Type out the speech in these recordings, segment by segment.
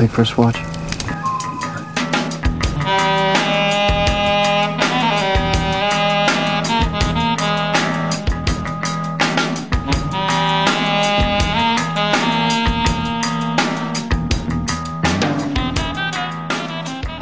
take first watch.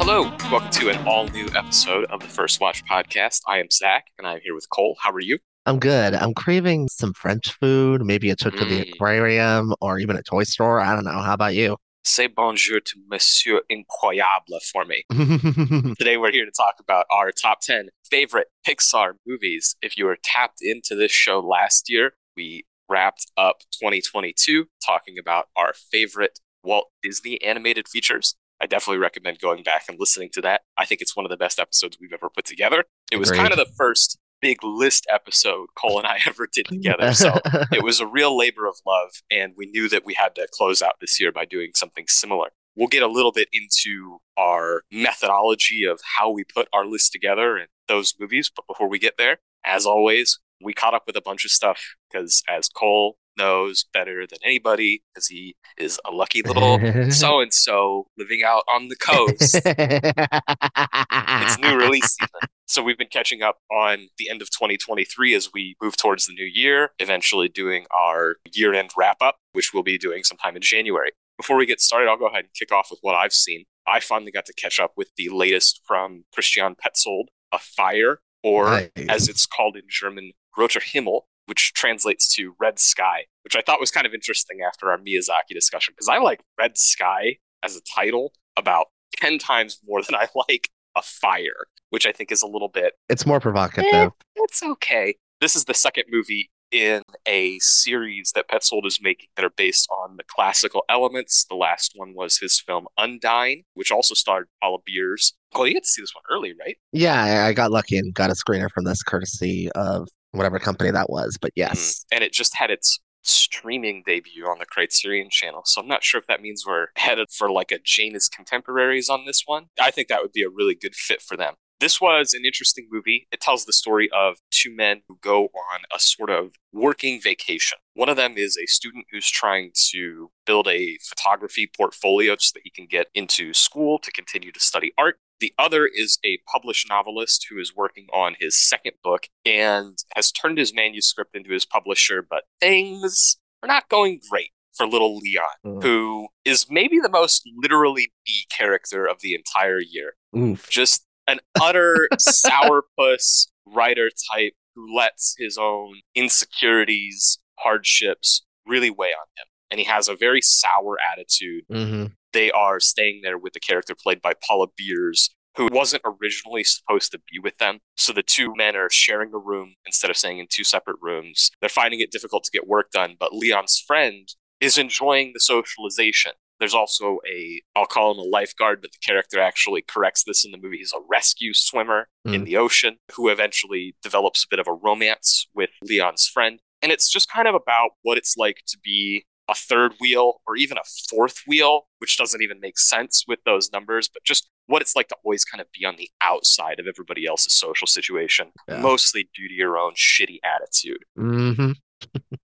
Hello, welcome to an all new episode of the First Watch podcast. I am Zach, and I'm here with Cole. How are you? I'm good. I'm craving some French food, maybe a trip to the Mm. aquarium or even a toy store. I don't know. How about you? Say bonjour to Monsieur Incroyable for me. Today, we're here to talk about our top 10 favorite Pixar movies. If you were tapped into this show last year, we wrapped up 2022 talking about our favorite Walt Disney animated features. I definitely recommend going back and listening to that. I think it's one of the best episodes we've ever put together. It was Agreed. kind of the first big list episode Cole and I ever did together. So it was a real labor of love, and we knew that we had to close out this year by doing something similar. We'll get a little bit into our methodology of how we put our list together and those movies, but before we get there, as always, we caught up with a bunch of stuff because, as Cole knows better than anybody, because he is a lucky little so and so living out on the coast. it's new release season. So we've been catching up on the end of 2023 as we move towards the new year, eventually doing our year end wrap up, which we'll be doing sometime in January. Before we get started, I'll go ahead and kick off with what I've seen. I finally got to catch up with the latest from Christian Petzold, Afire, or Nice. as it's called in German, Roter Himmel, which translates to Red Sky, which I thought was kind of interesting after our Miyazaki discussion, because I like Red Sky as a title about 10 times more than I like Afire, which I think is a little bit It's more provocative. Eh, it's okay. This is the second movie in a series that Petzold is making that are based on the classical elements. The last one was his film Undine, which also starred Paula Beers. Oh, you get to see this one early, right? Yeah, I got lucky and got a screener from this courtesy of whatever company that was. But mm, yes, And it just had its streaming debut on the Criterion channel. So I'm not sure if that means we're headed for like a Janus Contemporaries on this one. I think that would be a really good fit for them. This was an interesting movie. It tells the story of two men who go on a sort of working vacation. One of them is a student who's trying to build a photography portfolio so that he can get into school to continue to study art. The other is a published novelist who is working on his second book and has turned his manuscript into his publisher, but things are not going great for little Leon, Mm. who is maybe the most literally B character of the entire year oof. just an utter sourpuss writer type who lets his own insecurities, hardships really weigh on him. And he has a very sour attitude. hmm They are staying there with the character played by Paula Beers, who wasn't originally supposed to be with them. So the two men are sharing a room instead of staying in two separate rooms. They're finding it difficult to get work done, but Leon's friend is enjoying the socialization. There's also a, I'll call him a lifeguard, but the character actually corrects this in the movie. He's a rescue swimmer in Mm. the ocean who eventually develops a bit of a romance with Leon's friend. And it's just kind of about what it's like to be a third wheel or even a fourth wheel, which doesn't even make sense with those numbers, but just what it's like to always kind of be on the outside of everybody else's social situation, Yeah. mostly due to your own shitty attitude hmm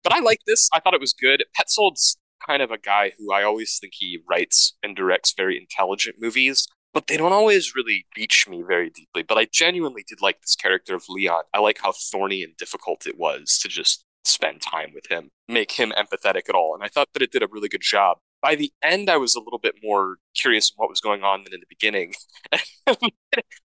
but I like this. I thought it was good. Petzold's kind of a guy who I always think he writes and directs very intelligent movies, but they don't always really reach me very deeply. But I genuinely did like this character of Leon. I like how thorny and difficult it was to just spend time with him, make him empathetic at all. And I thought that it did a really good job. By the end, I was a little bit more curious what was going on than in the beginning. and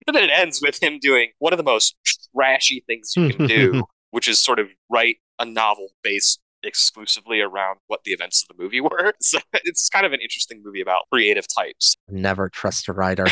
then it ends with him doing one of the most trashy things you can do, which is sort of write a novel based exclusively around what the events of the movie were. So it's kind of an interesting movie about creative types. Never trust a writer.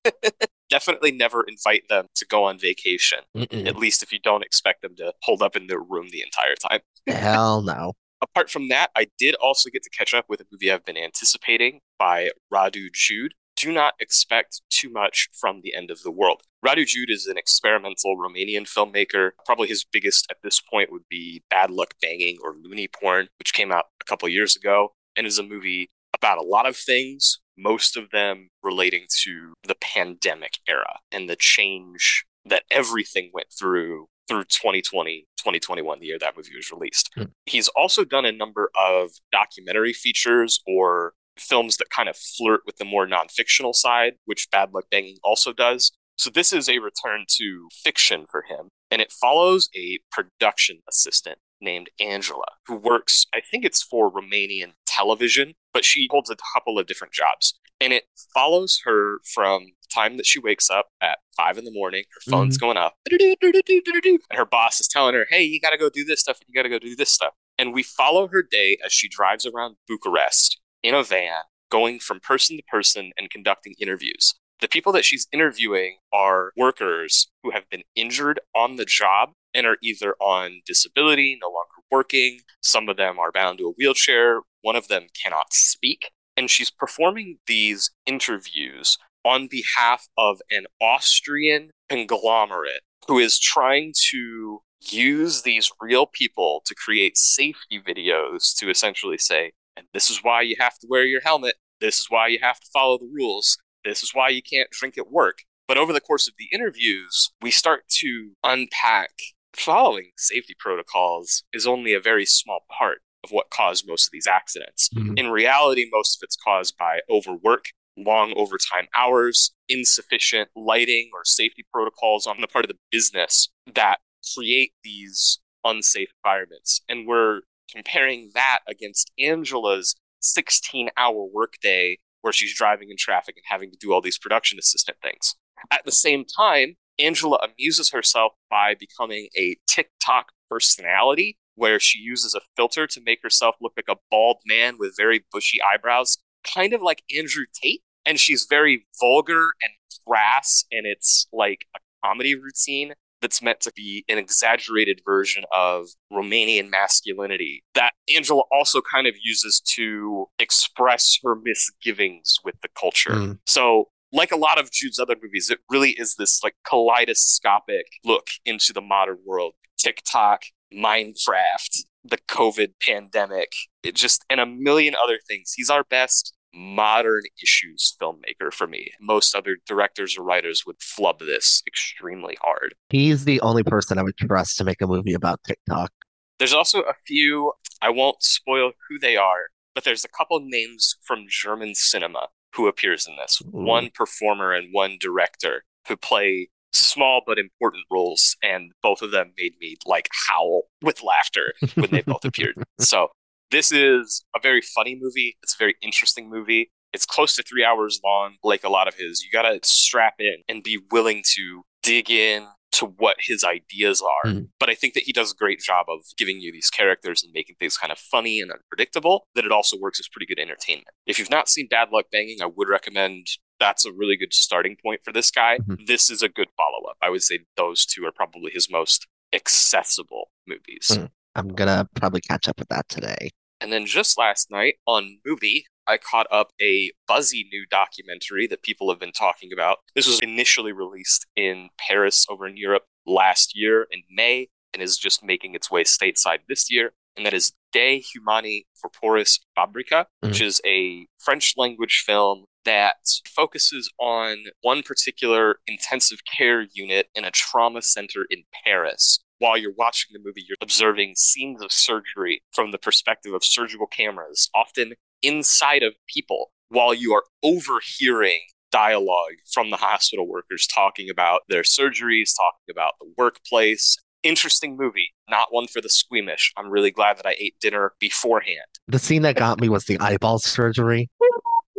Definitely never invite them to go on vacation, Mm-mm. at least if you don't expect them to hold up in their room the entire time. Hell no. Apart from that, I did also get to catch up with a movie I've been anticipating by Radu Jude. Do not expect too much from the end of the world. Radu Jude is an experimental Romanian filmmaker. Probably his biggest at this point would be Bad Luck Banging or Loony Porn, which came out a couple years ago and is a movie about a lot of things, most of them relating to the pandemic era and the change that everything went through through 2020, 2021, the year that movie was released. Hmm. He's also done a number of documentary features or films that kind of flirt with the more non-fictional side, which Bad Luck Banging also does. So this is a return to fiction for him, and it follows a production assistant named Angela, who works, I think it's for Romanian television, but she holds a couple of different jobs. And it follows her from the time that she wakes up at five in the morning, her phone's mm-hmm. going up, and her boss is telling her, hey, you got to go do this stuff and you got to go do this stuff. And we follow her day as she drives around Bucharest in a van, going from person to person and conducting interviews. The people that she's interviewing are workers who have been injured on the job and are either on disability, no longer working. Some of them are bound to a wheelchair. One of them cannot speak. And she's performing these interviews on behalf of an Austrian conglomerate who is trying to use these real people to create safety videos to essentially say, and this is why you have to wear your helmet. This is why you have to follow the rules. This is why you can't drink at work. But over the course of the interviews, we start to unpack following safety protocols is only a very small part of what caused most of these accidents. Mhm. In reality, most of it's caused by overwork, long overtime hours, insufficient lighting or safety protocols on the part of the business that create these unsafe environments. And we're comparing that against Angela's 16 hour workday where she's driving in traffic and having to do all these production assistant things. At the same time, Angela amuses herself by becoming a TikTok personality where she uses a filter to make herself look like a bald man with very bushy eyebrows, kind of like Andrew Tate. And she's very vulgar and crass, and it's like a comedy routine that's meant to be an exaggerated version of Romanian masculinity that Angela also kind of uses to express her misgivings with the culture. Mm. So, like a lot of Jude's other movies, it really is this like kaleidoscopic look into the modern world. TikTok, Minecraft, the COVID pandemic, it just and a million other things. He's our best modern issues filmmaker for me. Most other directors or writers would flub this extremely hard. He's the only person I would trust to make a movie about TikTok. There's also a few, I won't spoil who they are, but there's a couple names from German cinema who appears in this. Ooh. One performer and one director who play small but important roles and both of them made me like howl with laughter when they both appeared. So, this is a very funny movie. It's a very interesting movie. It's close to 3 hours long like a lot of his. You got to strap in and be willing to dig in to what his ideas are. Mhm. But I think that he does a great job of giving you these characters and making things kind of funny and unpredictable, that it also works as pretty good entertainment. If you've not seen Bad Luck Banging, I would recommend that's a really good starting point for this guy. Mhm. This is a good follow up. I would say those two are probably his most accessible movies. Mhm. I'm gonna probably catch up with that today. And then just last night on MUBI, I caught up a buzzy new documentary that people have been talking about. This was initially released in Paris over in Europe last year in May and is just making its way stateside this year. And that is De Humani Corporis Fabrica, mm-hmm. which is a French language film that focuses on one particular intensive care unit in a trauma center in Paris. While you're watching the movie, you're observing scenes of surgery from the perspective of surgical cameras, often inside of people, while you are overhearing dialogue from the hospital workers talking about their surgeries, talking about the workplace. Interesting movie, not one for the squeamish. I'm really glad that I ate dinner beforehand. The scene that got me was the eyeball surgery.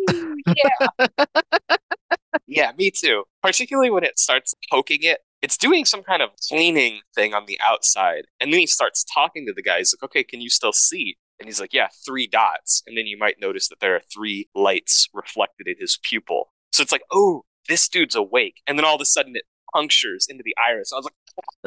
yeah. yeah, me too. Particularly when it starts poking it. It's doing some kind of cleaning thing on the outside. And then he starts talking to the guy. He's like, okay, can you still see? And he's like, yeah, three dots. And then you might notice that there are three lights reflected in his pupil. So it's like, oh, this dude's awake. And then all of a sudden it punctures into the iris. I was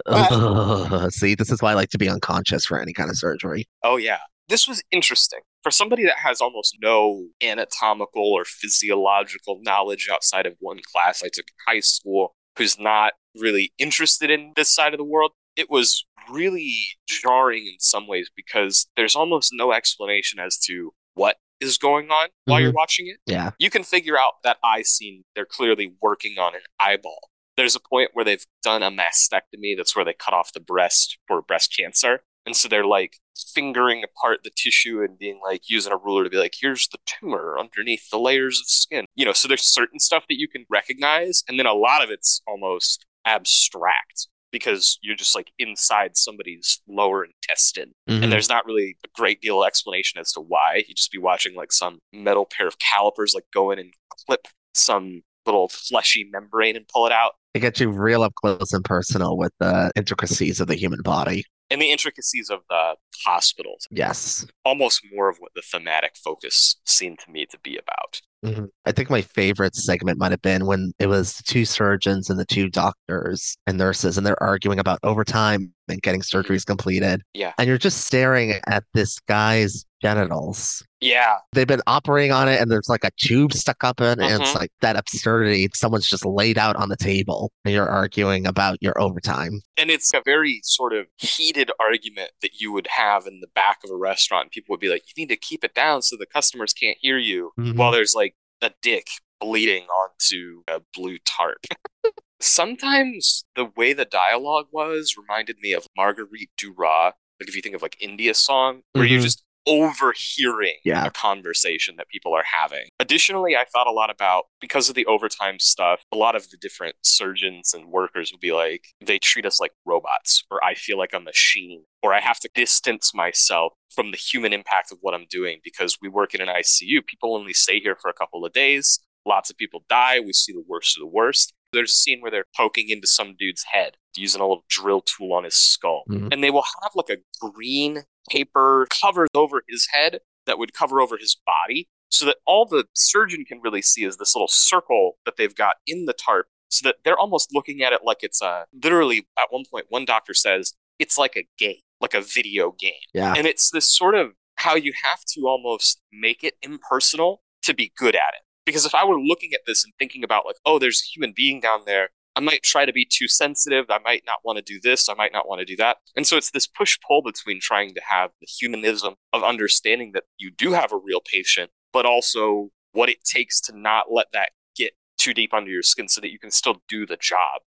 like. See, this is why I like to be unconscious for any kind of surgery. Oh, yeah. This was interesting. For somebody that has almost no anatomical or physiological knowledge outside of one class I took in high school, who's not really interested in this side of the world, it was really jarring in some ways because there's almost no explanation as to what is going on while you're mm-hmm. watching it. Yeah. You can figure out that eye scene, they're clearly working on an eyeball. There's a point where they've done a mastectomy. That's where they cut off the breast for breast cancer. And so they're like fingering apart the tissue and being like using a ruler to be like, here's the tumor underneath the layers of skin. You know, so there's certain stuff that you can recognize, and then a lot of it's almost abstract because you're just like inside somebody's lower intestine Mhm. and there's not really a great deal of explanation as to why you just be watching like some metal pair of calipers like go in and clip some little fleshy membrane and pull it out It gets you real up close and personal with the intricacies of the human body. And the intricacies of the hospitals Yes. almost more of what the thematic focus seemed to me to be about Mhm. I think my favorite segment might have been when it was the two surgeons and the two doctors and nurses, and they're arguing about overtime and getting surgeries completed. Yeah. And you're just staring at this guy's genitals. yeah They've been operating on it, and there's like a tube stuck up in, it, and it's Mhm. like that absurdity. Someone's just laid out on the table, and you're arguing about your overtime. and it's a very sort of heated argument that you would have in the back of a restaurant people would be like you need to keep it down so the customers can't hear you Mhm. while there's like a dick bleeding onto a blue tarp sometimes the way the dialogue was reminded me of marguerite duras like if you think of like india song where you're Mhm. just overhearing Yeah. a conversation that people are having. Additionally, I thought a lot about because of the overtime stuff, a lot of the different surgeons and workers would be like, they treat us like robots, or I feel like a machine, or I have to distance myself from the human impact of what I'm doing because we work in an ICU. People only stay here for a couple of days. Lots of people die. We see the worst of the worst. There's a scene where they're poking into some dude's head using a little drill tool on his skull. Mhm. And they will have like a green paper covers over his head that would cover over his body so that all the surgeon can really see is this little circle that they've got in the tarp so that they're almost looking at it like it's a literally at one point one doctor says it's like a game like a video game Yeah. and it's this sort of how you have to almost make it impersonal to be good at it because if i were looking at this and thinking about like oh there's a human being down there I might try to be too sensitive. I might not want to do this. I might not want to do that. And so it's this push pull between trying to have the humanism of understanding that you do have a real patient, but also what it takes to not let that get too deep under your skin so that you can still do the job.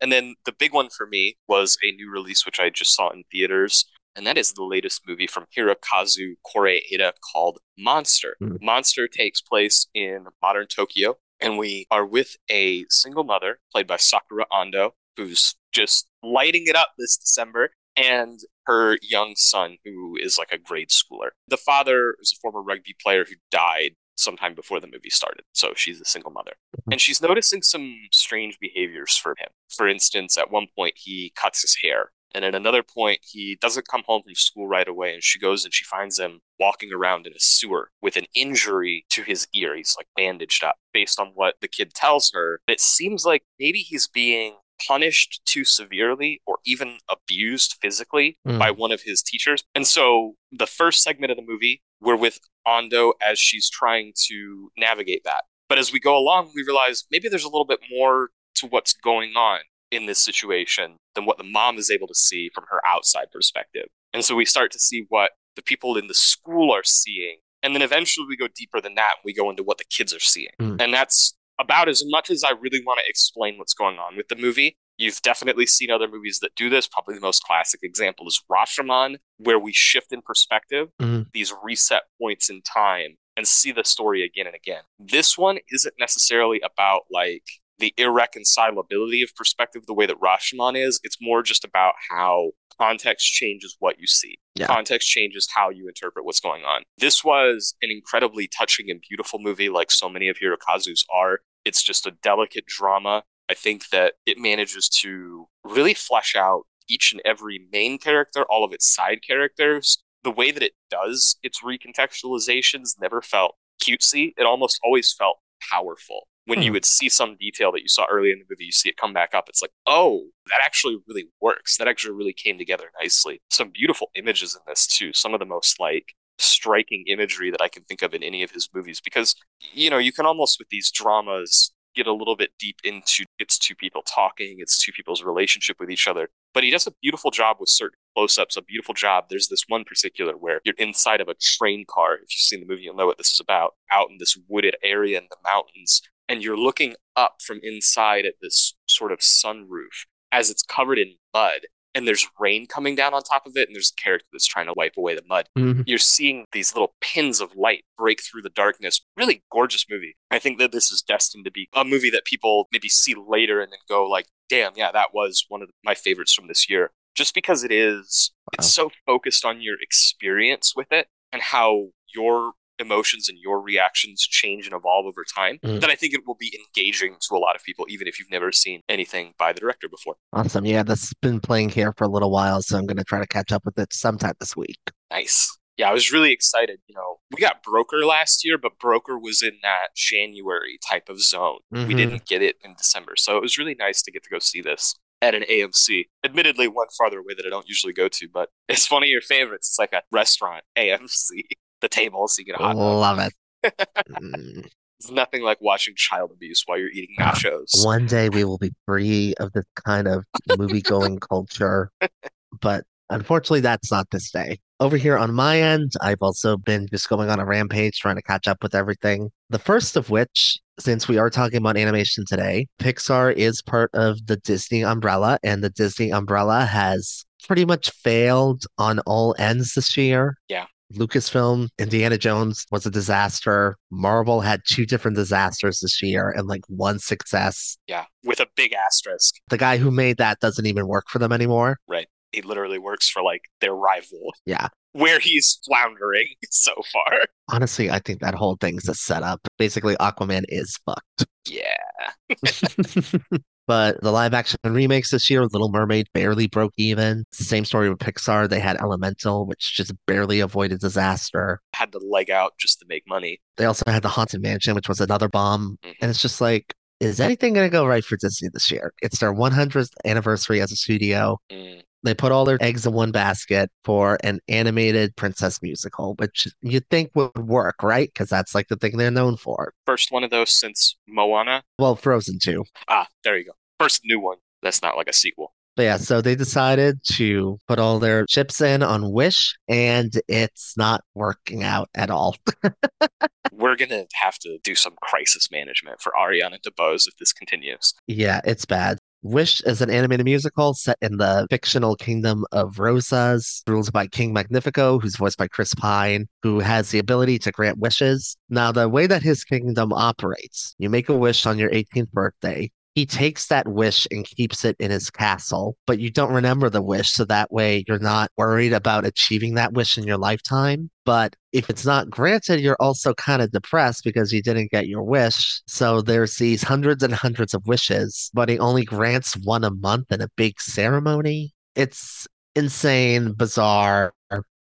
And then the big one for me was a new release, which I just saw in theaters. And that is the latest movie from Hirokazu Kore-eda called Monster. Mm. Monster takes place in modern Tokyo and we are with a single mother played by Sakura Ando, who's just lighting it up this December, and her young son, who is like a grade schooler. The father is a former rugby player who died sometime before the movie started, so she's a single mother. Mm-hmm. And she's noticing some strange behaviors for him. For instance, at one point, he cuts his hair. And at another point, he doesn't come home from school right away. And she goes and she finds him walking around in a sewer with an injury to his ear. He's like bandaged up based on what the kid tells her. It seems like maybe he's being punished too severely or even abused physically Mm. by one of his teachers. And so the first segment of the movie, we're with Ando as she's trying to navigate that. But as we go along, we realize maybe there's a little bit more to what's going on in this situation than what the mom is able to see from her outside perspective. And so we start to see what the people in the school are seeing. And then eventually we go deeper than that. We go into what the kids are seeing. Mm. And that's about as much as I really want to explain what's going on with the movie. You've definitely seen other movies that do this. Probably the most classic example is Rashomon, where we shift in perspective, Mhm. these reset points in time, and see the story again and again. This one isn't necessarily about like the irreconcilability of perspective the way that Rashomon is. It's more just about how context changes what you see. Yeah. Context changes how you interpret what's going on. This was an incredibly touching and beautiful movie, like so many of Hirokazu's are. It's just a delicate drama. I think that it manages to really flesh out each and every main character, all of its side characters. The way that it does its recontextualizations never felt cutesy. It almost always felt powerful. When you Hmm. would see some detail that you saw early in the movie, you see it come back up. It's like, oh, that actually really works. That actually really came together nicely. Some beautiful images in this too. Some of the most like striking imagery that I can think of in any of his movies. Because, you know, you can almost with these dramas get a little bit deep into it's two people talking, it's two people's relationship with each other. But he does a beautiful job with certain close ups, a beautiful job. There's this one particular where you're inside of a train car. If you've seen the movie, you'll know what this is about. Out in this wooded area in the mountains, and you're looking up from inside at this sort of sunroof as it's covered in mud. and there's rain coming down on top of it, and there's a character that's trying to wipe away the mud. Mhm. You're seeing these little pins of light break through the darkness. Really gorgeous movie. I think that this is destined to be a movie that people maybe see later and then go like, "Damn, yeah, that was one of my favorites from this year." Just because it is, it's so focused on your experience with it and how your emotions and your reactions change and evolve over time Mm. that I think it will be engaging to a lot of people, even if you've never seen anything by the director before. Awesome. Yeah, that's been playing here for a little while, so I'm going to try to catch up with it sometime this week. Nice. Yeah, I was really excited. You know, we got Broker last year, but Broker was in that January type of zone. We Mhm. didn't get it in December. So it was really nice to get to go see this at an AMC. Admittedly, one farther away that I don't usually go to, but it's one of your favorites. It's like a restaurant, AMC, the table, so you get a hot dog. Love it. Mm. It's nothing like watching child abuse while you're eating nachos. One day we will be free of this kind of movie going culture, but unfortunately, that's not this day. Over here on my end, I've also been just going on a rampage trying to catch up with everything. The first of which, since we are talking about animation today, Pixar is part of the Disney umbrella, and the Disney umbrella has pretty much failed on all ends this year. Yeah. Lucasfilm, Indiana Jones was a disaster. Marvel had two different disasters this year and like one success. Yeah, with a big asterisk. The guy who made that doesn't even work for them anymore. Right. He literally works for like their rival. Yeah. Where he's floundering so far. Honestly, I think that whole thing's a setup. Basically, Aquaman is fucked. Yeah. But the live action remakes this year, Little Mermaid barely broke even. Same story with Pixar. They had Elemental, which just barely avoided disaster. Had to leg out just to make money. They also had The Haunted Mansion, which was another bomb. Mhm. And it's just like, is anything going to go right for Disney this year? It's their 100th anniversary as a studio. Mm. They put all their eggs in one basket for an animated princess musical, which you'd think would work, right? Because that's like the thing they're known for. First one of those since Moana. Well, Frozen too. Ah, there you go. First new one. That's not like a sequel. But yeah, so they decided to put all their chips in on Wish, and it's not working out at all. We're gonna have to do some crisis management for Ariana DeBose if this continues. Yeah, it's bad. Wish is an animated musical set in the fictional kingdom of Rosas, ruled by King Magnifico, who's voiced by Chris Pine, who has the ability to grant wishes. Now, the way that his kingdom operates, you make a wish on your 18th birthday. He takes that wish and keeps it in his castle, but you don't remember the wish, so that way you're not worried about achieving that wish in your lifetime. But if it's not granted, you're also kind of depressed because you didn't get your wish. So there's these hundreds and hundreds of wishes, but he only grants one a month in a big ceremony. It's insane, bizarre.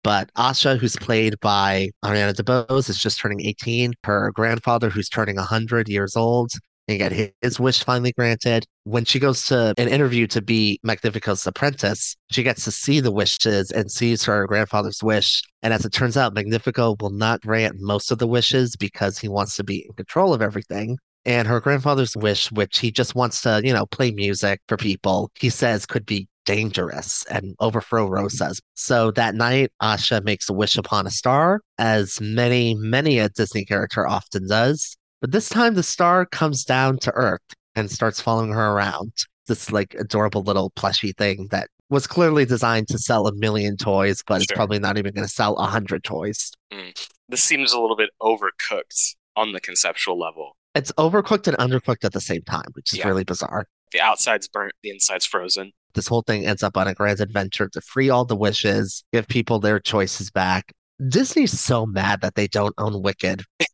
But Asha, who's played by Ariana DeBose, is just turning 18. Her grandfather, who's turning 100 years old, and get his, his wish finally granted. When she goes to an interview to be Magnifico's apprentice, she gets to see the wishes and sees her grandfather's wish. And as it turns out, Magnifico will not grant most of the wishes because he wants to be in control of everything. And her grandfather's wish, which he just wants to, you know, play music for people, he says could be dangerous and overthrow Rosas. So that night, Asha makes a wish upon a star, as many, many a Disney character often does. But this time the star comes down to Earth and starts following her around. This like adorable little plushy thing that was clearly designed to sell a million toys, but it's probably not even going to sell a hundred toys. Mm. This seems a little bit overcooked on the conceptual level. It's overcooked and undercooked at the same time, which is Yeah. really bizarre. The outside's burnt, the inside's frozen. This whole thing ends up on a grand adventure to free all the wishes, give people their choices back. Disney's so mad that they don't own Wicked.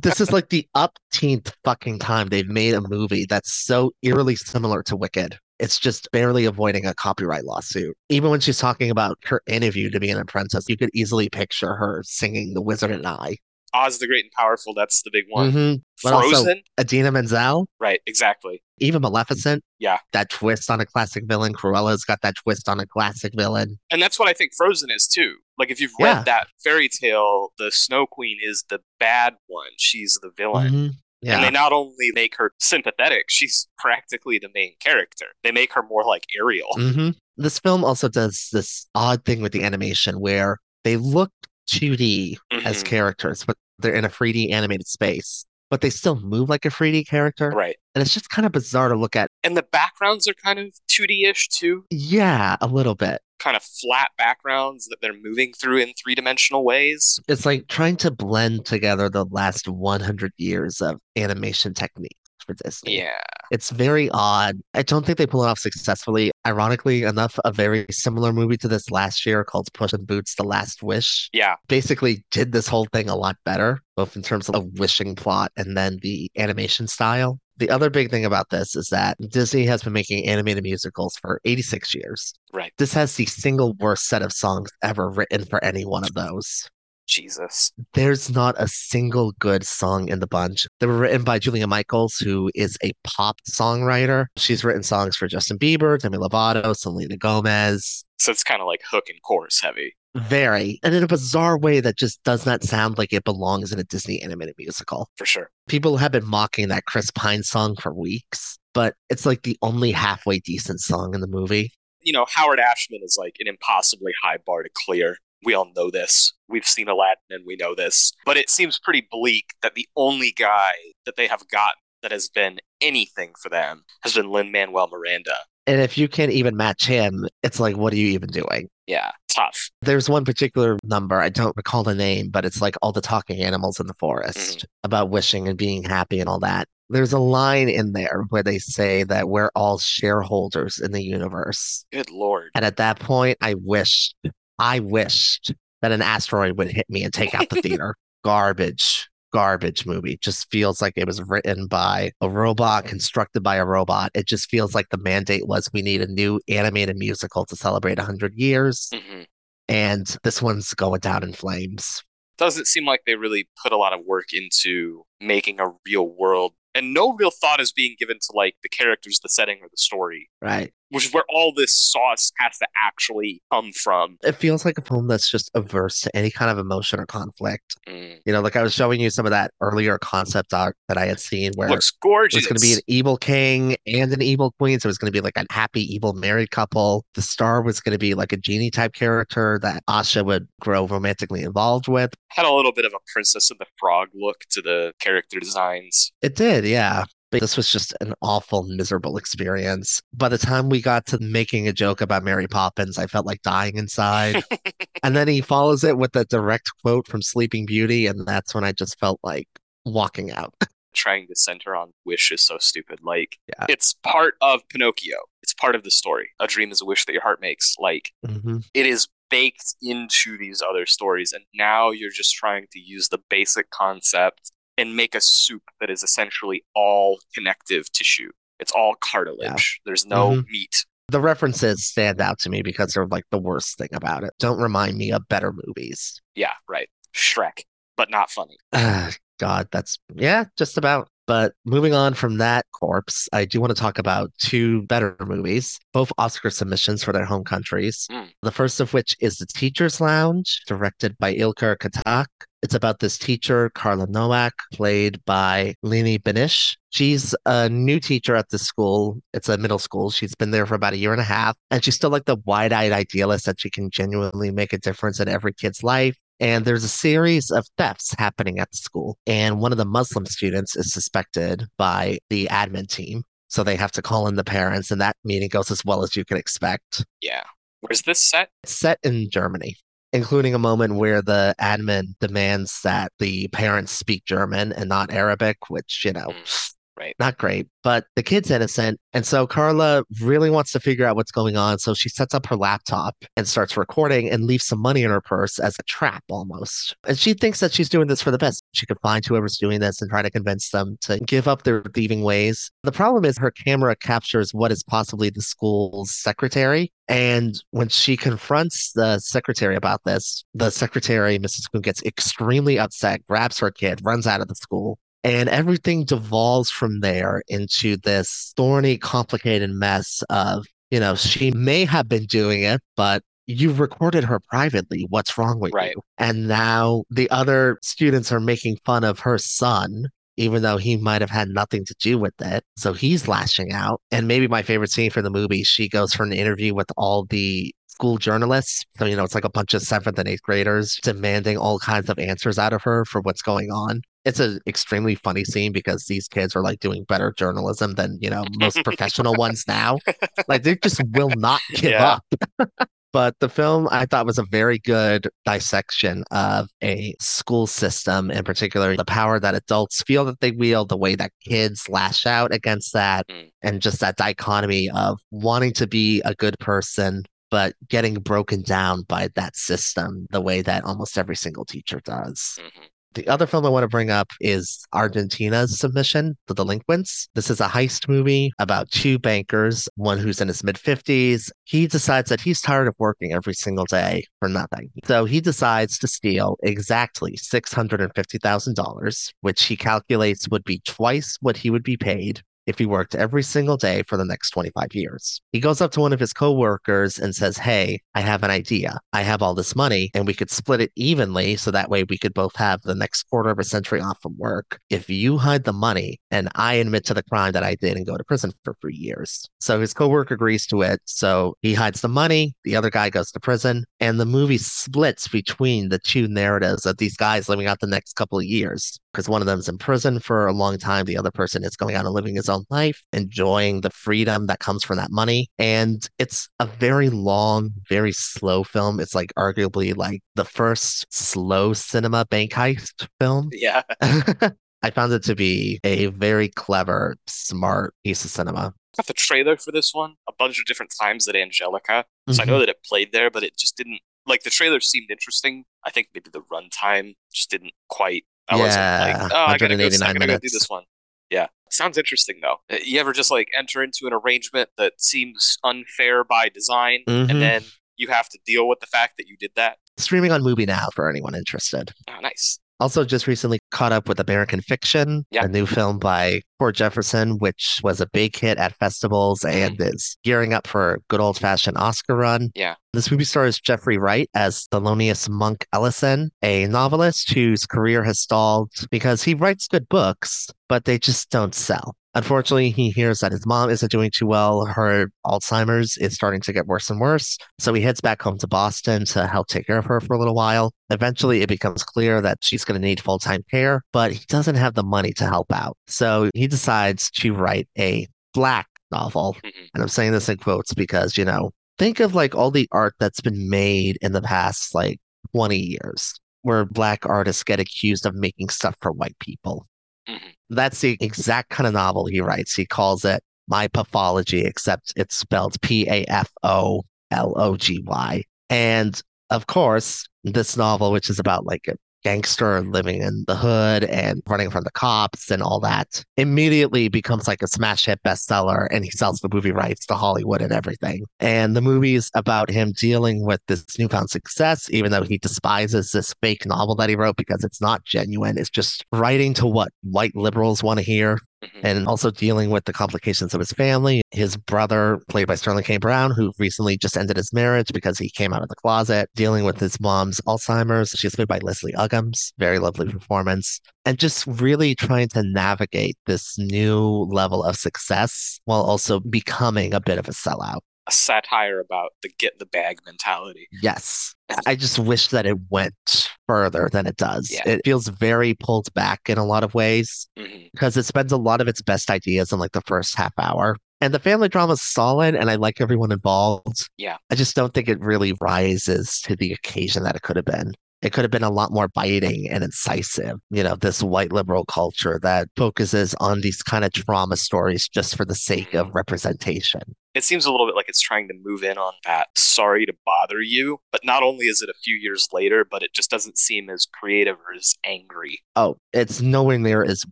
this is like the upteenth fucking time they've made a movie that's so eerily similar to Wicked. It's just barely avoiding a copyright lawsuit. Even when she's talking about her interview to be an apprentice, you could easily picture her singing The Wizard and I. Oz the Great and Powerful, that's the big one. hmm also- Frozen? Idina Menzel, Right, exactly. even Maleficent. Yeah. That twist on a classic villain. Cruella's got that twist on a classic villain. And that's what I think Frozen is too. Like if you've Yeah. read that fairy tale, the Snow Queen is the bad one. She's the villain. Mhm. Yeah. And they not only make her sympathetic, she's practically the main character. They make her more like Ariel. hmm This film also does this odd thing with the animation where they look 2D as Mhm. characters, but they're in a 3D animated space. but they still move like a 3D character. Right. And it's just kind of bizarre to look at. And the backgrounds are kind of 2D ish too. Yeah, a little bit. Kind of flat backgrounds that they're moving through in three dimensional ways. It's like trying to blend together the last 100 years of animation techniques for Disney. Yeah. It's very odd. I don't think they pull it off successfully. Ironically enough, a very similar movie to this last year called Puss in Boots: The Last Wish Yeah. basically did this whole thing a lot better, both in terms of the wishing plot and then the animation style. The other big thing about this is that Disney has been making animated musicals for 86 years. Right. This has the single worst set of songs ever written for any one of those. Jesus. There's not a single good song in the bunch. They were written by Julia Michaels, who is a pop songwriter. She's written songs for Justin Bieber, Demi Lovato, Selena Gomez. So it's kind of like hook and chorus heavy. Very, and in a bizarre way that just does not sound like it belongs in a Disney animated musical. For sure. People have been mocking that Chris Pine song for weeks, but it's like the only halfway decent song in the movie. You know, Howard Ashman is like an impossibly high bar to clear. We all know this. We've seen Aladdin and we know this. But it seems pretty bleak that the only guy that they have gotten that has been anything for them has been Lin Manuel Miranda. And if you can't even match him, it's like, what are you even doing? Yeah, tough. There's one particular number, I don't recall the name, but it's like all the talking animals in the forest mm-hmm. about wishing and being happy and all that. There's a line in there where they say that we're all shareholders in the universe. Good lord. And at that point, I wished, I wished that an asteroid would hit me and take out the theater. Garbage, garbage movie. Just feels like it was written by a robot, constructed by a robot. It just feels like the mandate was we need a new animated musical to celebrate 100 years. hmm And this one's going down in flames. Doesn't seem like they really put a lot of work into making a real world, and no real thought is being given to like the characters, the setting, or the story, Right. Which is where all this sauce has to actually come from. It feels like a film that's just averse to any kind of emotion or conflict. Mm. You know, like I was showing you some of that earlier concept art that I had seen where Looks It gorgeous. was going to be an evil king and an evil queen. So it was going to be like a happy, evil married couple. The star was going to be like a genie type character that Asha would grow romantically involved with. Had a little bit of a Princess and the Frog look to the character designs. It did, yeah. But this was just an awful, miserable experience. By the time we got to making a joke about Mary Poppins, I felt like dying inside. and then he follows it with a direct quote from Sleeping Beauty. And that's when I just felt like walking out. Trying to center on wish is so stupid. Like, Yeah. it's part of Pinocchio. It's part of the story. A dream is a wish that your heart makes. Like, hmm it is baked into these other stories and now you're just trying to use the basic concept and make a soup that is essentially all connective tissue it's all cartilage there's no Mhm. meat The references stand out to me because they're like the worst thing about it. Don't remind me of better movies. yeah right shrek but not funny Ah, God, that's yeah, just about. But moving on from that corpse, I do want to talk about two better movies, both Oscar submissions for their home countries. Mm. The first of which is The Teacher's Lounge, directed by Ilker Çatak. It's about this teacher, Carla Nowak, played by Leonie Benesch. She's a new teacher at the school. It's a middle school. She's been there for about a year and a half, and she's still like the wide-eyed idealist that she can genuinely make a difference in every kid's life. And there's a series of thefts happening at the school. And one of the Muslim students is suspected by the admin team. So they have to call in the parents, and that meeting goes as well as you can expect. yeah where's this set It's set in Germany, including a moment where the admin demands that the parents speak German and not Arabic, which, you know, Mm, not great. But the kid's innocent. And so Carla really wants to figure out what's going on. So she sets up her laptop and starts recording and leaves some money in her purse as a trap almost. And she thinks that she's doing this for the best. She could find whoever's doing this and try to convince them to give up their thieving ways. The problem is her camera captures what is possibly the school's secretary. And when she confronts the secretary about this, the secretary, Mrs. Kuhn, gets extremely upset, grabs her kid, runs out of the school. And everything devolves from there into this thorny, complicated mess of, you know, she may have been doing it, but you've recorded her privately. What's wrong with Right. you? And now the other students are making fun of her son, even though he might have had nothing to do with it. So he's lashing out. And maybe my favorite scene from the movie, she goes for an interview with all the school journalists. So, you know, it's like a bunch of seventh and eighth graders demanding all kinds of answers out of her for what's going on. It's an extremely funny scene because these kids are like doing better journalism than, you know, most professional ones now. Like they just will not give Yeah. up. But the film I thought was a very good dissection of a school system, in particular, the power that adults feel that they wield, the way that kids lash out against that, Mm. and just that dichotomy of wanting to be a good person, but getting broken down by that system, the way that almost every single teacher does. Mhm. The other film I want to bring up is Argentina's Submission, The Delinquents. This is a heist movie about two bankers, one who's in his mid 50s. He decides that he's tired of working every single day for nothing. So he decides to steal exactly $650,000, which he calculates would be twice what he would be paid if he worked every single day for the next 25 years. He goes up to one of his coworkers and says, Hey, I have an idea. I have all this money and we could split it evenly so that way we could both have the next quarter of a century off from work. If you hide the money and I admit to the crime that I did and go to prison for three years. So his coworker agrees to it. So he hides the money, the other guy goes to prison, and the movie splits between the two narratives of these guys living out the next couple of years because one of them's in prison for a long time. The other person is going out and living his own life, enjoying the freedom that comes from that money. And it's a very long, very slow film. It's like arguably like the first slow cinema bank heist film. Yeah. I found it to be a very clever, smart piece of cinema. got the trailer for this one a bunch of different times at Angelika. So I know mm-hmm. that it played there, but it just didn't like the trailer seemed interesting. I think maybe the runtime just didn't quite. I wasn't Yeah, like, oh, I gotta go, I 189 gotta go do this one. Yeah, sounds interesting though. Uh, You ever just like enter into an arrangement that seems unfair by design, Mhm. and then you have to deal with the fact that you did that? Streaming on MUBI Now for anyone interested. Oh, nice. Also, just recently caught up with American Fiction, Yeah. a new film by Cord Jefferson, which was a big hit at festivals mm-hmm. and is gearing up for a good old fashioned Oscar run. Yeah. This movie stars Jeffrey Wright as Thelonious Monk Ellison, a novelist whose career has stalled because he writes good books, but they just don't sell. Unfortunately, he hears that his mom isn't doing too well. Her Alzheimer's is starting to get worse and worse. So he heads back home to Boston to help take care of her for a little while. Eventually, it becomes clear that she's going to need full time care, but he doesn't have the money to help out. So he decides to write a black novel. Mhm. And I'm saying this in quotes because, you know, think of like all the art that's been made in the past like 20 years where black artists get accused of making stuff for white people. Mhm. That's the exact kind of novel he writes. He calls it My Pathology, except it's spelled P A F O L O G Y. And of course, this novel, which is about like a gangster living in the hood and running from the cops and all that, immediately becomes like a smash hit bestseller. And he sells the movie rights to Hollywood and everything. And the movie is about him dealing with this newfound success, even though he despises this fake novel that he wrote because it's not genuine. It's just writing to what white liberals want to hear Mhm. and also dealing with the complications of his family. His brother, played by Sterling K. Brown, who recently just ended his marriage because he came out of the closet, dealing with his mom's Alzheimer's. She's played by Leslie Uggams, very lovely performance, and just really trying to navigate this new level of success while also becoming a bit of a sellout. A satire about the get the bag mentality. Yes. I just wish that it went further than it does. Yeah. It feels very pulled back in a lot of ways Mhm. because it spends a lot of its best ideas in like the first half hour. And the family drama is solid and I like everyone involved. Yeah. I just don't think it really rises to the occasion that it could have been. It could have been a lot more biting and incisive. You know, this white liberal culture that focuses on these kind of trauma stories just for the sake of mm-hmm. representation. It seems a little bit like it's trying to move in on that sorry to bother you, but not only is it a few years later, but it just doesn't seem as creative or as angry. Oh, it's nowhere near as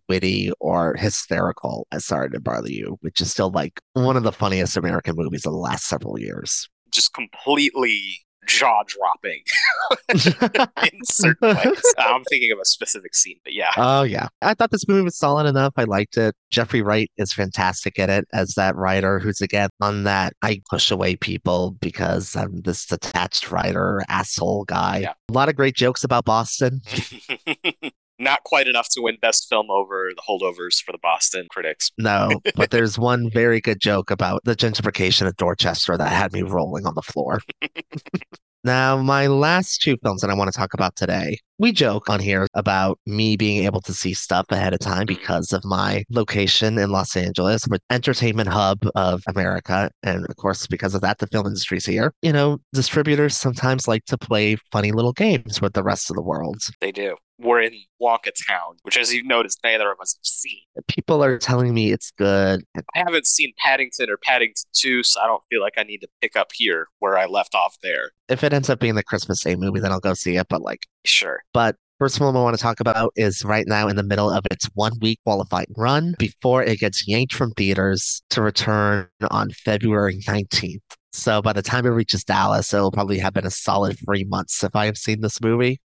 witty or hysterical as Sorry to Bother You, which is still like one of the funniest American movies of the last several years. Just completely jaw dropping in certain ways. I'm thinking of a specific scene, but yeah. Oh yeah. I thought this movie was solid enough. I liked it. Jeffrey Wright is fantastic at it as that writer who's again on that I push away people because I'm this detached writer, asshole guy. Yeah. A lot of great jokes about Boston. Not quite enough to win Best Film over The Holdovers for the Boston critics. No, but there's one very good joke about the gentrification of Dorchester that had me rolling on the floor. Now, my last two films that I want to talk about today, we joke on here about me being able to see stuff ahead of time because of my location in Los Angeles, with entertainment hub of America. And of course, because of that, the film industry's here. You know, distributors sometimes like to play funny little games with the rest of the world. They do. We're in Wonka Town, which, as you've noticed, neither of us have seen. People are telling me it's good. I haven't seen Paddington or Paddington 2, so I don't feel like I need to pick up here where I left off there. If it ends up being the Christmas Day movie, then I'll go see it. But like, Sure. But first film I want to talk about is right now in the middle of its one week qualifying run before it gets yanked from theaters to return on February 19th. So by the time it reaches Dallas, it'll probably have been a solid three months if I have seen this movie.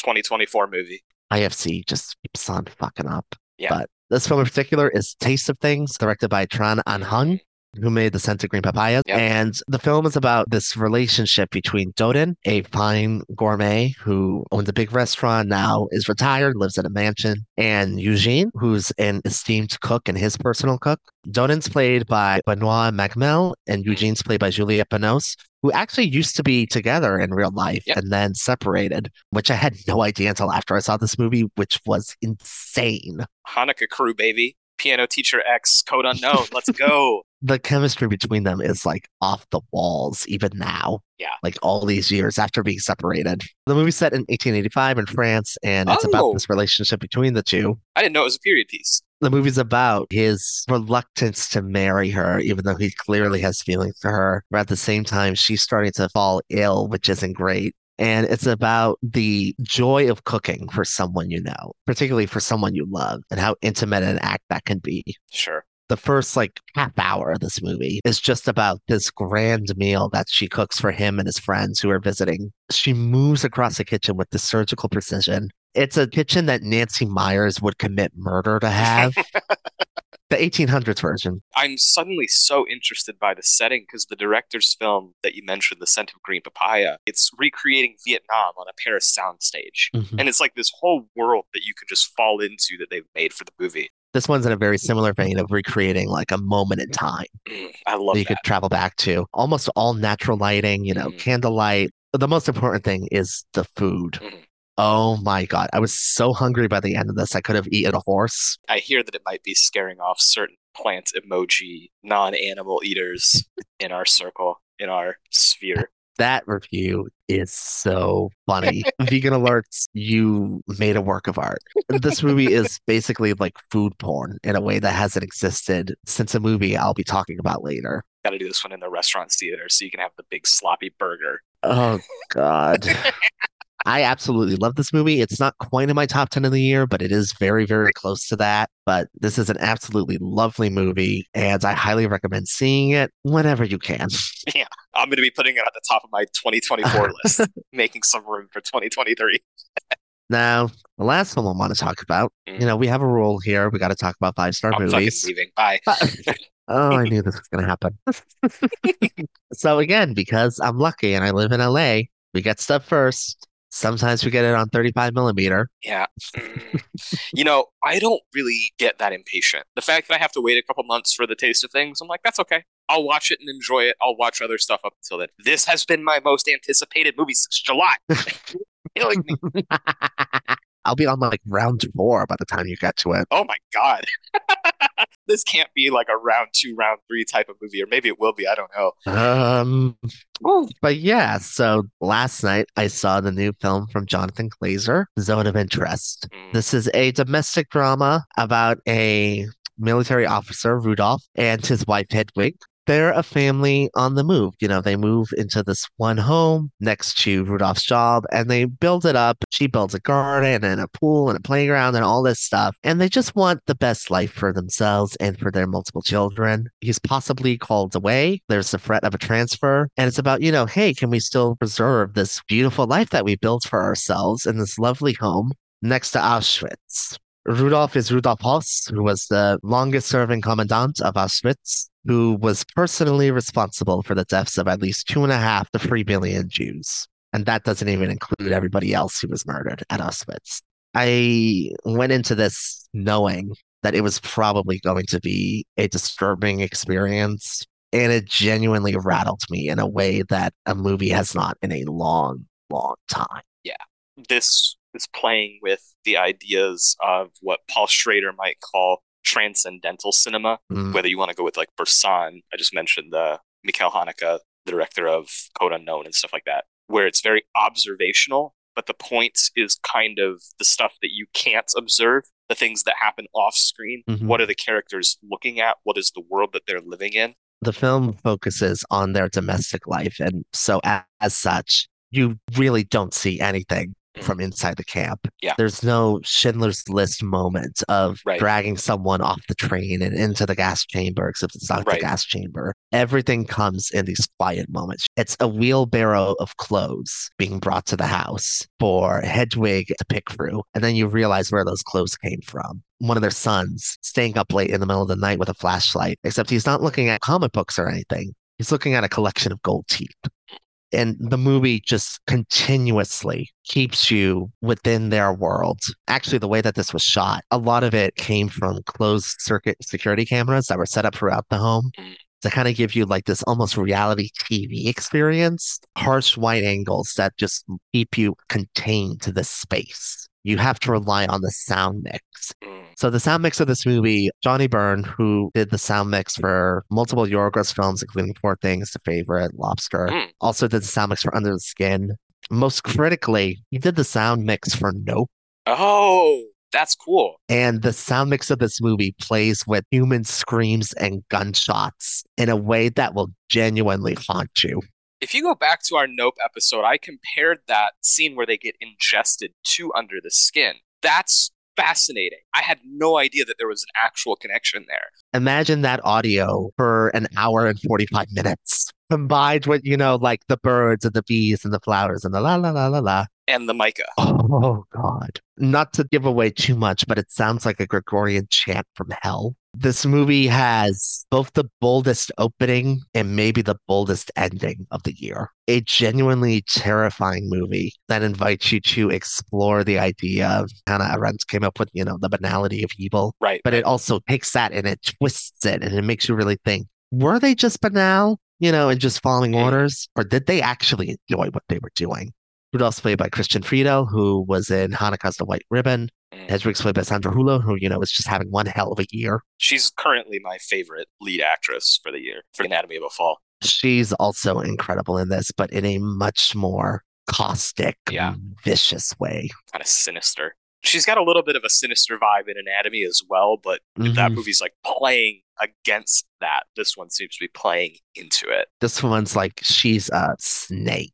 2024 movie. IFC just keeps on fucking up. Yeah. But this film in particular is Taste of Things, directed by Tran Anh Hung, who made The Scent of Green Papaya. Yep. And the film is about this relationship between Dodin, a fine gourmet who owns a big restaurant, now is retired, lives in a mansion, and Eugene, who's an esteemed cook and his personal cook. Dodin's played by Benoit Magimel, and Eugene's played by Juliette Binoche, who actually used to be together in real life Yep. and then separated, which I had no idea until after I saw this movie, which was insane. Haneke Crew, baby. Piano Teacher X, Code Unknown. Let's go. The chemistry between them is like off the walls, even now. Yeah. Like all these years after being separated. The movie's set in 1885 in France, and it's Oh. about this relationship between the two. I didn't know it was a period piece. The movie's about his reluctance to marry her, even though he clearly has feelings for her. But at the same time, she's starting to fall ill, which isn't great. And it's about the joy of cooking for someone you know, particularly for someone you love, and how intimate an act that can be. Sure. The first like half hour of this movie is just about this grand meal that she cooks for him and his friends who are visiting. She moves across the kitchen with the surgical precision. It's a kitchen that Nancy Meyers would commit murder to have. the 1800s version. I'm suddenly so interested by the setting because the director's film that you mentioned, The Scent of Green Papaya, it's recreating Vietnam on a Paris soundstage. Mhm. And it's like this whole world that you can just fall into that they've made for the movie. This one's in a very similar vein of recreating like a moment in time Mm, I love that you that. could travel back to. Almost all natural lighting, you know, Mhm. candlelight. The most important thing is the food. Mhm. Oh my God. I was so hungry by the end of this. I could have eaten a horse. I hear that it might be scaring off certain plant emoji, non animal eaters in our circle, in our sphere. That review is so funny. Vegan alerts, you made a work of art. This movie is basically like food porn in a way that hasn't existed since a movie I'll be talking about later. Got to do this one in the restaurant theater so you can have the big sloppy burger. Oh God. I absolutely love this movie. It's not quite in my top 10 of the year, but it is very, very close to that. But this is an absolutely lovely movie, and I highly recommend seeing it whenever you can. Yeah, I'm going to be putting it at the top of my 2024 list, making some room for 2023. Now, the last film I want to talk about, you Mm. know, we have a rule here. We got to talk about five star movies. leaving. Bye. Oh, I knew this was going to happen. so, again, because I'm lucky and I live in LA, we get stuff first. Sometimes we get it on 35 millimeter. Yeah. Mm. you know, I don't really get that impatient. The fact that I have to wait a couple months for the taste of things, I'm like, that's okay. I'll watch it and enjoy it. I'll watch other stuff up until then. This has been my most anticipated movie since July. Killing me. I'll be on like round four by the time you get to it. Oh my god. this can't be like a round two, round three type of movie, or maybe it will be. I don't know. Um, but yeah, so last night I saw the new film from Jonathan Glazer, Zone of Interest. Mm. This is a domestic drama about a military officer, Rudolph, and his wife, Hedwig. They're a family on the move. You know, they move into this one home next to Rudolph's job and they build it up. She builds a garden and a pool and a playground and all this stuff. And they just want the best life for themselves and for their multiple children. He's possibly called away. There's the threat of a transfer. And it's about, you know, hey, can we still preserve this beautiful life that we built for ourselves in this lovely home next to Auschwitz? Rudolph is Rudolf Hoss, who was the longest serving commandant of Auschwitz, who was personally responsible for the deaths of at least two and a half to three million Jews. And that doesn't even include everybody else who was murdered at Auschwitz. I went into this knowing that it was probably going to be a disturbing experience. And it genuinely rattled me in a way that a movie has not in a long, long time. Yeah. This is playing with the ideas of what Paul Schrader might call transcendental cinema, Mm. whether you want to go with like Bresson, I just mentioned the Michael Haneke, the director of Code Unknown and stuff like that, where it's very observational, but the point is kind of the stuff that you can't observe, the things that happen off screen. Mhm. What are the characters looking at? What is the world that they're living in? The film focuses on their domestic life. And so, as, as such, you really don't see anything Mm. from inside the camp. Yeah. There's no Schindler's List moment of Right. dragging someone off the train and into the gas chamber, except it's not Right. the gas chamber. Everything comes in these quiet moments. It's a wheelbarrow of clothes being brought to the house for Hedwig to pick through. And then you realize where those clothes came from. One of their sons staying up late in the middle of the night with a flashlight, except he's not looking at comic books or anything. He's looking at a collection of gold teeth. And the movie just continuously keeps you within their world. Actually, the way that this was shot, a lot of it came from closed circuit security cameras that were set up throughout the home Mm. to kind of give you like this almost reality TV experience. Harsh white angles that just keep you contained to the space. You have to rely on the sound mix. Mm. So the sound mix of this movie, Johnnie Burn, who did the sound mix for multiple Yorgos films, including Poor Things, The Favorite, Lobster, Mm. also did the sound mix for Under the Skin. Most critically, he did the sound mix for Nope. Oh, that's cool. And the sound mix of this movie plays with human screams and gunshots in a way that will genuinely haunt you. If you go back to our Nope episode, I compared that scene where they get ingested to Under the Skin. That's fascinating. I had no idea that there was an actual connection there. Imagine that audio for an hour and 45 minutes, combined with, you know, like the birds and the bees and the flowers and the la la la la la. And the mica Oh, God. Not to give away too much, but it sounds like a Gregorian chant from hell. This movie has both the boldest opening and maybe the boldest ending of the year. A genuinely terrifying movie that invites you to explore the idea of Hannah Arendt came up with, you know, the banality of evil, Right. but it also takes that and it twists it and it makes you really think, were they just banal, you know, and just following orders, or did they actually enjoy what they were doing? Rudolph's played by Christian Friedel, who was in Haneke's The White Ribbon. Mm. Hedwig's played by Sandra Hüller, who, you know, is just having one hell of a year. She's currently my favorite lead actress for the year for Anatomy of a Fall. She's also incredible in this, but in a much more caustic, Yeah. vicious way. Kind of sinister. She's got a little bit of a sinister vibe in Anatomy as well, but that Mhm. movie's like playing against that. This one seems to be playing into it. This one's like she's a snake.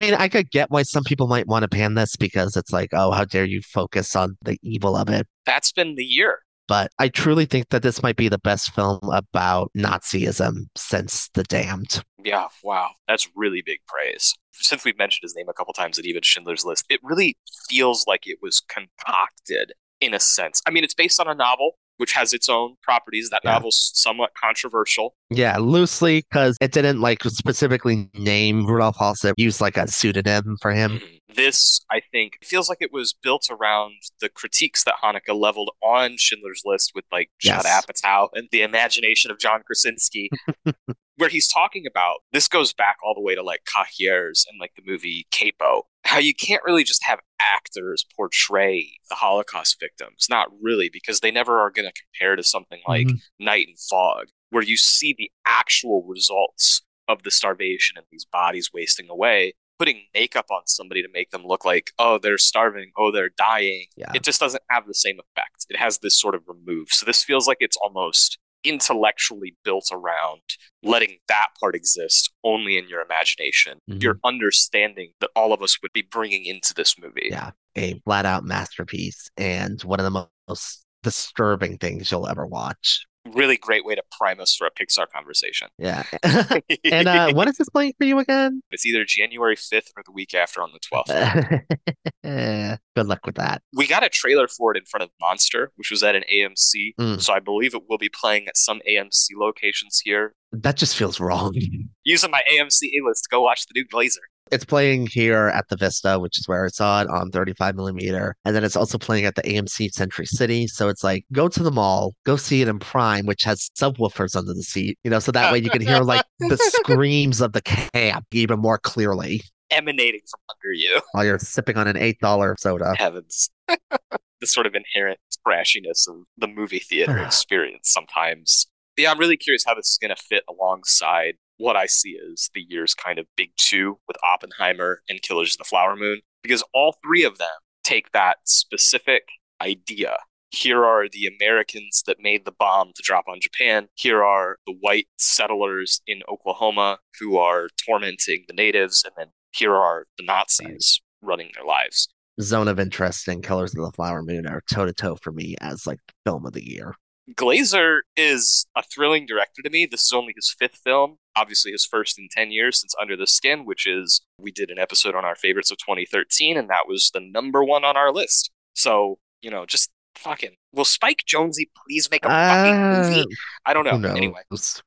I mean, I could get why some people might want to pan this because it's like, oh, how dare you focus on the evil of it. That's been the year. But I truly think that this might be the best film about Nazism since The Damned. Yeah, wow. That's really big praise. Since we've mentioned his name a couple times at even Schindler's List, it really feels like it was concocted in a sense. I mean, it's based on a novel, which has its own properties. That Yeah. novel's somewhat controversial. Yeah, loosely because it didn't like specifically name Rudolf Hoss, used like a pseudonym for him. Mhm. This, I think, feels like it was built around the critiques that Haneke leveled on Schindler's List with like Judd Yes. Apatow and the imagination of John Krasinski, where he's talking about this goes back all the way to like Cahiers and like the movie Capo. How you can't really just have actors portray the Holocaust victims. Not really, because they never are going to compare to something like Mhm. Night and Fog, where you see the actual results of the starvation and these bodies wasting away. Putting makeup on somebody to make them look like, oh, they're starving, oh, they're dying. Yeah. It just doesn't have the same effect. It has this sort of remove. So this feels like it's almost intellectually built around letting that part exist only in your imagination. Mhm. Your understanding that all of us would be bringing into this movie. Yeah, a flat out masterpiece and one of the most disturbing things you'll ever watch. Really great way to prime us for a Pixar conversation. Yeah. and uh, when is this playing for you again? It's either January 5th or the week after on the 12th. Good luck with that. We got a trailer for it in front of Monster, which was at an AMC. Mm. So I believe it will be playing at some AMC locations here. That just feels wrong. Using my AMC A list to go watch the new Glazer. It's playing here at the Vista, which is where I saw it on 35 millimeter. And then it's also playing at the AMC Century City. So it's like, go to the mall, go see it in Prime, which has subwoofers under the seat, you know, so that way you can hear like the screams of the camp even more clearly Emanating from under you. while you're sipping on an $8 soda. Heavens. the sort of inherent trashiness of the movie theater experience sometimes. Yeah, I'm really curious how this is going to fit alongside what I see as the year's kind of big two with Oppenheimer and Killers of the Flower Moon, because all three of them take that specific idea. Here are the Americans that made the bomb to drop on Japan. Here are the white settlers in Oklahoma who are tormenting the natives. And then here are the Nazis running their lives. Zone of interest and Killers of the Flower Moon are toe to toe for me as like film of the year. Glazer is a thrilling director to me. This is only his fifth film, obviously his first in 10 years since Under the Skin, which is, we did an episode on our favorites of 2013, and that was the number one on our list. So, you know, just fucking, will Spike Jonesy please make a fucking Uh, movie? I don't know. Anyway,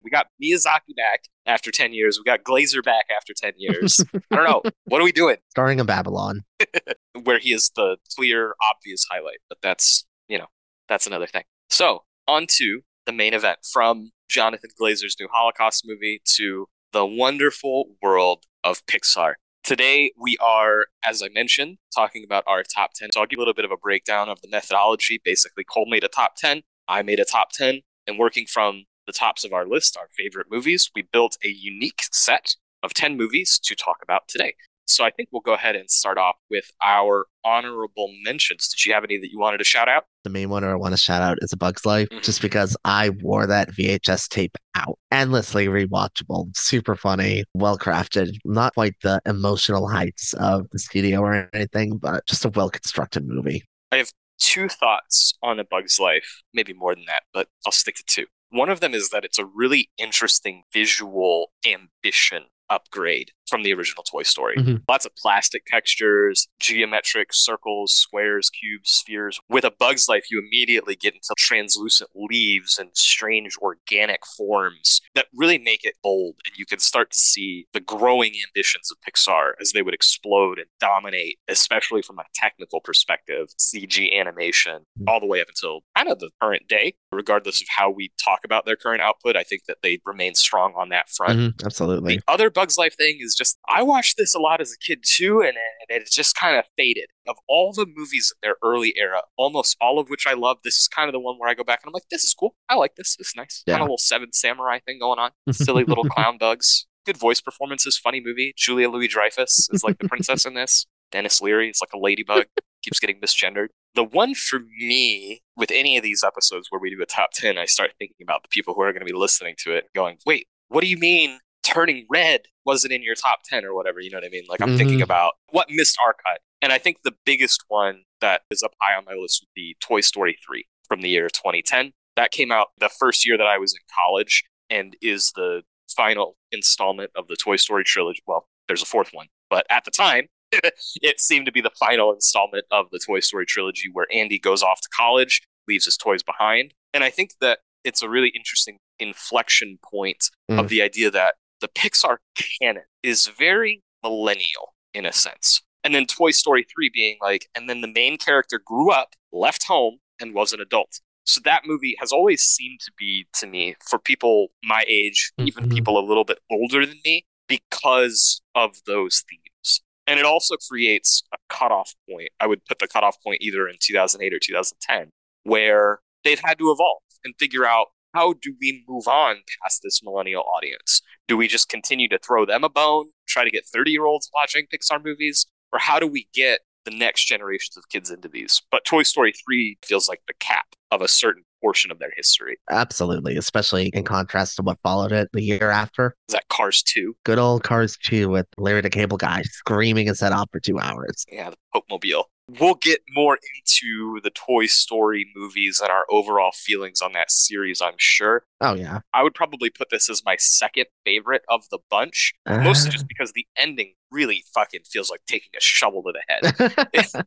we got Miyazaki back after 10 years. We got Glazer back after 10 years. I don't know. What are we doing? Starring in Babylon. where he is the clear, obvious highlight. But that's, you know, that's another thing. So, on to the main event from Jonathan Glazer's new Holocaust movie to the wonderful world of Pixar. Today, we are, as I mentioned, talking about our top 10. So, I'll give a little bit of a breakdown of the methodology. Basically, Cole made a top 10, I made a top 10, and working from the tops of our list, our favorite movies, we built a unique set of 10 movies to talk about today. So I think we'll go ahead and start off with our honorable mentions. Did you have any that you wanted to shout out? The main one or I want to shout out is A Bug's Life, Mhm. just because I wore that VHS tape out. Endlessly rewatchable, super funny, well crafted. Not quite the emotional heights of the studio or anything, but just a well constructed movie. I have Two thoughts on A Bug's Life, maybe more than that, but I'll stick to two. One of them is that it's a really interesting visual ambition upgrade from the original Toy Story. Mhm. Lots of plastic textures, geometric circles, squares, cubes, spheres. With A Bug's Life, you immediately get into translucent leaves and strange organic forms that really make it bold. And you can start to see the growing ambitions of Pixar as they would explode and dominate, especially from a technical perspective, CG animation, all the way up until kind of the current day. Regardless of how we talk about their current output, I think that they remain strong on that front. Mhm, absolutely. The other Bugs Life thing is just I watched this a lot as a kid too, and it, it just kind of faded. Of all the movies of their early era, almost all of which I love, this is kind of the one where I go back and I'm like, this is cool. I like this. This is nice. Yeah. Kind of a little Seven Samurai thing going on. Silly little clown bugs. Good voice performances. Funny movie. Julia Louis Dreyfus is like the princess in this. Denis Leary is like a ladybug. Keeps getting misgendered. The one for me with any of these episodes where we do a top 10, I start thinking about the people who are going to be listening to it going, wait, what do you mean turning red wasn't in your top 10 or whatever? You know what I mean? Like I'm thinking Mhm. about what missed our cut. And I think the biggest one that is up high on my list would be Toy Story 3 from the year 2010. That came out the first year that I was in college and is the final installment of the Toy Story trilogy. Well, there's a fourth one, but at the time, it seemed to be the final installment of the Toy Story trilogy where Andy goes off to college, leaves his toys behind. And I think that it's a really interesting inflection point of Mm. the idea that the Pixar canon is very millennial in a sense. And then Toy Story 3 being like, and then the main character grew up, left home, and was an adult. So that movie has always seemed to be to me for people my age, even Mhm. people a little bit older than me, because of those themes. And it also creates a cutoff point. I would put the cutoff point either in 2008 or 2010, where they've had to evolve and figure out how do we move on past this millennial audience? Do we just continue to throw them a bone, try to get 30 year olds watching Pixar movies? Or how do we get the next generations of kids into these? But Toy Story 3 feels like the cap of a certain portion of their history. Absolutely, especially in contrast to what followed it the year after. Is that Cars 2? Good old Cars 2 with Larry the Cable Guy screaming and set off for two hours. Yeah, the Pope Mobile. We'll get more into the Toy Story movies and our overall feelings on that series, I'm sure. Oh, yeah. I would probably put this as my second favorite of the bunch, mostly Uh. just because the ending really fucking feels like taking a shovel to the head.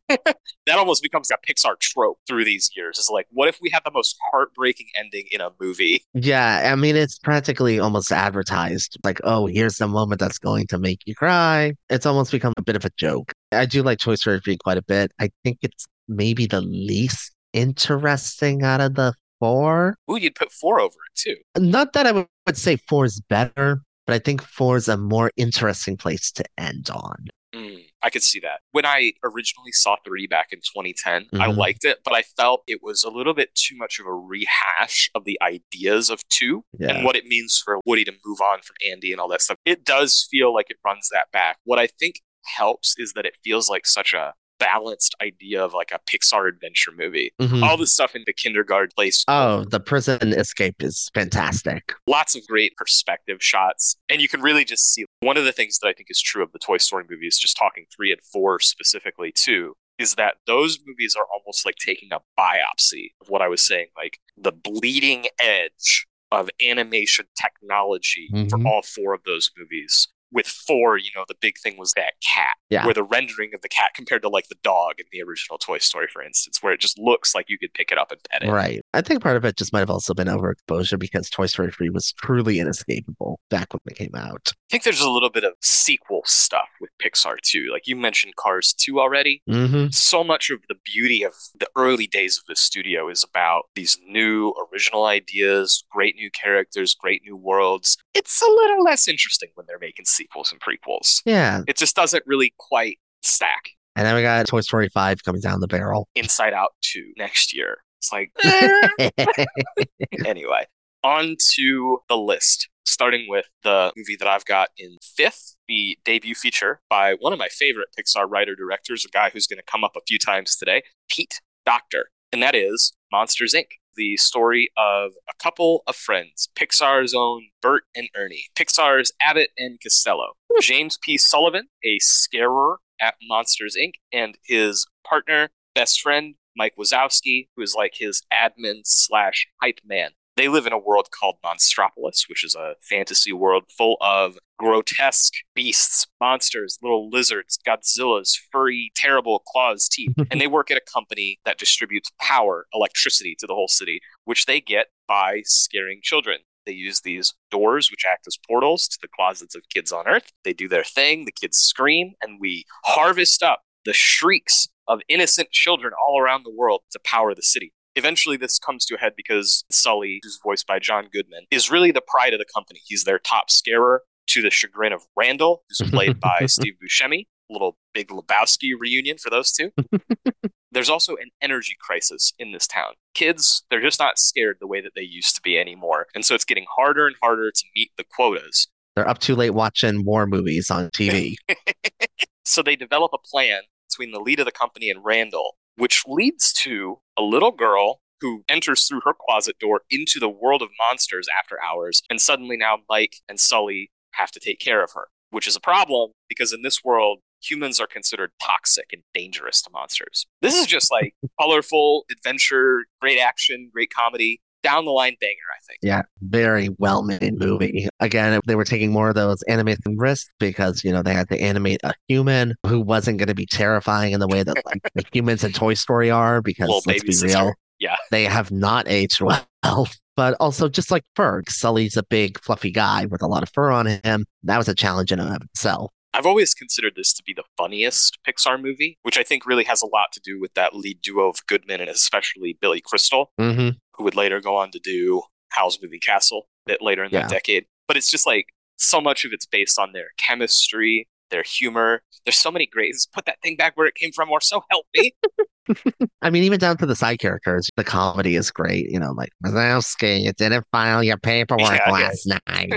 that almost becomes a Pixar trope through these years. It's like, what if we had the most heartbreaking ending in a movie? Yeah, I mean, it's practically almost advertised. Like, oh, here's the moment that's going to make you cry. It's almost become a bit of a joke. I do like Toy Story 3 quite a bit. I think it's maybe the least interesting out of the four. Ooh, you'd put four over it too. Not that I would say four is better, but I think four is a more interesting place to end on. Mm, I could see that. When I originally saw three back in 2010, I Mhm. liked it, but I felt it was a little bit too much of a rehash of the ideas of two Yeah. and what it means for Woody to move on from Andy and all that stuff. It does feel like it runs that back. What I think helps is that it feels like such a balanced idea of like a Pixar adventure movie. Mhm. All the stuff in the kindergarten place. Oh, the prison escape is fantastic. lots of great perspective shots and you can really just see one of the things that i think is true of the toy story movies just talking three and four specifically too is that those movies are almost like taking a biopsy of what i was saying like the bleeding edge of animation technology for Mhm. all four of those movies with four you know the big thing was that cat Yeah. where the rendering of the cat compared to like the dog in the original toy story for instance where it just looks like you could pick it up and pet it Right. I think part of it just might have also been overexposure because Toy Story 3 was truly inescapable back when it came out. I think there's a little bit of sequel stuff with Pixar too. Like you mentioned Cars 2 already. hmm So much of the beauty of the early days of the studio is about these new original ideas, great new characters, great new worlds. It's a little less interesting when they're making sequels and prequels. Yeah. It just doesn't really quite stack. And then we got Toy Story 5 coming down the barrel. Inside Out 2 next year. It's like, eh. anyway, on to the list. Starting with the movie that I've got in fifth, the debut feature by one of my favorite Pixar writer directors, a guy who's going to come up a few times today, Pete Docter. And that is Monsters Inc., the story of a couple of friends, Pixar's own Bert and Ernie, Pixar's Abbott and Costello, hmm. James P. Sullivan, a scarer at Monsters Inc., and his partner, best friend, Mike Wazowski, who is like his admin slash hype man. They live in a world called Monstropolis, which is a fantasy world full of grotesque beasts, monsters, little lizards, Godzillas, furry, terrible claws, teeth. and they work at a company that distributes power, electricity to the whole city, which they get by scaring children. They use these doors, which act as portals to the closets of kids on Earth. They do their thing, the kids scream, and we harvest up the shrieks of innocent children all around the world to power the city. Eventually, this comes to a head because Sully, who's voiced by John Goodman, is really the pride of the company. He's their top scarer to the chagrin of Randall, who's played by Steve Buscemi. Little Big Lebowski reunion for those two. There's also an energy crisis in this town. Kids, they're just not scared the way that they used to be anymore. And so it's getting harder and harder to meet the quotas. They're up too late watching war movies on TV. So they develop a plan between the lead of the company and Randall, which leads to a little girl who enters through her closet door into the world of monsters after hours. And suddenly now Mike and Sully have to take care of her, which is a problem because in this world, humans are considered toxic and dangerous to monsters. This is just like colorful adventure, great action, great comedy. Down the line banger, I think. Yeah, very well made movie. Again, they were taking more of those animation risks because, you know, they had to animate a human who wasn't going to be terrifying in the way that like the humans in Toy Story are because Little let's be sister. real, Yeah. they have not aged well. But also just like Ferg, Sully's a big fluffy guy with a lot of fur on him. That was a challenge in and of itself. I've always considered this to be the funniest Pixar movie, which I think really has a lot to do with that lead duo of Goodman and especially Billy Crystal, hmm who would later go on to do Howl's Moving Castle a bit later in that decade. But it's just like so much of it's based on their chemistry, their humor. There's so many great. Just put that thing back where it came from, or so help me. I mean, even down to the side characters, the comedy is great. You know, like Wazowski, you didn't file your paperwork Yeah, yeah. last night.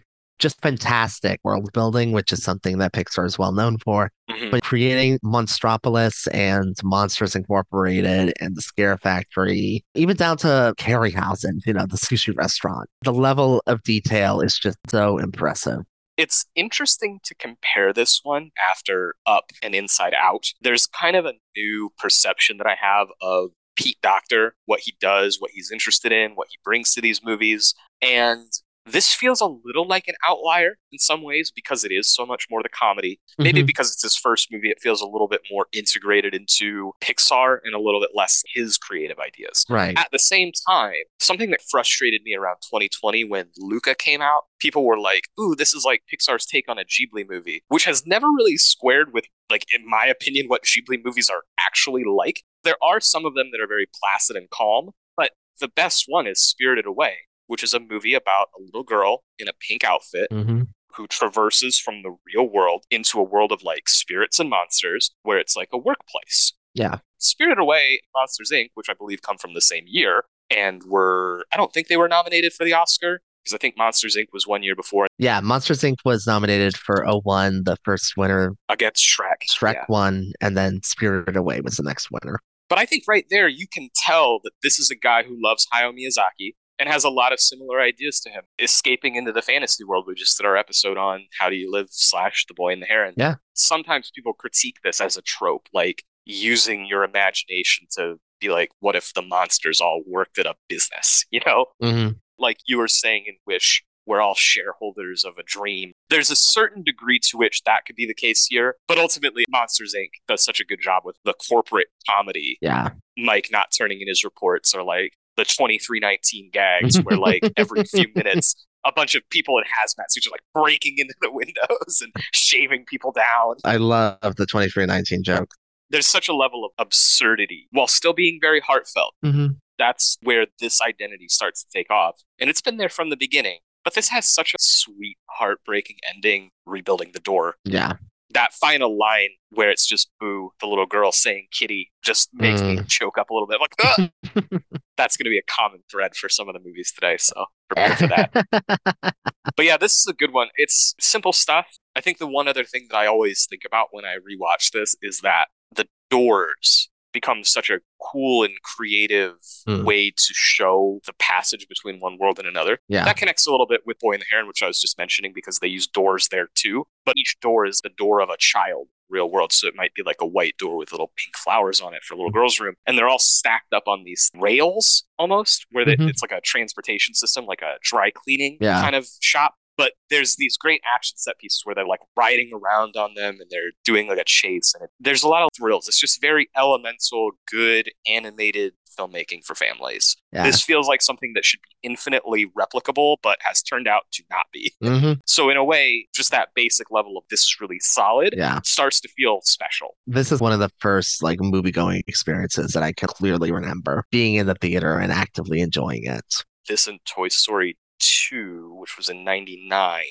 Just fantastic world building, which is something that Pixar is well known for. Mhm. But creating Monstropolis and Monsters Incorporated and the Scare Factory, even down to Harryhausen, you know, the sushi restaurant, the level of detail is just so impressive. It's interesting to compare this one after Up and Inside Out. There's kind of a new perception that I have of Pete Docter, what he does, what he's interested in, what he brings to these movies. And This feels a little like an outlier in some ways because it is so much more the comedy. Maybe Mhm. because it's his first movie, it feels a little bit more integrated into Pixar and a little bit less his creative ideas. Right. At the same time, something that frustrated me around 2020 when Luca came out, people were like, ooh, this is like Pixar's take on a Ghibli movie, which has never really squared with, like, in my opinion, what Ghibli movies are actually like. There are some of them that are very placid and calm, but the best one is Spirited Away, which is a movie about a little girl in a pink outfit hmm who traverses from the real world into a world of like spirits and monsters where it's like a workplace. Yeah. Spirited Away, Monsters Inc., which I believe come from the same year, and were I don't think they were nominated for the Oscar because I think Monsters Inc. was one year before Yeah. Monsters Inc. was nominated for a 01, the first winner. against Shrek. Shrek Yeah. won, and then Spirited Away was the next winner. But I think right there you can tell that this is a guy who loves Hayao Miyazaki and has a lot of similar ideas to him. Escaping into the fantasy world, we just did our episode on How Do You Live slash The Boy and the Heron. Yeah. Sometimes people critique this as a trope, like using your imagination to be like, what if the monsters all worked at a business? You know? hmm like you were saying in Wish, we're all shareholders of a dream. There's a certain degree to which that could be the case here, but ultimately, Monsters Inc. does such a good job with the corporate comedy. Yeah. Mike not turning in his reports or like the 2319 gags, where like every few minutes, a bunch of people in hazmat suits are like breaking into the windows and shaving people down. I love the 2319 joke. There's such a level of absurdity while still being very heartfelt. hmm that's where this identity starts to take off. And it's been there from the beginning. But this has such a sweet, heartbreaking ending, rebuilding the door. Yeah. That final line where it's just Boo, the little girl saying kitty, just makes me choke up a little bit. I'm like, "Ugh." that's going to be a common thread for some of the movies today. So prepare for that. But yeah, this is a good one. It's simple stuff. I think the one other thing that I always think about when I rewatch this is that the doors become such a cool and creative Hmm. way to show the passage between one world and another. Yeah. That connects a little bit with Boy and the Heron, which I was just mentioning because they use doors there too. But each door is the door of a child, real world. So it might be like a white door with little pink flowers on it for a little girl's room. And they're all stacked up on these rails almost, where they, Mhm. it's like a transportation system, like a dry cleaning Yeah. kind of shop. But there's these great action set pieces where they're like riding around on them and they're doing like a chase. And it, there's a lot of thrills. It's just very elemental, good animated filmmaking for families. Yeah. This feels like something that should be infinitely replicable, but has turned out to not be. hmm So, in a way, just that basic level of this is really solid Yeah. starts to feel special. This is one of the first like movie going experiences that I can clearly remember being in the theater and actively enjoying it. This and Toy Story 2, which was in 99,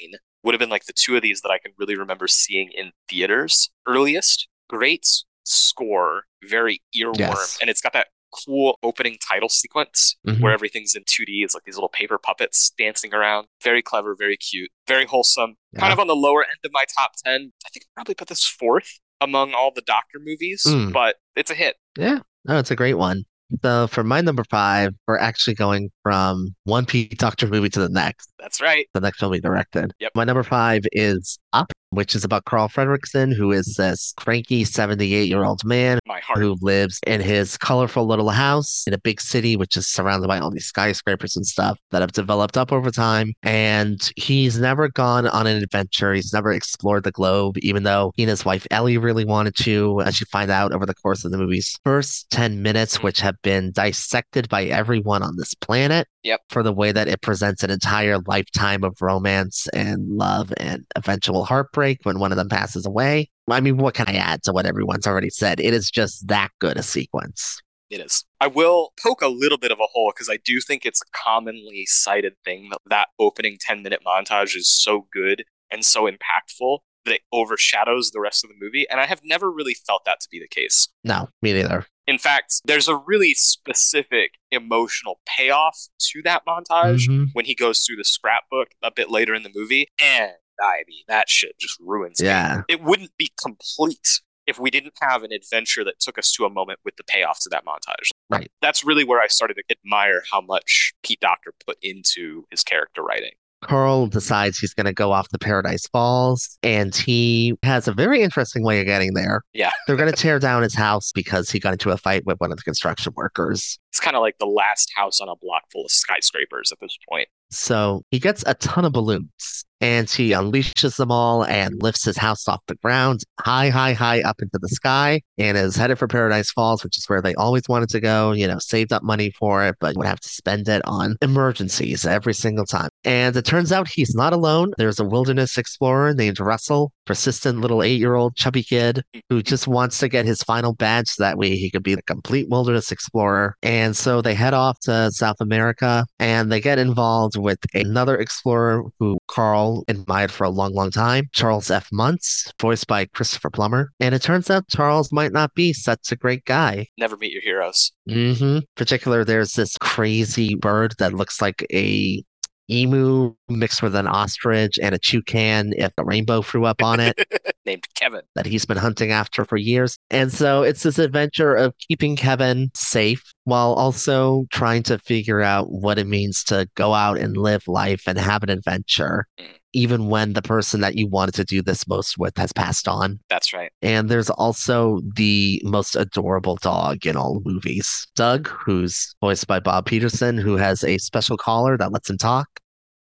would have been like the two of these that I can really remember seeing in theaters earliest. Great score, very earworm. Yes. And it's got that cool opening title sequence Mhm. where everything's in 2D. It's like these little paper puppets dancing around. Very clever, very cute, very wholesome. Kind of on the lower end of my top 10. I think I'd probably put this fourth among all the Docter movies, Mm. but it's a hit. Yeah, no, it's a great one. So for my number five, we're actually going from one Pete Docter movie to the next, That's right. the next film he directed. Yep. My number five is Up, which is about Carl Fredricksen, who is this cranky 78 year old man who lives in his colorful little house in a big city, which is surrounded by all these skyscrapers and stuff that have developed up over time. And he's never gone on an adventure. He's never explored the globe, even though he and his wife Ellie really wanted to, as you find out over the course of the movie's first 10 minutes, which have been dissected by everyone on this planet. Yep. For the way that it presents an entire lifetime of romance and love and eventual heartbreak when one of them passes away. I mean, what can I add to what everyone's already said? It is just that good a sequence. It is. I will poke a little bit of a hole because I do think it's a commonly cited thing that that opening 10 minute montage is so good and so impactful that it overshadows the rest of the movie. And I have never really felt that to be the case. No, me neither. In fact, there's a really specific emotional payoff to that montage Mhm. when he goes through the scrapbook a bit later in the movie. And I mean, that shit just ruins me. Yeah. It wouldn't be complete if we didn't have an adventure that took us to a moment with the payoff to that montage. Right. That's really where I started to admire how much Pete Docter put into his character writing. Carl decides he's going to go off to Paradise Falls, and he has a very interesting way of getting there. Yeah. They're going to tear down his house because he got into a fight with one of the construction workers. It's kind of like the last house on a block full of skyscrapers at this point. So he gets a ton of balloons and he unleashes them all and lifts his house off the ground high, high, high up into the sky and is headed for Paradise Falls, which is where they always wanted to go. You know, saved up money for it, but would have to spend it on emergencies every single time. And it turns out he's not alone. There's a wilderness explorer named Russell, persistent little eight year old chubby kid who mm-hmm. just wants to get his final badge so that way he could be a complete wilderness explorer. And so they head off to South America and they get involved with another explorer who Carl admired for a long, long time, Charles F. Muntz, voiced by Christopher Plummer. And it turns out Charles might not be such a great guy. Never meet your heroes. Mm-hmm. Particular, there's this crazy bird that looks like a emu mixed with an ostrich and a toucan if a rainbow threw up on it Named Kevin. that he's been hunting after for years. And so it's this adventure of keeping Kevin safe while also trying to figure out what it means to go out and live life and have an adventure, Mm. even when the person that you wanted to do this most with has passed on. That's right. And there's also the most adorable dog in all movies, Doug, who's voiced by Bob Peterson, who has a special collar that lets him talk.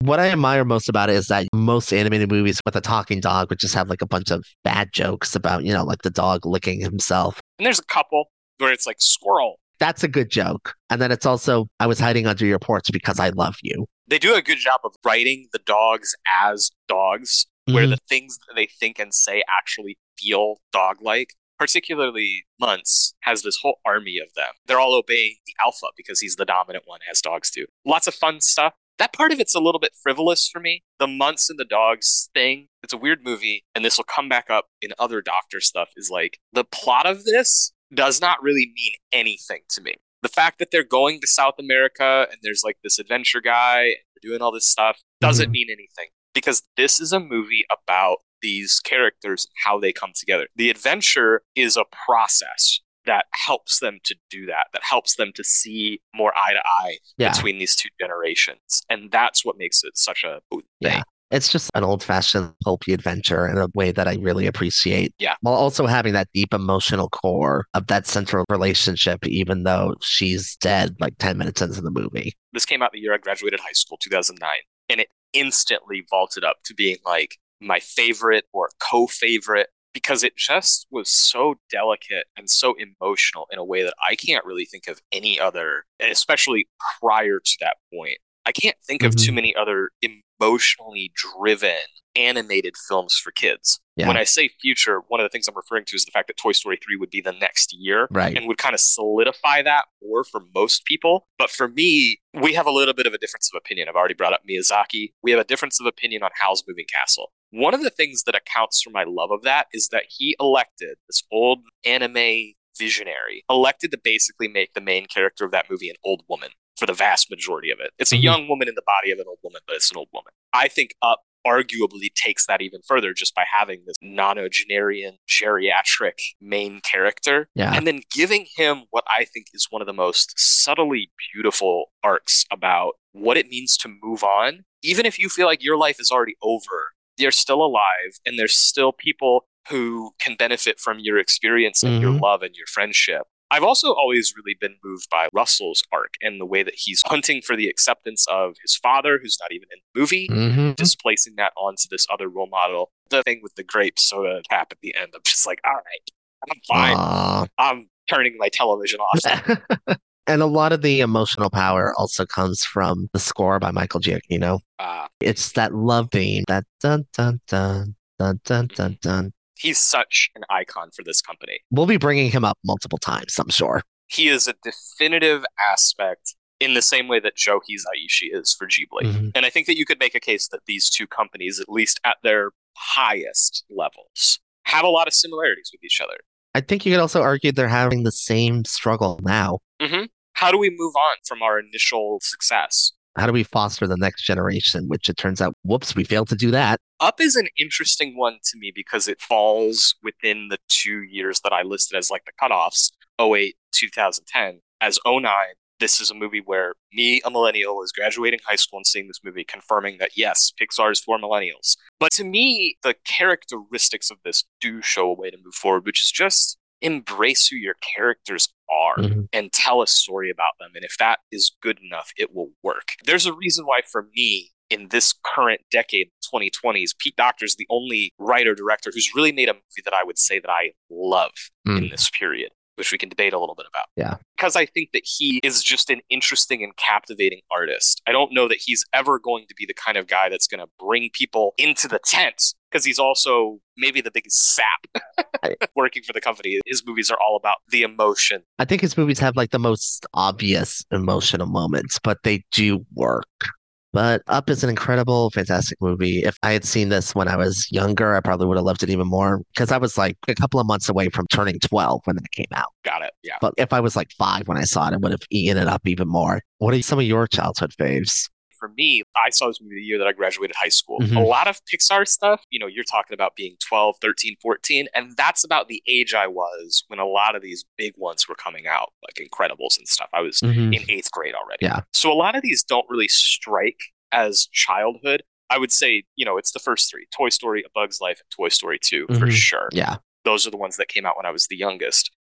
What I admire most about it is that most animated movies with a talking dog would just have like a bunch of bad jokes about, you know, like the dog licking himself. And there's a couple where it's like squirrel. That's a good joke. And then it's also, I was hiding under your porch because I love you. They do a good job of writing the dogs as dogs, where Mhm. the things that they think and say actually feel dog like. Particularly, Muntz has this whole army of them. They're all obeying the alpha because he's the dominant one, as dogs do. Lots of fun stuff. That part of it's a little bit frivolous for me. The Muntz and the dogs thing, it's a weird movie, and this will come back up in other Docter stuff, is like the plot of this does not really mean anything to me. The fact that they're going to South America and there's like this adventure guy and they're doing all this stuff doesn't Mhm. mean anything because this is a movie about these characters and how they come together. The adventure is a process that helps them to do that, that helps them to see more eye to eye Yeah. between these two generations. And that's what makes it such a thing. Yeah. It's just an old fashioned pulpy adventure in a way that I really appreciate. Yeah. While also having that deep emotional core of that central relationship, even though she's dead like 10 minutes into the movie. This came out the year I graduated high school, 2009, and it instantly vaulted up to being like my favorite or co favorite because it just was so delicate and so emotional in a way that I can't really think of any other, especially prior to that point. I can't think of too Mhm. many other emotionally driven animated films for kids. Yeah. When I say future, one of the things I'm referring to is the fact that Toy Story 3 would be the next year Right. and would kind of solidify that more for most people. But for me, we have a little bit of a difference of opinion. I've already brought up Miyazaki. We have a difference of opinion on Howl's Moving Castle. One of the things that accounts for my love of that is that he elected this old anime visionary, elected to basically make the main character of that movie an old woman for the vast majority of it. It's a Mhm. young woman in the body of an old woman, but it's an old woman. I think Up arguably takes that even further just by having this nonagenarian geriatric main character Yeah. and then giving him what I think is one of the most subtly beautiful arcs about what it means to move on. Even if you feel like your life is already over, you're still alive and there's still people who can benefit from your experience and your Mhm. love and your friendship. I've also always really been moved by Russell's arc and the way that he's hunting for the acceptance of his father, who's not even in the movie, hmm displacing that onto this other role model. The thing with the grape soda cap at the end, I'm just like, all right, I'm fine. Aw. I'm turning my television off. and a lot of the emotional power also comes from the score by Michael Giacchino. Uh, It's that love theme, that dun dun dun dun dun dun dun. he's such an icon for this company. We'll be bringing him up multiple times, I'm sure. He is a definitive aspect in the same way that Joe Hisaishi is for Ghibli. Mhm. And I think that you could make a case that these two companies, at least at their highest levels, have a lot of similarities with each other. I think you could also argue they're having the same struggle now. hmm How do we move on from our initial success? How do we foster the next generation? Which it turns out, whoops, we failed to do that. Up is an interesting one to me because it falls within the two years that I listed as like the cutoffs 08, 2010. As 09, this is a movie where me, a millennial, was graduating high school and seeing this movie, confirming that yes, Pixar is for millennials. But to me, the characteristics of this do show a way to move forward, which is just embrace who your characters are Mhm. and tell a story about them. And if that is good enough, it will work. There's a reason why, for me, in this current decade, 2020s, Pete Docter is the only writer director who's really made a movie that I would say that I love in Mm. this period, which we can debate a little bit about. Yeah. Because I think that he is just an interesting and captivating artist. I don't know that he's ever going to be the kind of guy that's going to bring people into the tent because he's also maybe the biggest sap working for the company. His movies are all about the emotion. I think his movies have like the most obvious emotional moments, but they do work. But Up is an incredible, fantastic movie. If I had seen this when I was younger, I probably would have loved it even more because I was like a couple of months away from turning 12 when it came out. Got it. Yeah. But if I was like five when I saw it, I would have eaten it up even more. What are some of your childhood faves? For me, I saw this movie the year that I graduated high school. Mhm. A lot of Pixar stuff, you know, you're talking about being 12, 13, 14, and that's about the age I was when a lot of these big ones were coming out, like Incredibles and stuff. I was Mhm. in eighth grade already. Yeah. So a lot of these don't really strike as childhood. I would say, you know, it's the first three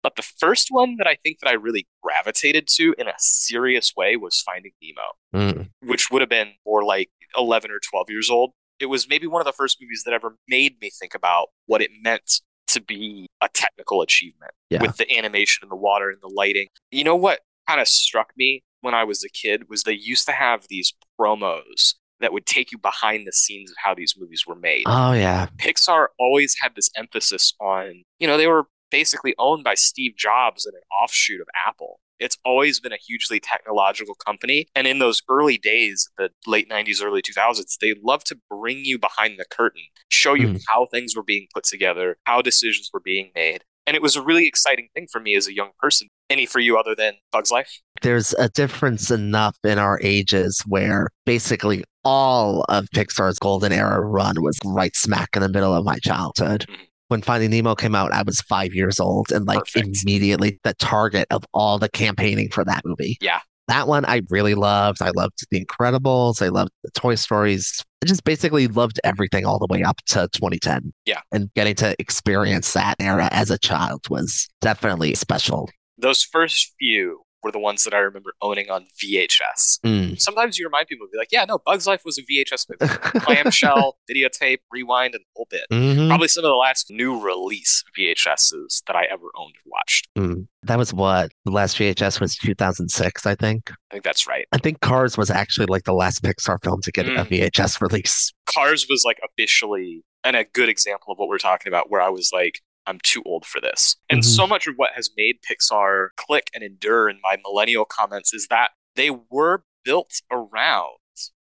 Toy Story, A Bug's Life, and Toy Story 2 for sure. Yeah. Those are the ones that came out when I was the youngest. But the first one that I think that I really gravitated to in a serious way was Finding Nemo Mm. which would have been more like 11 or 12 years old. It was maybe one of the first movies that ever made me think about what it meant to be a technical achievement Yeah. with the animation and the water and the lighting. You know what kind of struck me when I was a kid was they used to have these promos that would take you behind the scenes of how these movies were made. Oh, yeah. Pixar always had this emphasis on, you know, they were basically owned by Steve Jobs and an offshoot of Apple. It's always been a hugely technological company. And in those early days, the late 90s, early 2000s, they loved to bring you behind the curtain, show you Mm. how things were being put together, how decisions were being made. And it was a really exciting thing for me as a young person. Any for you other than Bug's Life? There's a difference enough in our ages where basically all of Pixar's golden era run was right smack in the middle of my childhood. Mhm. When Finding Nemo came out, I was five years old and like Perfect. immediately the target of all the campaigning for that movie. Yeah. That one I really loved. I loved The Incredibles. I loved the Toy Stories. I just basically loved everything all the way up to 2010. Yeah. And getting to experience that era as a child was definitely special. Those first few were the ones that I remember owning on VHS. Mm. Sometimes you remind people, be like, yeah, no, Bug's Life was a VHS movie. clamshell, videotape, rewind, and whole bit. Mhm. Probably some of the last new release VHSs that I ever owned and watched. Mm. That was what the last VHS was 2006, I think. I think that's right. I think Cars was actually like the last Pixar film to get a Mm. VHS release. Cars was like officially and a good example of what we're talking about, where I was like, I'm too old for this. And Mhm. so much of what has made Pixar click and endure in my millennial comments is that they were built around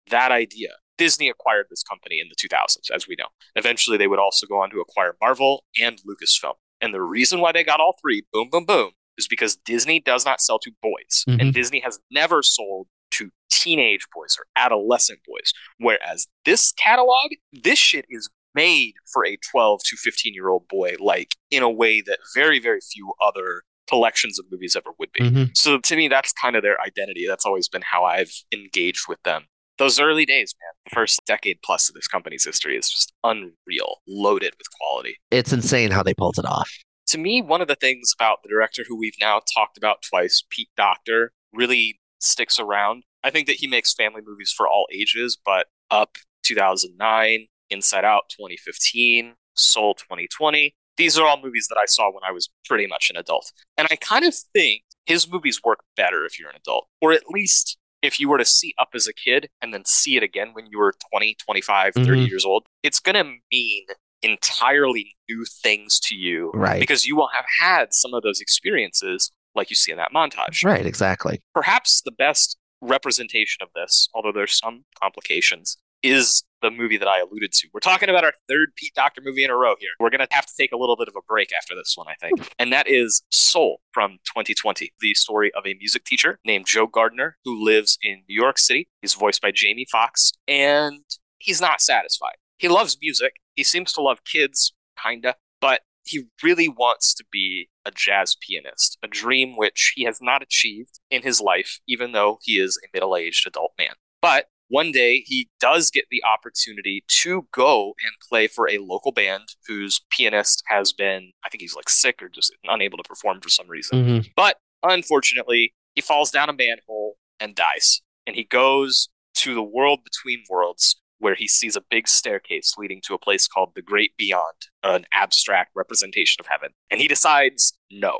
that idea. Disney acquired this company in the 2000s, as we know. Eventually, they would also go on to acquire Marvel and Lucasfilm. And the reason why they got all three, boom, boom, boom, is because Disney does not sell to boys. Mhm. And Disney has never sold to teenage boys or adolescent boys. Whereas this catalog, this shit is made for a 12 to 15 year old boy, like in a way that very, very few other collections of movies ever would be. Mhm. So to me, that's kind of their identity. That's always been how I've engaged with them. Those early days, man, the first decade plus of this company's history is just unreal, loaded with quality. It's insane how they pulled it off. To me, one of the things about the director who we've now talked about twice, Pete Docter, really sticks around. I think that he makes family movies for all ages, but Up 2009, Inside Out 2015, Soul 2020, these are all movies that I saw when I was pretty much an adult. And I kind of think his movies work better if you're an adult, or at least if you were to see Up as a kid and then see it again when you were 20, 25, 30 Mhm. years old, it's going to mean entirely new things to you Right. because you will have had some of those experiences like you see in that montage. Right, exactly. Perhaps the best representation of this, although there's some complications, is the movie that I alluded to. We're talking about our third Pete Docter movie in a row here. We're going to have to take a little bit of a break after this one, I think. And that is Soul from 2020, the story of a music teacher named Joe Gardner who lives in New York City. He's voiced by Jamie Foxx, and he's not satisfied. He loves music. He seems to love kids, kinda, but he really wants to be a jazz pianist, a dream which he has not achieved in his life, even though he is a middle aged adult man. But one day he does get the opportunity to go and play for a local band whose pianist has been, I think he's like sick or just unable to perform for some reason. Mhm. But unfortunately, he falls down a manhole and dies. And he goes to the world between worlds where he sees a big staircase leading to a place called the Great Beyond, an abstract representation of heaven. And he decides, no,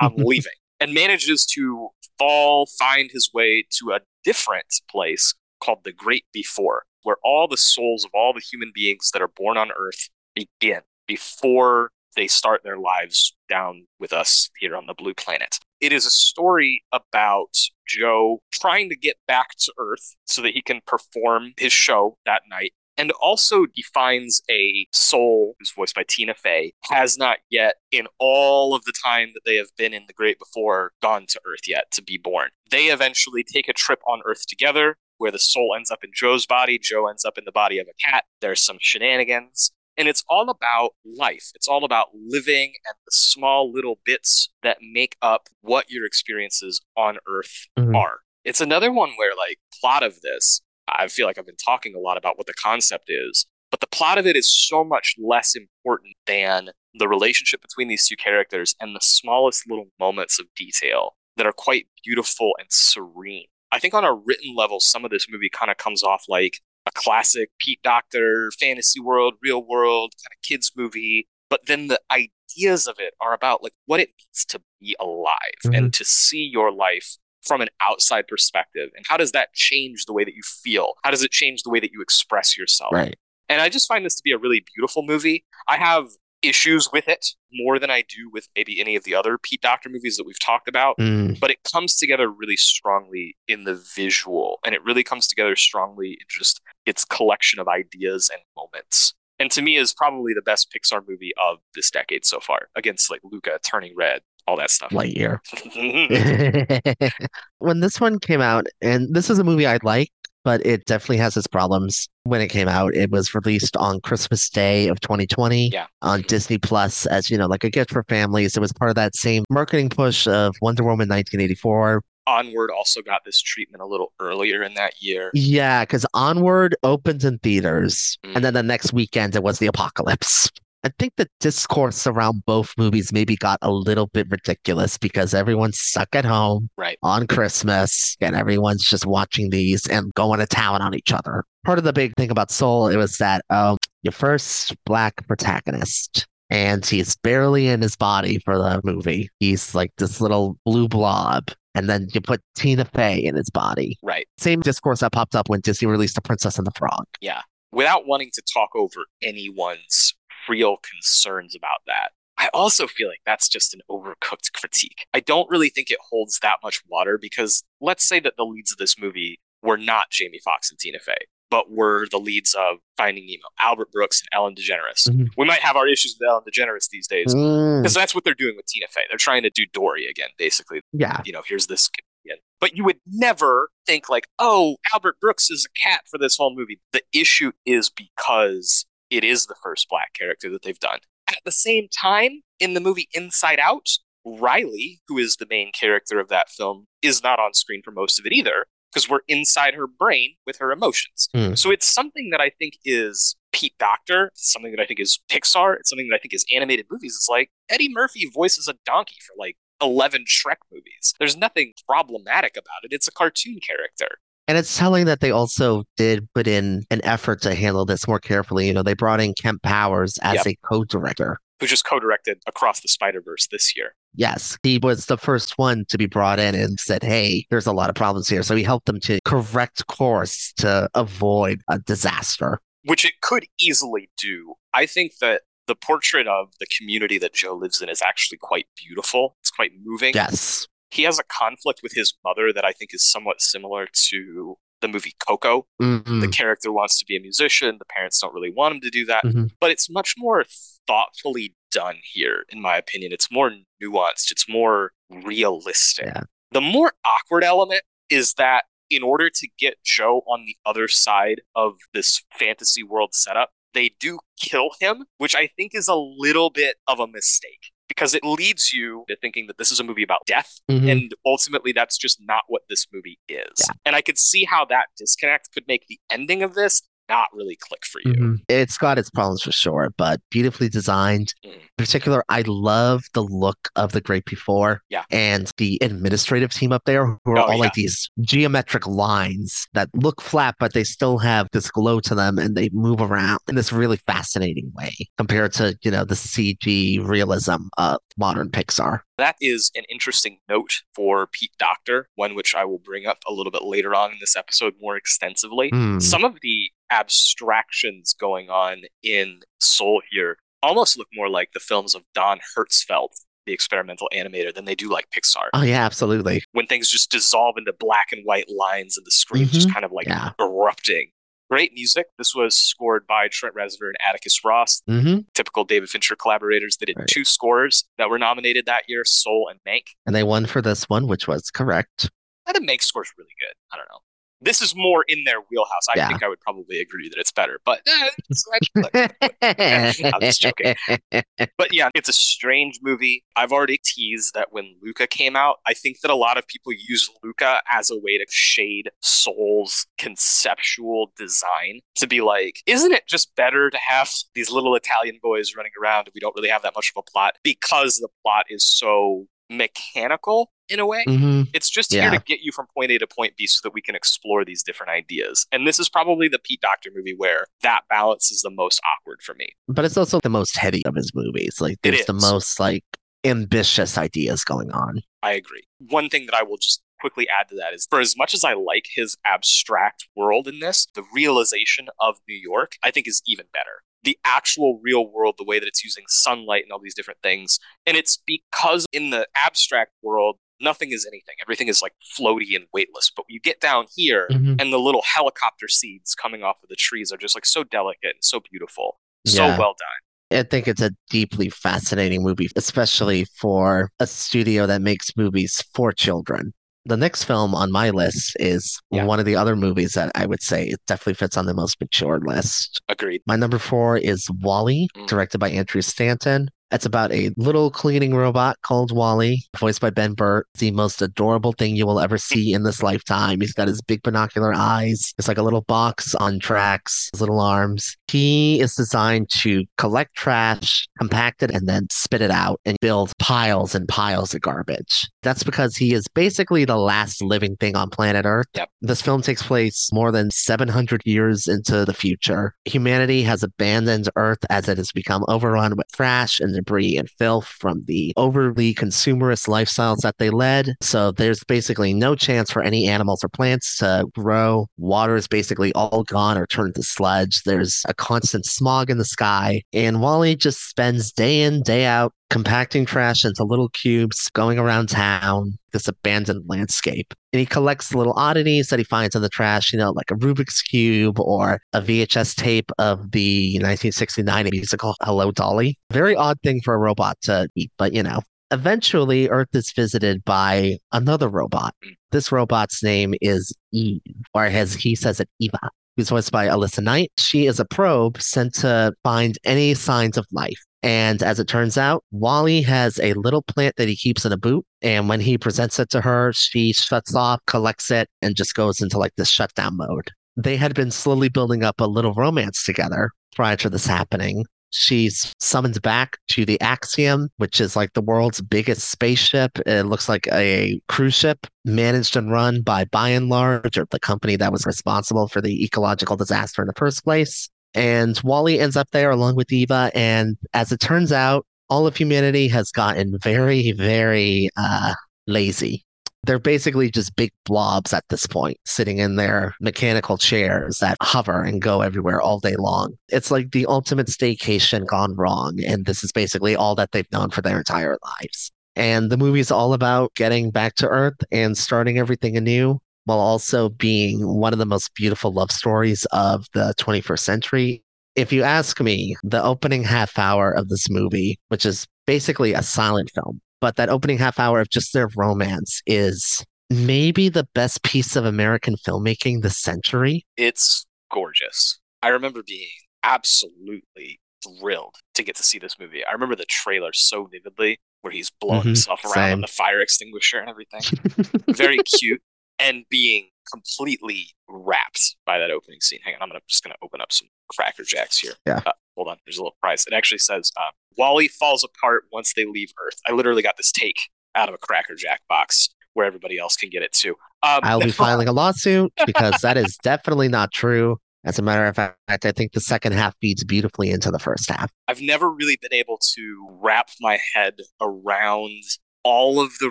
I'm leaving. And manages to fall, find his way to a different place called the Great Before, where all the souls of all the human beings that are born on Earth begin before they start their lives down with us here on the blue planet. It is a story about Joe trying to get back to Earth so that he can perform his show that night. And also defines a soul who's voiced by Tina Fey has not yet, in all of the time that they have been in the Great Before, gone to Earth yet to be born. They eventually take a trip on Earth together where the soul ends up in Joe's body, Joe ends up in the body of a cat. There's some shenanigans. And it's all about life. It's all about living and the small little bits that make up what your experiences on Earth Mhm. are. It's another one where, like, plot of this, I feel like I've been talking a lot about what the concept is, but the plot of it is so much less important than the relationship between these two characters and the smallest little moments of detail that are quite beautiful and serene. I think on a written level, some of this movie kind of comes off like a classic Pete Docter, fantasy world, real world kind of kids movie. But then the ideas of it are about like what it means to be alive Mhm. and to see your life from an outside perspective. And how does that change the way that you feel? How does it change the way that you express yourself? Right. And I just find this to be a really beautiful movie. I have issues with it more than I do with maybe any of the other Pete Docter movies that we've talked about Mm. but it comes together really strongly in the visual and it really comes together strongly in just its collection of ideas and moments and to me is probably the best pixar movie of this decade so far against like luca turning red all that stuff Lightyear. when this one came out, and this is a movie I'd like, but it definitely has its problems. When it came out, it was released on Christmas Day of 2020 Yeah. on Disney Plus as, you know, like a gift for families. It was part of that same marketing push of Wonder Woman 1984. onward also got this treatment a little earlier in that year Yeah, because Onward opens in theaters, Mm. and then the next weekend it was the apocalypse. I think the discourse around both movies maybe got a little bit ridiculous because everyone's stuck at home right on Christmas and everyone's just watching these and going to town on each other. Part of the big thing about Soul, it was that um, your first black protagonist, and he's barely in his body for the movie. He's like this little blue blob. And then you put Tina Fey in his body. right Same discourse that popped up when Disney released The Princess and the Frog. yeah without wanting to talk over anyone's real concerns about that I also feel like that's just an overcooked critique. I don't really think it holds that much water because let's say that the leads of this movie were not Jamie Foxx and Tina Fey, but were the leads of Finding Nemo, Albert Brooks and Ellen DeGeneres. Mhm. We might have our issues with Ellen DeGeneres these days Mm, because that's what they're doing with Tina Fey. They're trying to do Dory again, basically. yeah. You know, here's this comedian. But you would never think like, oh, Albert Brooks is a cat for this whole movie. The issue is because it is the first black character that they've done. At the same time, in the movie Inside Out, Riley, who is the main character of that film, is not on screen for most of it either because we're inside her brain with her emotions. Hmm. So it's something that I think is Pete Docter, it's something that I think is Pixar, it's something that I think is animated movies. It's like Eddie Murphy voices a donkey for like 11 Shrek movies. There's nothing problematic about it. It's a cartoon character. And it's telling that they also did put in an effort to handle this more carefully. You know, they brought in Kemp Powers as Yep. a co-director. Who just co-directed Across the Spider-Verse this year. Yes, he was the first one to be brought in and said, Hey, there's a lot of problems here. So he helped them to correct course to avoid a disaster. which it could easily do. I think that the portrait of the community that Joe lives in is actually quite beautiful. It's quite moving. Yes. He has a conflict with his mother that I think is somewhat similar to the movie Coco. Mhm. The character wants to be a musician, the parents don't really want him to do that, Mhm. but it's much more thoughtfully done here, in my opinion. It's more nuanced, it's more realistic. Yeah. The more awkward element is that in order to get Joe on the other side of this fantasy world setup, they do kill him, which I think is a little bit of a mistake. Because it leads you to thinking that this is a movie about death. Mhm. And ultimately, that's just not what this movie is. Yeah. And I could see how that disconnect could make the ending of this not really click for you. Mhm. It's got its problems for sure, but beautifully designed. Mm. In particular, I love the look of the Great Before Yeah. and the administrative team up there who are Oh, all yeah. like these geometric lines that look flat, but they still have this glow to them and they move around in this really fascinating way compared to, you know, the CG realism of modern Pixar. That is an interesting note for Pete Docter, one which I will bring up a little bit later on in this episode more extensively. Hmm. Some of the abstractions going on in Soul here almost look more like the films of Don Hertzfeldt, the experimental animator, than they do like Pixar. Oh, yeah, absolutely. when things just dissolve into black and white lines and the screen just kind of like Yeah. erupting. Great music. This was scored by Trent Reznor and Atticus Ross, hmm typical David Fincher collaborators. They did Right. two scores that were nominated that year, Soul and Mank. And they won for this one, which was correct. I think Mank score's really good. I don't know. This is more in their wheelhouse. I Yeah. think I would probably agree that it's better, but eh, it's- I'm just joking. But yeah, it's a strange movie. I've already teased that when Luca came out, I think that a lot of people use Luca as a way to shade Soul's conceptual design to be like, isn't it just better to have these little Italian boys running around and we don't really have that much of a plot because the plot is so mechanical in a way? hmm It's just Yeah. here to get you from point A to point B so that we can explore these different ideas. And this is probably the Pete Docter movie where that balance is the most awkward for me. But it's also the most heady of his movies. Like there's the most like ambitious ideas going on. I agree. One thing that I will just quickly add to that is for as much as I like his abstract world in this, the realization of New York, I think, is even better. The actual real world, the way that it's using sunlight and all these different things. And it's because in the abstract world, nothing is anything. Everything is like floaty and weightless. But you get down here, Mhm. and the little helicopter seeds coming off of the trees are just like so delicate and so beautiful. So Yeah. well done. I think it's a deeply fascinating movie, especially for a studio that makes movies for children. The next film on my list is Yeah. one of the other movies that I would say it definitely fits on the most mature list. Agreed. My number four is WALL-E, Mm. directed by Andrew Stanton. It's about a little cleaning robot called WALL-E, voiced by Ben Burtt. The most adorable thing you will ever see in this lifetime. He's got his big binocular eyes. It's like a little box on tracks, his little arms. He is designed to collect trash, compact it, and then spit it out and build piles and piles of garbage. That's because he is basically the last living thing on planet Earth. Yep. This film takes place more than 700 years into the future. Humanity has abandoned Earth as it has become overrun with trash and debris and filth from the overly consumerist lifestyles that they led. So there's basically no chance for any animals or plants to grow. Water is basically all gone or turned to sludge. There's a constant smog in the sky. And WALL-E just spends day in, day out compacting trash into little cubes, going around town, this abandoned landscape. And he collects little oddities that he finds in the trash, you know, like a Rubik's Cube or a VHS tape of the 1969 musical Hello Dolly. Very odd thing for a robot to eat, but you know. Eventually, Earth is visited by another robot. This robot's name is Eve, or as he says it, Eva who's voiced by Elissa Knight. She is a probe sent to find any signs of life. And as it turns out, WALL-E has a little plant that he keeps in a boot. And when he presents it to her, she shuts off, collects it, and just goes into like this shutdown mode. They had been slowly building up a little romance together prior to this happening. She's summoned back to the Axiom, which is like the world's biggest spaceship. It looks like a cruise ship managed and run by Buy n Large, or the company that was responsible for the ecological disaster in the first place. And WALL-E ends up there along with Eva. And as it turns out, all of humanity has gotten very, very uh, lazy. They're basically just big blobs at this point, sitting in their mechanical chairs that hover and go everywhere all day long. It's like the ultimate staycation gone wrong. And this is basically all that they've known for their entire lives. And the movie's all about getting back to Earth and starting everything anew while also being one of the most beautiful love stories of the 21st century. If you ask me, the opening half hour of this movie, which is basically a silent film, but that opening half hour of just their romance is maybe the best piece of American filmmaking this century. It's gorgeous. I remember being absolutely thrilled to get to see this movie. I remember the trailer so vividly where he's blowing Mhm, himself around same. on the fire extinguisher and everything. Very cute and being completely wrapped by that opening scene. Hang on, I'm gonna, just going to open up some Cracker Jacks here. Yeah. Uh, hold on, there's a little prize. It actually says uh, WALL-E falls apart once they leave Earth. I literally got this take out of a Cracker Jack box where everybody else can get it too. Um, I'll be filing a lawsuit because that is definitely not true. As a matter of fact, I think the second half feeds beautifully into the first half. I've never really been able to wrap my head around all of the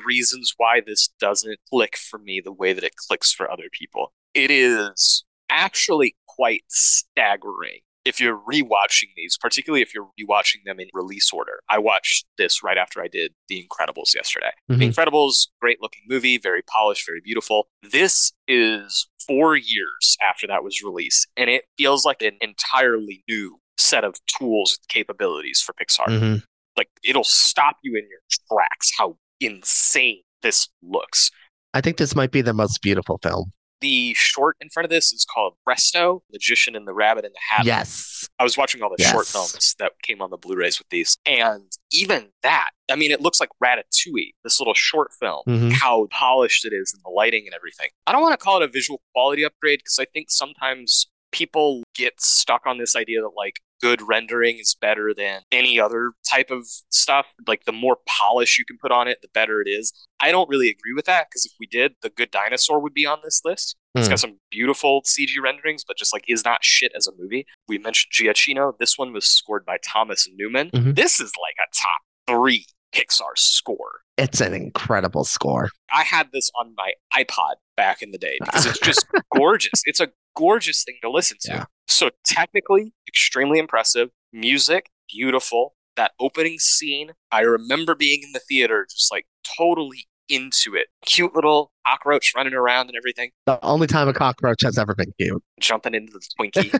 reasons why this doesn't click for me the way that it clicks for other people. It is actually quite staggering if you're rewatching these, particularly if you're rewatching them in release order. I watched this right after I did The Incredibles yesterday. The Mhm. Incredibles, great looking movie, very polished, very beautiful. This is four years after that was released, and it feels like an entirely new set of tools and capabilities for Pixar. Mhm. Like it'll stop you in your tracks how insane this looks. I think this might be the most beautiful film. The short in front of this is called Presto, Magician and the Rabbit in the Hat. Yes. I was watching all the short films that came on the Blu-rays with these, and even that, I mean, it looks like Ratatouille, this little short film. Mhm. How polished it is, and the lighting and everything. I don't want to call it a visual quality upgrade because I think sometimes people get stuck on this idea that like good rendering is better than any other type of stuff. Like the more polish you can put on it, the better it is. I don't really agree with that because if we did, The Good Dinosaur would be on this list. It's got some beautiful CG renderings, but just like is not shit as a movie. We mentioned Giacchino. This one was scored by Thomas Newman. Mhm. This is like a top three Pixar score. It's an incredible score. I had this on my iPod back in the day because it's just gorgeous. It's a gorgeous thing to listen to. Yeah. So technically, extremely impressive. Music, beautiful. That opening scene, I remember being in the theater just like totally into it. Cute little cockroach running around and everything, The only time a cockroach has ever been cute. jumping into the Twinkie.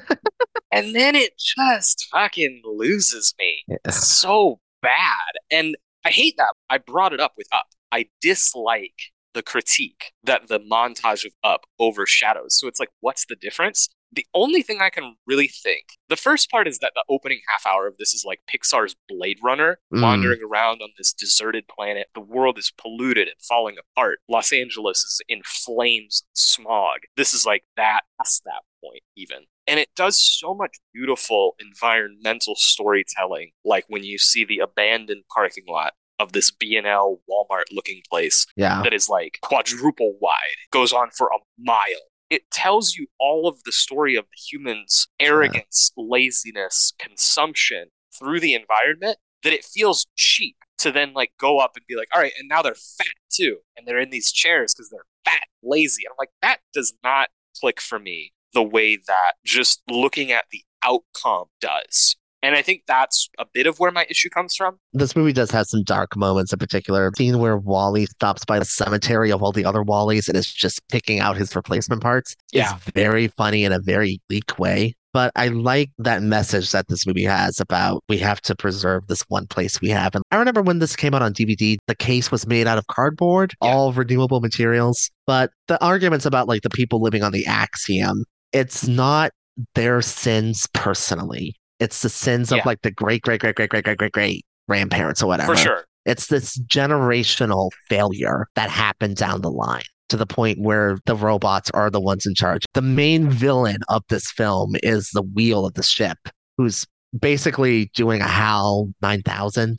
and then it just fucking loses me so bad. And I hate that. I brought it up with Up. I dislike the critique that the montage of Up overshadows. So it's like, what's the difference? The only thing I can really think, the first part is that the opening half hour of this is like Pixar's Blade Runner Mm. wandering around on this deserted planet. The world is polluted and falling apart. Los Angeles is in flames smog. This is like that, past that point, even. And it does so much beautiful environmental storytelling, like when you see the abandoned parking lot of this B&L Walmart looking place Yeah. that is like quadruple wide, goes on for a mile. It tells you all of the story of the humans' arrogance, laziness, consumption through the environment that it feels cheap to then like go up and be like, all right, and now they're fat too. And they're in these chairs because they're fat, lazy. And I'm like, that does not click for me the way that just looking at the outcome does. And I think that's a bit of where my issue comes from. This movie does have some dark moments in particular. Scene where WALL-E stops by the cemetery of all the other WALL-Es and is just picking out his replacement parts Yeah. is very funny in a very bleak way. But I like that message that this movie has about we have to preserve this one place we have. And I remember when this came out on DVD, the case was made out of cardboard, Yeah. all renewable materials. But the arguments about like the people living on the axiom, it's not their sins personally. It's the sins Yeah. of like the great, great, great, great, great, great, great, great grandparents or whatever. For sure. It's this generational failure that happened down the line to the point where the robots are the ones in charge. The main villain of this film is the wheel of the ship, who's basically doing a HAL 9000.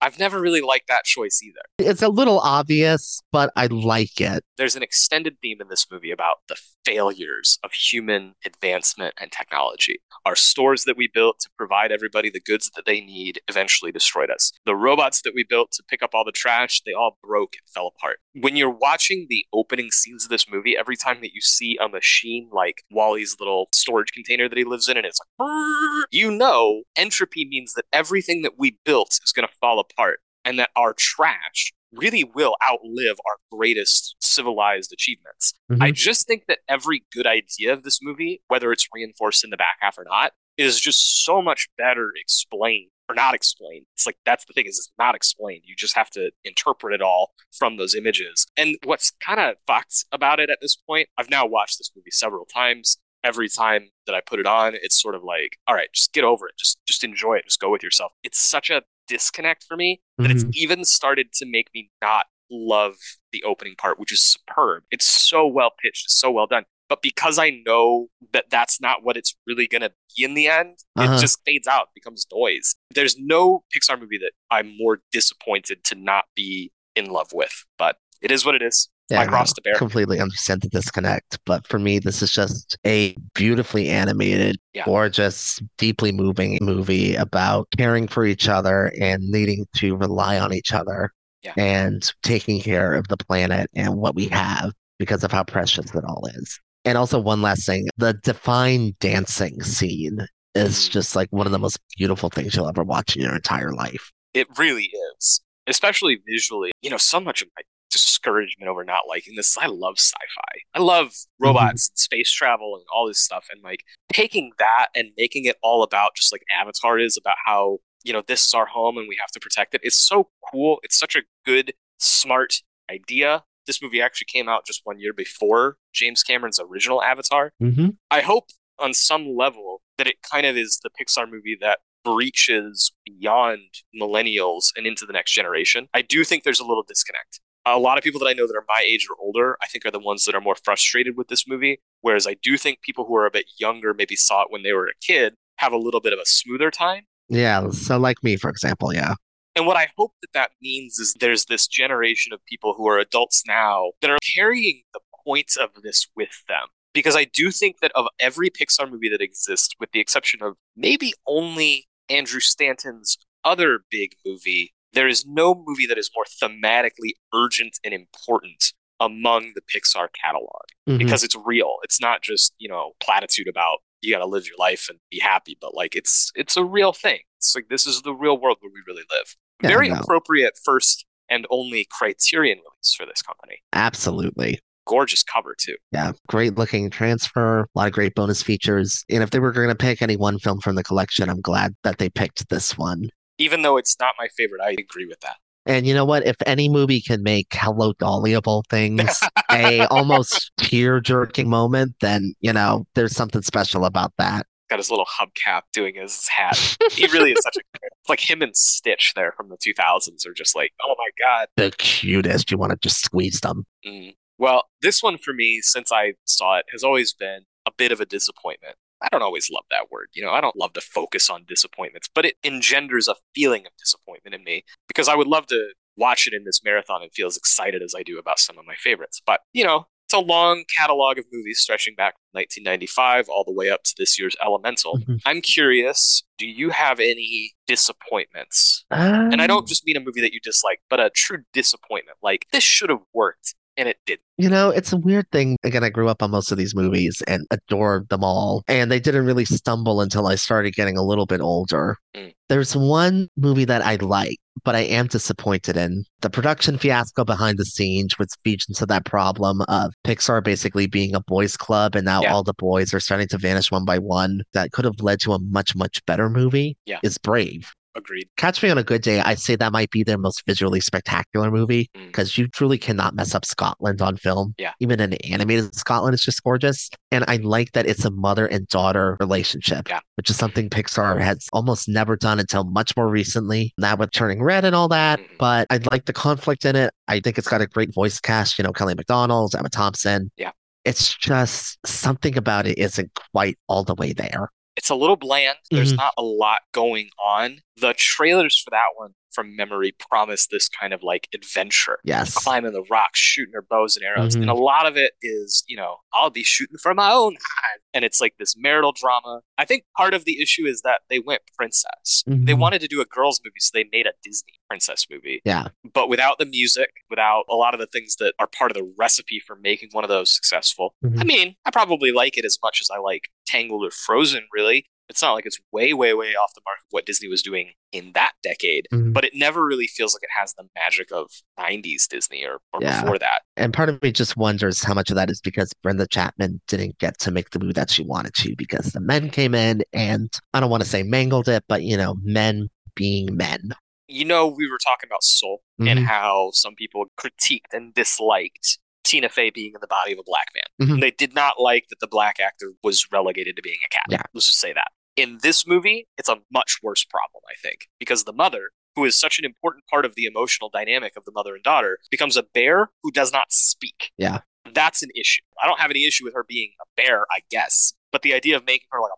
I've never really liked that choice either. It's a little obvious, but I like it. There's an extended theme in this movie about the failures of human advancement and technology. Our stores that we built to provide everybody the goods that they need eventually destroyed us. The robots that we built to pick up all the trash, they all broke and fell apart. When you're watching the opening scenes of this movie, every time that you see a machine like WALL-E's little storage container that he lives in, and it's like, you know, entropy means that everything that we built is going to fall apart and that our trash really will outlive our greatest civilized achievements. Mhm. I just think that every good idea of this movie, whether it's reinforced in the back half or not, is just so much better explained or not explained. It's like that's the thing is it's not explained. You just have to interpret it all from those images. And what's kind of fucked about it at this point, I've now watched this movie several times. every time that I put it on, it's sort of like, all right, just get over it. Just just enjoy it. Just go with yourself. It's such a disconnect for me that it's Mhm. even started to make me not love the opening part, which is superb. It's so well pitched, so well done. But because I know that that's not what it's really going to be in the end, Uh-huh. it just fades out, becomes noise. There's no Pixar movie that I'm more disappointed to not be in love with, but it is what it is. Yeah, My cross to bear. completely understand the disconnect. But for me, this is just a beautifully animated, Yeah. gorgeous, deeply moving movie about caring for each other and needing to rely on each other Yeah. and taking care of the planet and what we have because of how precious it all is. And also, one last thing the Define dancing scene is Mm. just like one of the most beautiful things you'll ever watch in your entire life. It really is, especially visually. You know, so much of my discouragement over not liking this. I love sci-fi. I love robots and space travel and all this stuff. And like taking that and making it all about just like Avatar is about how you know this is our home and we have to protect it. It's so cool. It's such a good, smart idea. This movie actually came out just one year before James Cameron's original Avatar. Mm-hmm. I hope on some level that it kind of is the Pixar movie that breaches beyond millennials and into the next generation. I do think there's a little disconnect. A lot of people that I know that are my age or older, I think, are the ones that are more frustrated with this movie. Whereas I do think people who are a bit younger, maybe saw it when they were a kid, have a little bit of a smoother time. Yeah. So, like me, for example, yeah. And what I hope that that means is there's this generation of people who are adults now that are carrying the points of this with them. Because I do think that of every Pixar movie that exists, with the exception of maybe only Andrew Stanton's other big movie, there is no movie that is more thematically urgent and important among the Pixar catalog Mhm. because it's real. It's not just, you know, platitude about you got to live your life and be happy, but like it's it's a real thing. It's like this is the real world where we really live. Yeah, Very no. appropriate first and only Criterion release for this company. Absolutely. Gorgeous cover too. Yeah, great looking transfer, a lot of great bonus features. And if they were going to pick any one film from the collection, I'm glad that they picked this one. Even though it's not my favorite, I agree with that. And you know what? If any movie can make Hello Dollyable things a almost tear jerking moment, then you know there's something special about that. Got his little hubcap doing his hat. He really is such a it's like him and Stitch there from the 2000s are just like, oh my god. The cutest. You want to just squeeze them. Mm. Well, this one for me, since I saw it, has always been a bit of a disappointment. I don't always love that word. You know, I don't love to focus on disappointments, but it engenders a feeling of disappointment in me because I would love to watch it in this marathon and feel as excited as I do about some of my favorites. But, you know, it's a long catalog of movies stretching back from 1995 all the way up to this year's Elemental. Mhm. I'm curious, do you have any disappointments? And I Um, don't just mean a movie that you dislike, but a true disappointment. Like, this should have worked and it didn't. You know, it's a weird thing. Again, I grew up on most of these movies and adored them all. And they didn't really stumble until I started getting a little bit older. Mm. There's one movie that I like, but I am disappointed in. The production fiasco behind the scenes, which feeds into that problem of Pixar basically being a boys' club, and now Yeah. all the boys are starting to vanish one by one. That could have led to a much, much better movie. Yeah. Is Brave. Agreed. Catch Me on a Good Day, I'd say that might be their most visually spectacular movie Mm. because you truly cannot mess up Scotland on film. Yeah. Even in animated Scotland, it's just gorgeous. And I like that it's a mother and daughter relationship, Yeah. which is something Pixar has almost never done until much more recently. Now with Turning Red and all that. Mhm. But I like the conflict in it. I think it's got a great voice cast, you know, Kelly Macdonald, Emma Thompson. Yeah. It's just something about it isn't quite all the way there. It's a little bland. There's Mhm. not a lot going on. The trailers for that one, from memory, promise this kind of like adventure. Yes. Climbing the rocks, shooting her bows and arrows. Mhm. And a lot of it is, you know, I'll be shooting for my own hide. And it's like this marital drama. I think part of the issue is that they went princess. They Mhm. wanted to do a girls' movie, so they made a Disney princess movie. Yeah. But without the music, without a lot of the things that are part of the recipe for making one of those successful. Mhm. I mean, I probably like it as much as I like Tangled or Frozen, really. It's not like it's way, way, way off the mark of what Disney was doing in that decade, Mhm. but it never really feels like it has the magic of 90s Disney or, or Yeah. before that. And part of me just wonders how much of that is because Brenda Chapman didn't get to make the movie that she wanted to because the men came in and I don't want to say mangled it, but you know, men being men. You know, we were talking about Soul and Mhm. how some people critiqued and disliked Tina Fey being in the body of a black man. Mhm. They did not like that the black actor was relegated to being a cat. Yeah. Let's just say that. In this movie, it's a much worse problem, I think, because the mother, who is such an important part of the emotional dynamic of the mother and daughter, becomes a bear who does not speak. Yeah. That's an issue. I don't have any issue with her being a bear, I guess. But the idea of making her like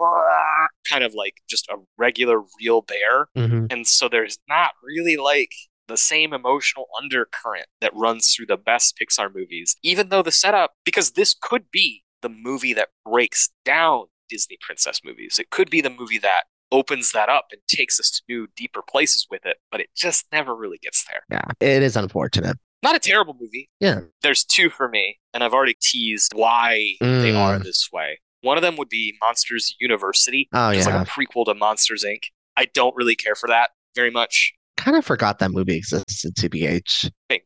a kind of like just a regular real bear Mhm. and so there's not really like the same emotional undercurrent that runs through the best Pixar movies, even though the setup, because this could be the movie that breaks down Disney princess movies. It could be the movie that opens that up and takes us to new, deeper places with it, but it just never really gets there. Yeah, it is unfortunate. Not a terrible movie. Yeah. There's two for me, and I've already teased why they Mm. are this way. One of them would be Monsters University, Oh which is yeah, like a prequel to Monsters Inc. I don't really care for that very much. kind of forgot that movie exists in TBH. Bingo.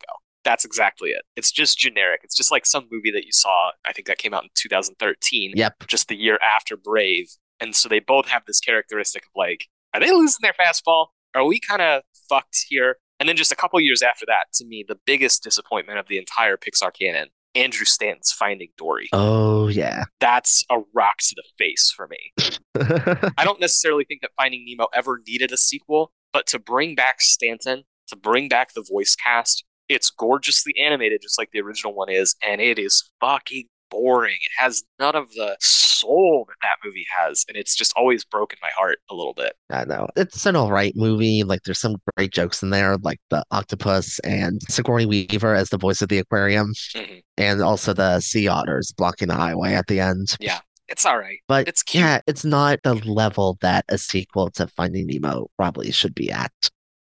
That's exactly it. It's just generic. It's just like some movie that you saw, I think that came out in 2013, Yep. just the year after Brave. And so they both have this characteristic of like, are they losing their fastball? Are we kind of fucked here? And then just a couple years after that, to me, the biggest disappointment of the entire Pixar canon, Andrew Stanton's Finding Dory. Oh yeah. That's a rock to the face for me. I don't necessarily think that Finding Nemo ever needed a sequel, but to bring back Stanton, to bring back the voice cast, it's gorgeously animated, just like the original one is, and it is fucking boring. It has none of the soul that that movie has, and it's just always broken my heart a little bit. I know. It's an alright movie. Like there's some great jokes in there, like the octopus and Sigourney Weaver as the voice of the aquarium, Mhm. and also the sea otters blocking the highway at the end. Yeah, it's all right. But It's cute. yeah, it's not the level that a sequel to Finding Nemo probably should be at.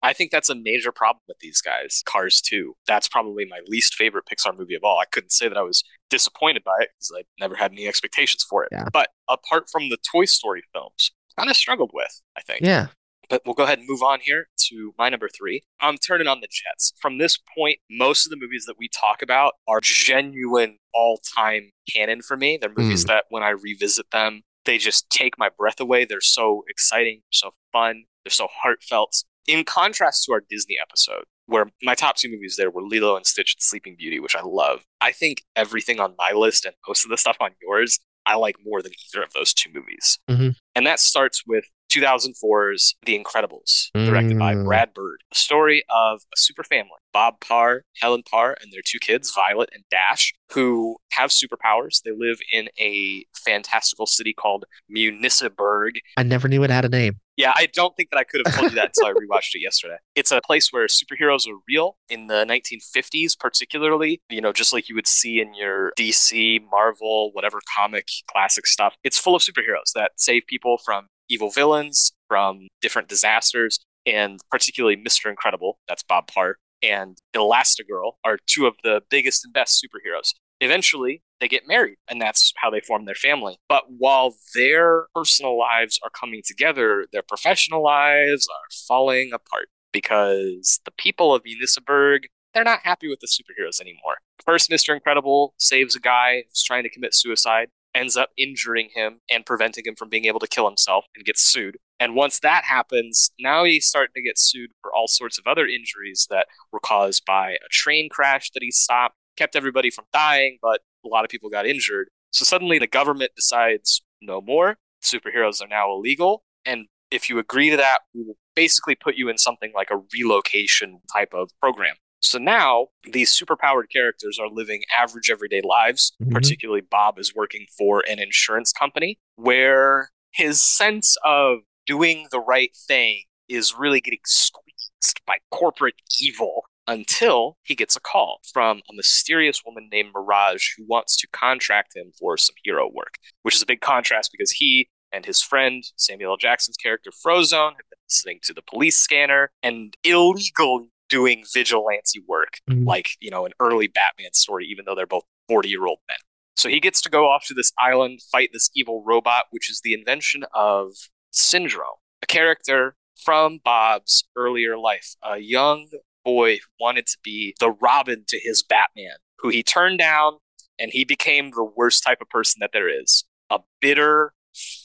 I think that's a major problem with these guys. Cars 2. That's probably my least favorite Pixar movie of all. I couldn't say that I was disappointed by it because I never had any expectations for it. Yeah. But apart from the Toy Story films, kind of struggled with, I think. Yeah. But we'll go ahead and move on here to my number three. I'm turning on the Jets. From this point, most of the movies that we talk about are genuine all time canon for me. They're movies mm. that when I revisit them, they just take my breath away. They're so exciting, so fun, they're so heartfelt. In contrast to our Disney episode, where my top two movies there were Lilo and Stitch and Sleeping Beauty, which I love. I think everything on my list and most of the stuff on yours, I like more than either of those two movies. Mhm. And that starts with 2004's The Incredibles, directed by Mm. Brad Bird. A story of a super family Bob Parr, Helen Parr, and their two kids, Violet and Dash, who have superpowers. They live in a fantastical city called Municiberg. I never knew it had a name. Yeah, I don't think that I could have told you that until I rewatched it yesterday. It's a place where superheroes are real in the 1950s, particularly, you know, just like you would see in your DC, Marvel, whatever comic classic stuff. It's full of superheroes that save people from evil villains, from different disasters, and particularly Mr. Incredible, that's Bob Parr, and Elastigirl are two of the biggest and best superheroes. Eventually, they get married, and that's how they form their family. But while their personal lives are coming together, their professional lives are falling apart because the people of Municiberg, they're not happy with the superheroes anymore. First, Mr. Incredible saves a guy who's trying to commit suicide, ends up injuring him and preventing him from being able to kill himself and gets sued. And once that happens, now he's starting to get sued for all sorts of other injuries that were caused by a train crash that he stopped, kept everybody from dying, but a lot of people got injured. So suddenly the government decides no more. Superheroes are now illegal. And if you agree to that, we will basically put you in something like a relocation type of program. So now these superpowered characters are living average everyday lives. Mhm. Particularly, Bob is working for an insurance company where his sense of doing the right thing is really getting squeezed by corporate evil until he gets a call from a mysterious woman named Mirage who wants to contract him for some hero work, which is a big contrast because he and his friend, Samuel L. Jackson's character Frozone, have been listening to the police scanner and illegal doing vigilante work, Mhm. like, you know, an early Batman story, even though they're both 40 year old men. So he gets to go off to this island, fight this evil robot, which is the invention of Syndrome, a character from Bob's earlier life, a young boy wanted to be the Robin to his Batman, who he turned down, and he became the worst type of person that there is a bitter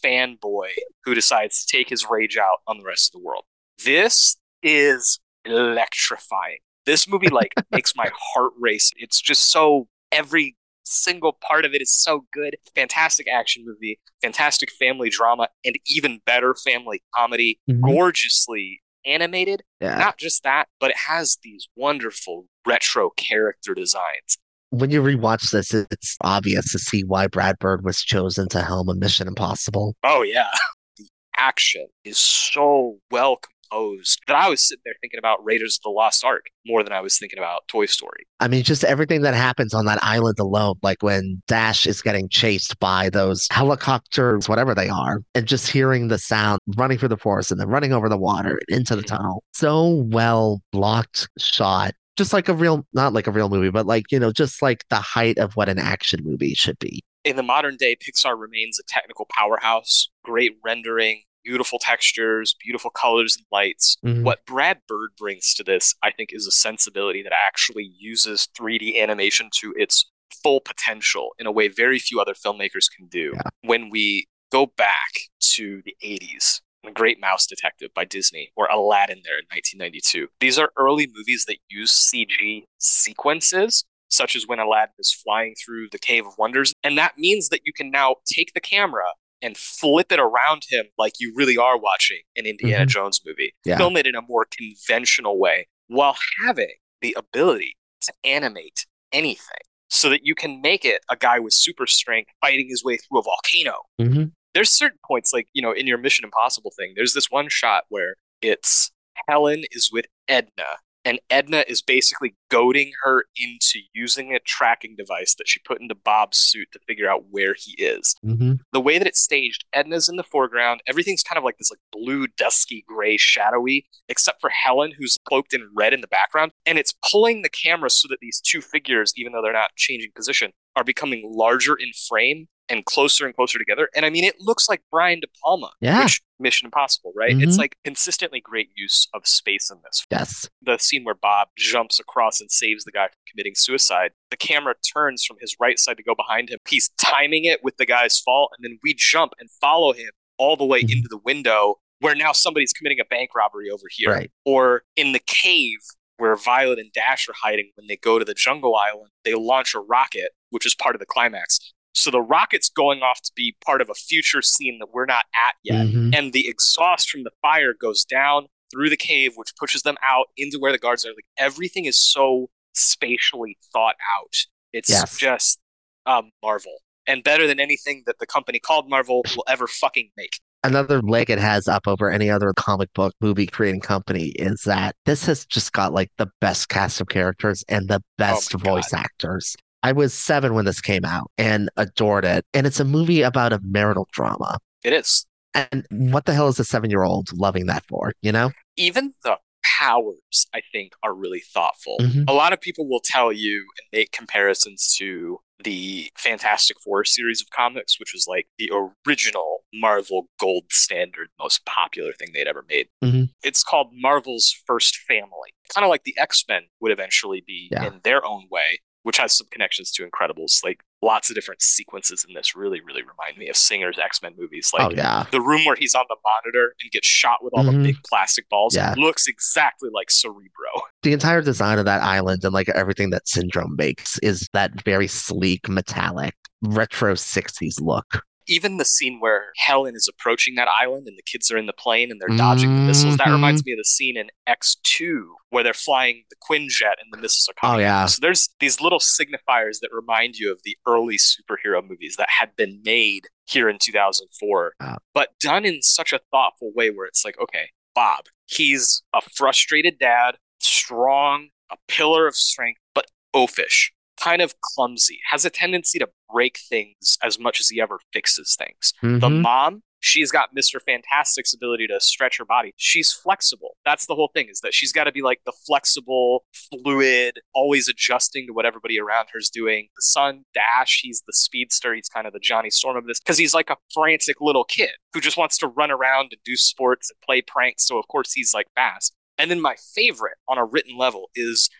fanboy who decides to take his rage out on the rest of the world. This is electrifying. This movie like makes my heart race. It's just so Every single part of it is so good. Fantastic action movie, fantastic family drama, and even better family comedy. Mhm. Gorgeously animated. Yeah. Not just that, but it has these wonderful retro character designs. When you rewatch this, it's obvious to see why Brad Bird was chosen to helm a Mission Impossible. Oh yeah. The action is so well that I was sitting there thinking about Raiders of the Lost Ark more than I was thinking about Toy Story. I mean, just everything that happens on that island alone, like when Dash is getting chased by those helicopters, whatever they are, and just hearing the sound running through the forest and then running over the water and into the Mhm. tunnel. So well blocked shot. Just like a real, not like a real movie, but like, you know, just like the height of what an action movie should be. In the modern day, Pixar remains a technical powerhouse, great rendering, beautiful textures, beautiful colors and lights. Mhm. What Brad Bird brings to this, I think, is a sensibility that actually uses 3D animation to its full potential in a way very few other filmmakers can do. Yeah. When we go back to the 80s, The Great Mouse Detective by Disney, or Aladdin there in 1992, these are early movies that use CG sequences. Such as when Aladdin is flying through the Cave of Wonders. And that means that you can now take the camera and flip it around him like you really are watching an Indiana Mhm. Jones movie. Yeah. Film it in a more conventional way while having the ability to animate anything so that you can make it a guy with super strength fighting his way through a volcano. Mhm. There's certain points, like, you know, in your Mission Impossible thing, there's this one shot where it's Helen is with Edna. And Edna is basically goading her into using a tracking device that she put into Bob's suit to figure out where he is Mhm. the way that it's staged, Edna's in the foreground. Everything's kind of like this like blue, dusky, gray, shadowy, except for Helen, who's cloaked in red in the background. And it's pulling the camera so that these two figures, even though they're not changing position, are becoming larger in frame and closer and closer together. And I mean, it looks like Brian De Palma, Yeah. which Mission Impossible, right? Mhm. It's like consistently great use of space in this Yes. the scene where Bob jumps across and saves the guy from committing suicide, the camera turns from his right side to go behind him. He's timing it with the guy's fall, and then we jump and follow him all the way Mhm. into the window where now somebody's committing a bank robbery over here. Right. Or in the cave where Violet and Dash are hiding when they go to the jungle island, they launch a rocket, which is part of the climax. So the rocket's going off to be part of a future scene that we're not at yet Mhm. and the exhaust from the fire goes down through the cave, which pushes them out into where the guards are. Like everything is so spatially thought out. It's Yes. just um, Marvel, and better than anything that the company called Marvel will ever fucking make. Another leg it has up over any other comic book movie creating company is that this has just got like the best cast of characters and the best Oh voice actors. I was seven when this came out and adored it. And it's a movie about a marital drama. It is. And what the hell is a seven year old loving that for? You know? Even the powers, I think, are really thoughtful. Mhm. A lot of people will tell you and make comparisons to the Fantastic Four series of comics, which was like the original Marvel gold standard, most popular thing they'd ever made. Mhm. It's called Marvel's First Family. Kind of like the X Men would eventually be Yeah. in their own way, which has some connections to Incredibles. Like lots of different sequences in this really, really remind me of Singer's X Men movies. Like oh, yeah. the room where he's on the monitor and gets shot with all Mhm. the big plastic balls Yeah. looks exactly like Cerebro. The entire design of that island and like everything that Syndrome makes is that very sleek, metallic, retro 60s look. Even the scene where Helen is approaching that island and the kids are in the plane and they're dodging the missiles, that Mhm. reminds me of the scene in X2 where they're flying the Quinjet and the missiles are coming. Oh, yeah. So there's these little signifiers that remind you of the early superhero movies that had been made here in 2004, Wow. but done in such a thoughtful way where it's like, okay, Bob, he's a frustrated dad, strong, a pillar of strength, but oafish, kind of clumsy, has a tendency to break things as much as he ever fixes things. The Mhm. mom, she's got Mr. Fantastic's ability to stretch her body. She's flexible. That's the whole thing is that she's got to be like the flexible, fluid, always adjusting to what everybody around her's doing. The son, Dash, he's the speedster. He's kind of the Johnny Storm of this because he's like a frantic little kid who just wants to run around and do sports and play pranks. So, of course, he's like fast. And then my favorite on a written level is the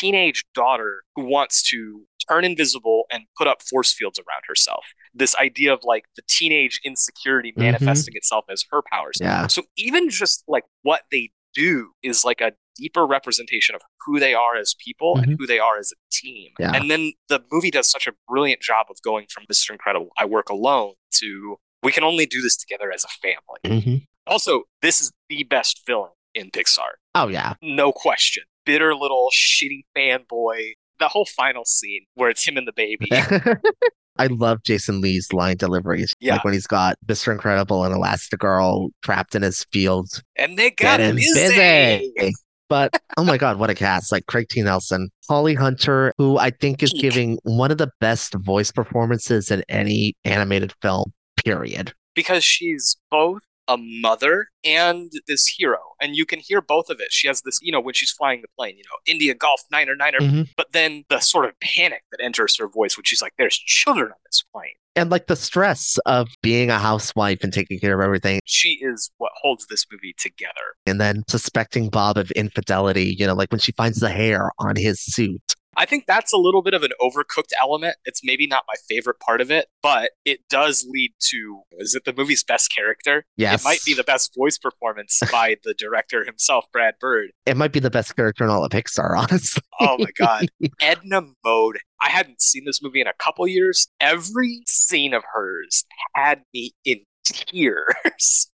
teenage daughter who wants to turn invisible and put up force fields around herself. This idea of like the teenage insecurity Mhm. manifesting itself as her powers. Yeah. So even just like what they do is like a deeper representation of who they are as people and who they are as a team. Yeah. And then the movie does such a brilliant job of going from Mr. Incredible, I work alone, to we can only do this together as a family. hmm Also, this is the best villain in Pixar. Oh yeah. No question. Bitter little shitty fanboy. The whole final scene where it's him and the baby. I love Jason Lee's line deliveries. Yeah. Like when he's got Mr. Incredible and Elastigirl trapped in his field. And they got Getting busy. But oh my God, what a cast. Like Craig T. Nelson, Holly Hunter, who I think is giving one of the best voice performances in any animated film, period. because she's both a mother and this hero. And you can hear both of it. She has this, you know, when she's flying the plane, you know, India Golf Niner Niner. Mhm. But then the sort of panic that enters her voice when she's like, there's children on this plane. And like the stress of being a housewife and taking care of everything, She is what holds this movie together. and then suspecting Bob of infidelity, you know, like when she finds the hair on his suit. I think that's a little bit of an overcooked element. It's maybe not my favorite part of it, but it does lead to is it the movie's best character? Yes. It might be the best voice performance by the director himself, Brad Bird. It might be the best character in all of Pixar, honestly. Oh my god. Edna Mode. I hadn't seen this movie in a couple years. Every scene of hers had me in tears.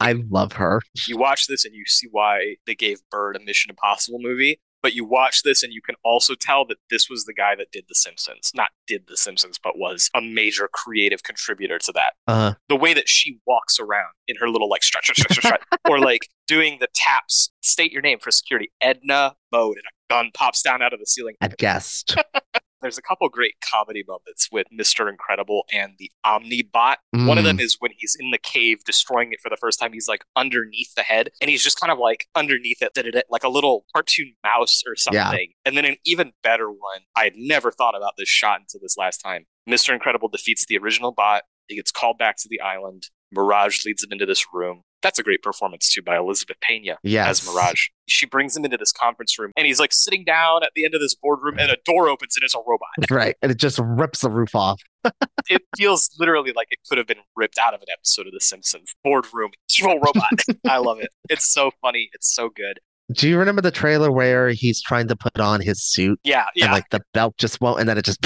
I love her. you watch this and you see why they gave Bird a Mission Impossible movie. But you watch this and you can also tell that this was the guy that did The Simpsons. Not did The Simpsons, but was a major creative contributor to that. Uh, The way that she walks around in her little like stretch, stretch, stretch, stretch, or like doing the taps, state your name for security, Edna Mode, and a gun pops down out of the ceiling. at guest. There's a couple great comedy moments with Mr. Incredible and the Omnibot. One of them mm. is when he's in the cave destroying it for the first time. He's like underneath the head and he's just kind of like underneath it, like a little cartoon mouse or something. Yeah. And then an even better one, I had never thought about this shot until this last time. Mr. Incredible defeats the original bot. He gets called back to the island. Mirage leads him into this room. That's a great performance too by Elizabeth Pena Yes. as Mirage. She brings him into this conference room and he's like sitting down at the end of this boardroom and a door opens and it's a robot. Right. And it just rips the roof off. it feels literally like it could have been ripped out of an episode of The Simpsons. Boardroom, evil robot. I love it. It's so funny. It's so good. Do you remember the trailer where he's trying to put on his suit Yeah, and yeah, like the belt just won't, and then it just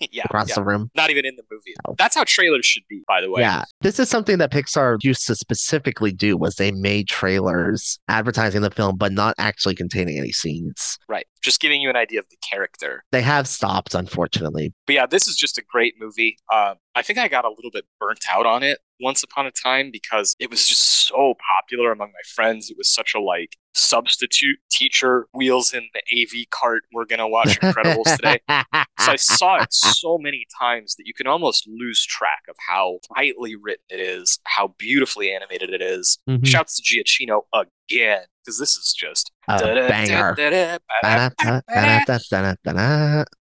yeah. across yeah. the room? Not even in the movie. No. That's how trailers should be, by the way. Yeah, this is something that Pixar used to specifically do was they made trailers advertising the film, but not actually containing any scenes. Right. Just giving you an idea of the character. They have stopped, unfortunately. But yeah, this is just a great movie. Um, I think I got a little bit burnt out on it once upon a time because it was just so popular among my friends. It was such a like substitute teacher wheels in the AV cart. We're gonna watch Incredibles today. So I saw it so many times that you can almost lose track of how tightly written it is, how beautifully animated it is. Mhm. Shouts to Giacchino again because this is just A banger.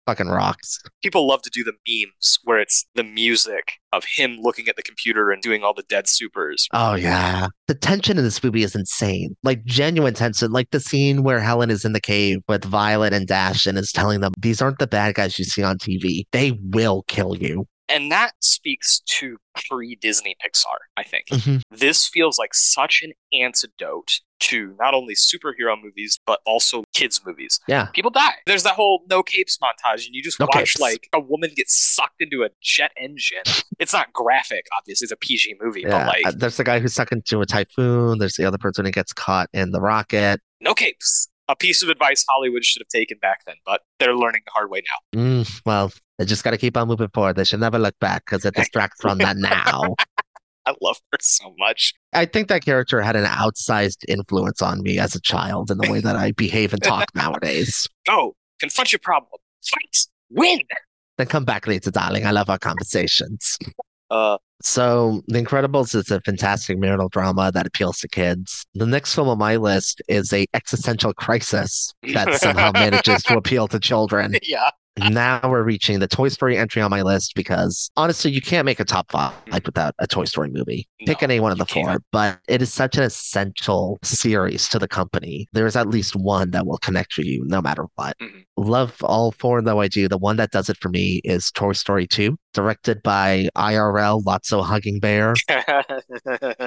Fucking rocks. people love to do the memes where it's the music of him looking at the computer and doing all the dead supers. Oh yeah. The tension in this movie is insane. Like genuine tension. Like the scene where Helen is in the cave with Violet and Dash and is telling them these aren't the bad guys you see on TV. They will kill you. And that speaks to pre Disney Pixar, I think. Mhm. This feels like such an antidote to not only superhero movies, but also kids' movies. Yeah. People die. There's that whole no capes montage, and you just No watch capes. like a woman get sucked into a jet engine. It's not graphic, obviously, it's a PG movie, Yeah. but like Uh, There's the guy who's sucked into a typhoon. There's the other person who gets caught in the rocket. no capes. A piece of advice Hollywood should have taken back then, but they're learning the hard way now. Mm, well, they just got to keep on moving forward. They should never look back because it distracts from that now. I love her so much. I think that character had an outsized influence on me as a child in the way that I behave and talk nowadays. Go, confront your problem, fight, win. Then come back later, darling. I love our conversations. Uh, So, The Incredibles is a fantastic marital drama that appeals to kids. The next film on my list is a existential crisis that somehow manages to appeal to children. yeah, Now we're reaching the Toy Story entry on my list because honestly, you can't make a top five without a Toy Story movie. Pick any one of the four, can't. but it is such an essential series to the company. There is at least one that will connect with you no matter what. Mhm. Love all four, though I do. The one that does it for me is Toy Story 2, directed by IRL Lotso Huggin Bear.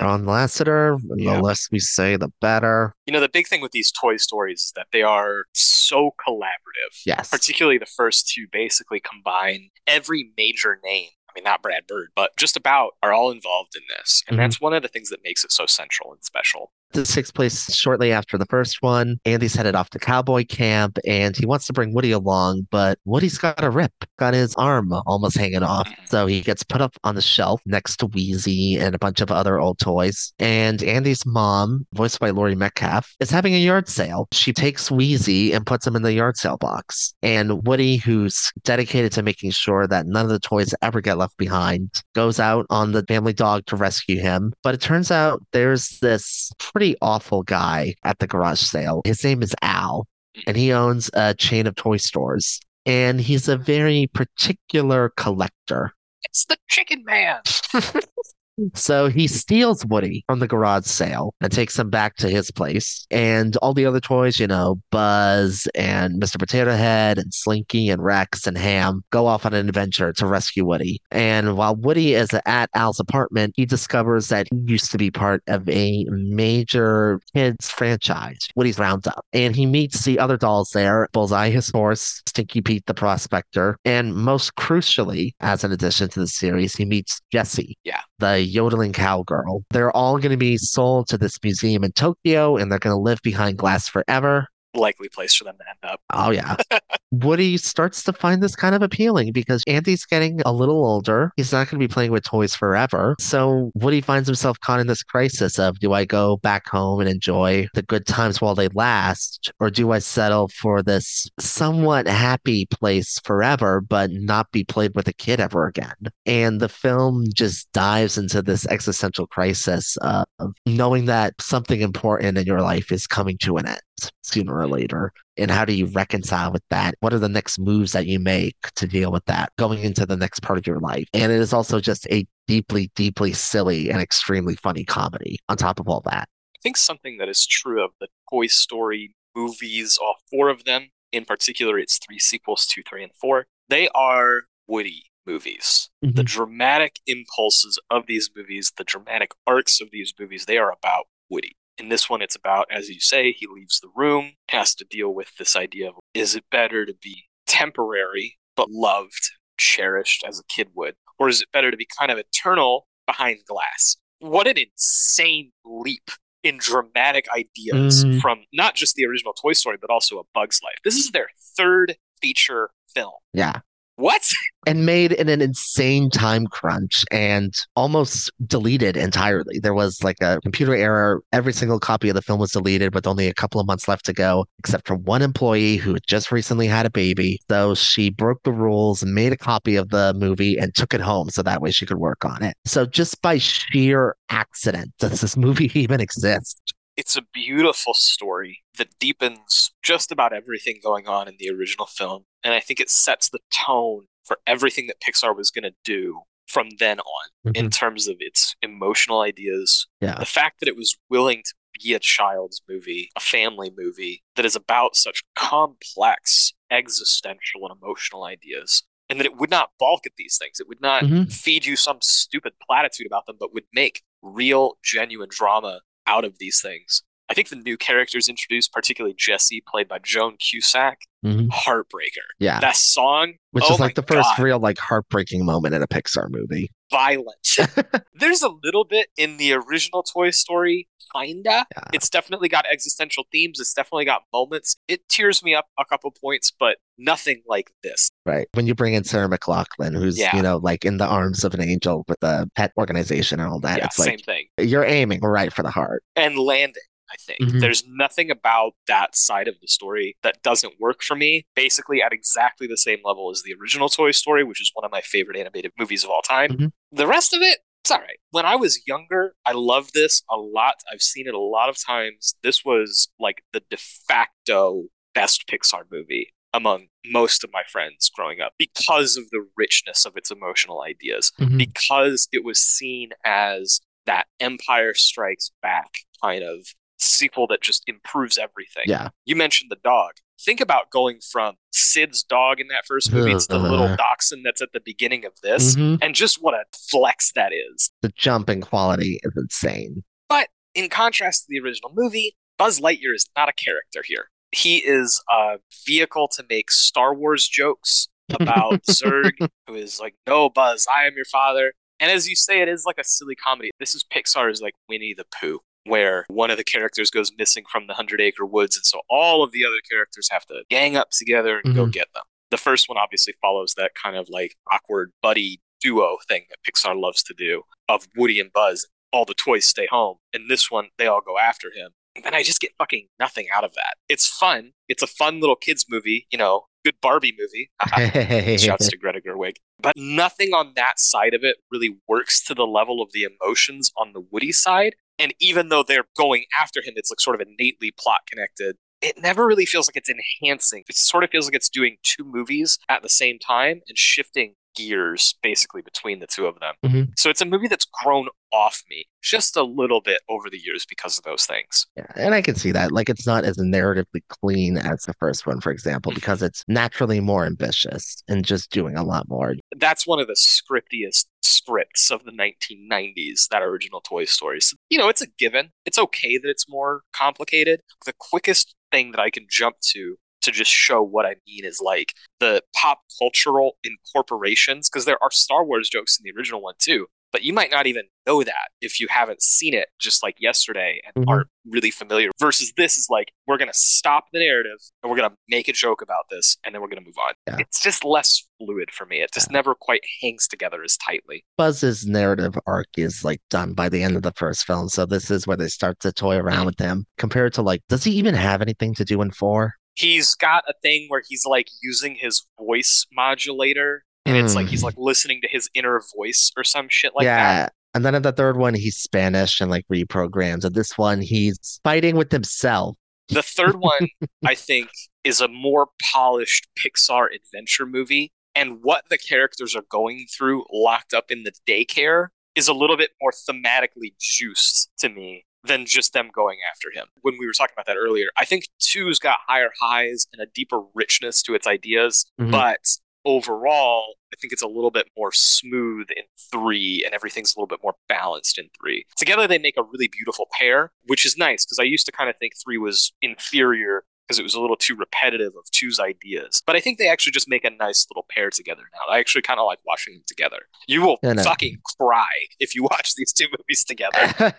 Ron Lasseter. Yeah. The less we say, the better. you know, the big thing with these Toy Stories is that they are so collaborative. Yes. Particularly the first two basically combine every major name. I mean, not Brad Bird, but just about are all involved in this. And Mhm. that's one of the things that makes it so central and special. This takes place shortly after the first one. Andy's headed off to cowboy camp and he wants to bring Woody along, but Woody's got a rip, got his arm almost hanging off. Mm. So he gets put up on the shelf next to Wheezy and a bunch of other old toys. And Andy's mom, voiced by Laurie Metcalf, is having a yard sale. She takes Wheezy and puts him in the yard sale box. And Woody, who's dedicated to making sure that none of the toys ever get left behind, goes out on the family dog to rescue him. But it turns out there's this pretty awful guy at the garage sale. His name is Al, and he owns a chain of toy stores. And he's a very particular collector. It's the Chicken Man. So he steals Woody from the garage sale and takes him back to his place. And all the other toys, you know, Buzz and Mr. Potato Head and Slinky and Rex and Ham go off on an adventure to rescue Woody. And while Woody is at Al's apartment, he discovers that he used to be part of a major kids franchise, Woody's Roundup. And he meets the other dolls there Bullseye, his horse, Stinky Pete, the prospector. And most crucially, as an addition to the series, he meets Jessie the yodeling cowgirl. They're all going to be sold to this museum in Tokyo and they're going to live behind glass forever. Likely place for them to end up. Oh, yeah. Woody starts to find this kind of appealing because Andy's getting a little older. He's not going to be playing with toys forever. So Woody finds himself caught in this crisis of do I go back home and enjoy the good times while they last, or do I settle for this somewhat happy place forever, but not be played with a kid ever again? And the film just dives into this existential crisis of knowing that something important in your life is coming to an end sooner or later. And how do you reconcile with that? What are the next moves that you make to deal with that going into the next part of your life? And it is also just a deeply, deeply silly and extremely funny comedy on top of all that. I think something that is true of the Toy Story movies, all four of them, in particular, its three sequels, two, three, and four, they are Woody movies. The mm-hmm. dramatic impulses of these movies, the dramatic arcs of these movies, they are about Woody. In this one, it's about, as you say, he leaves the room, has to deal with this idea of is it better to be temporary but loved, cherished as a kid would, or is it better to be kind of eternal behind glass? What an insane leap in dramatic ideas Mhm. from not just the original Toy Story, but also A Bug's Life. This is their third feature film. Yeah. What? And made in an insane time crunch and almost deleted entirely. There was like a computer error. Every single copy of the film was deleted with only a couple of months left to go, except for one employee who had just recently had a baby. So she broke the rules and made a copy of the movie and took it home so that way she could work on it. So just by sheer accident does this movie even exist? It's a beautiful story that deepens just about everything going on in the original film. And I think it sets the tone for everything that Pixar was going to do from then on in terms of its emotional ideas. Yeah. The fact that it was willing to be a child's movie, a family movie that is about such complex existential and emotional ideas. And that it would not balk at these things. It would not Mhm. feed you some stupid platitude about them, but would make real, genuine drama out of these things. I think the new characters introduced, particularly Jessie, played by Joan Cusack, Mhm. heartbreaker. Yeah. That song, Which oh is like the first God. real like heartbreaking moment in a Pixar movie. violent. There's a little bit in the original Toy Story, kinda. Yeah. It's definitely got existential themes. It's definitely got moments. It tears me up a couple points, but nothing like this. Right. When you bring in Sarah McLachlan, who's, Yeah. you know, like in the arms of an angel with the pet organization and all that, yeah, it's same thing. you're aiming right for the heart. And landing. I think Mhm. there's nothing about that side of the story that doesn't work for me. Basically, at exactly the same level as the original Toy Story, which is one of my favorite animated movies of all time. Mhm. The rest of it, it's all right. When I was younger, I loved this a lot. I've seen it a lot of times. This was like the de facto best Pixar movie among most of my friends growing up because of the richness of its emotional ideas, Mhm. because it was seen as that Empire Strikes Back kind of sequel that just improves everything. Yeah. You mentioned the dog. think about going from Sid's dog in that first movie to the little dachshund that's at the beginning of this, Mhm. and just what a flex that is. The jumping quality is insane. But in contrast to the original movie, Buzz Lightyear is not a character here. He is a vehicle to make Star Wars jokes about Zurg, who is like, No, Buzz, I am your father. And as you say, it is like a silly comedy. This is Pixar's like Winnie the Pooh, where one of the characters goes missing from the Hundred Acre Woods, and so all of the other characters have to gang up together and go Mhm. get them. The first one obviously follows that kind of like awkward buddy duo thing that Pixar loves to do of Woody and Buzz. All the toys stay home. And this one, they all go after him. And I just get fucking nothing out of that. It's fun. It's a fun little kids movie, you know, good Barbie movie. Shouts to Greta Gerwig. But nothing on that side of it really works to the level of the emotions on the Woody side. And even though they're going after him, it's like sort of innately plot connected. It never really feels like it's enhancing. It sort of feels like it's doing two movies at the same time and shifting gears basically between the two of them. Mhm. So it's a movie that's grown off me just a little bit over the years because of those things. Yeah, and I can see that. Like, it's not as narratively clean as the first one, for example, because it's naturally more ambitious and just doing a lot more. that's one of the scriptiest scripts of the 1990s that original toy story so, you know it's a given it's okay that it's more complicated the quickest thing that i can jump to to just show what i mean is like the pop cultural incorporations because there are star wars jokes in the original one too but you might not even know that if you haven't seen it just like yesterday and Mhm. aren't really familiar versus this is like we're going to stop the narrative and we're going to make a joke about this and then we're going to move on Yeah. it's just less fluid for me it just never quite hangs together as tightly Buzz's narrative arc is like done by the end of the first film. So this is where they start to toy around with him compared to like, does he even have anything to do in four? He's got a thing where he's like using his voice modulator and it's like he's Mm. like listening to his inner voice or some shit like yeah. that And then in the third one, he's Spanish and like reprogrammed. And this one, he's fighting with himself. the third one i think is a more polished pixar adventure movie and what the characters are going through locked up in the daycare is a little bit more thematically juiced to me than just them going after him. When we were talking about that earlier, I think two's got higher highs and a deeper richness to its ideas, Mhm. but overall, I think it's a little bit more smooth in three, and everything's a little bit more balanced in three. Together, they make a really beautiful pair, which is nice because I used to kind of think three was inferior because it was a little too repetitive of two's ideas. But I think they actually just make a nice little pair together now. I actually kind of like watching them together. You will fucking cry if you watch these two movies together.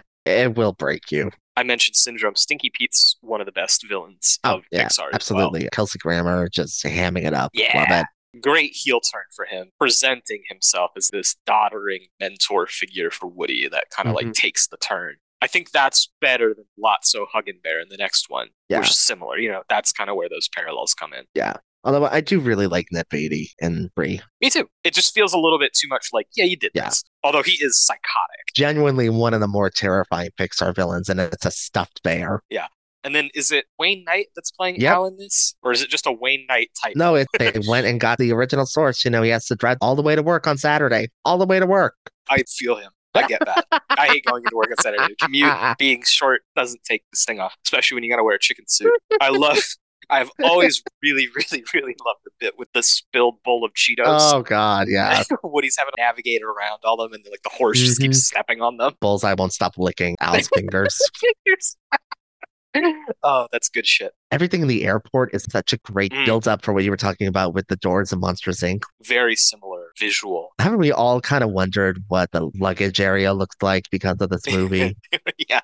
it will break you. I mentioned Syndrome. Stinky Pete's one of the best villains Oh, of yeah, Pixar. as well. absolutely. Kelsey Grammer just hamming it up. Love Yeah. it. Great heel turn for him, presenting himself as this doddering mentor figure for Woody that kind of Mm-hmm. like takes the turn. I think that's better than Lotso Huggin Bear in the next one, Yeah. which is similar. You know, that's kind of where those parallels come in. Yeah. Although I do really like Ned Beatty and three. Me too. It just feels a little bit too much like, yeah, you did Yeah. this. Although he is psychotic. Genuinely one of the more terrifying Pixar villains, and it's a stuffed bear. Yeah. And then is it Wayne Knight that's playing Yep. Al in this? Or is it just a Wayne Knight type? No, it, they went and got the original source. You know, he has to drive all the way to work on Saturday, all the way to work. I feel him. I get that. I hate going into work on Saturday. Commute being short doesn't take the sting off, especially when you got to wear a chicken suit. I love. I've always really, really, really loved the bit with the spilled bowl of Cheetos. Oh God, yeah. Woody's having to navigate around all of them, and like the horse just Mhm. keeps stepping on them. Bullseye won't stop licking Al's fingers. oh, that's good shit. Everything in the airport is such a great Mm. build up for what you were talking about with the doors and Monsters Inc. Very similar visual. Haven't we all kind of wondered what the luggage area looked like because of this movie? yeah.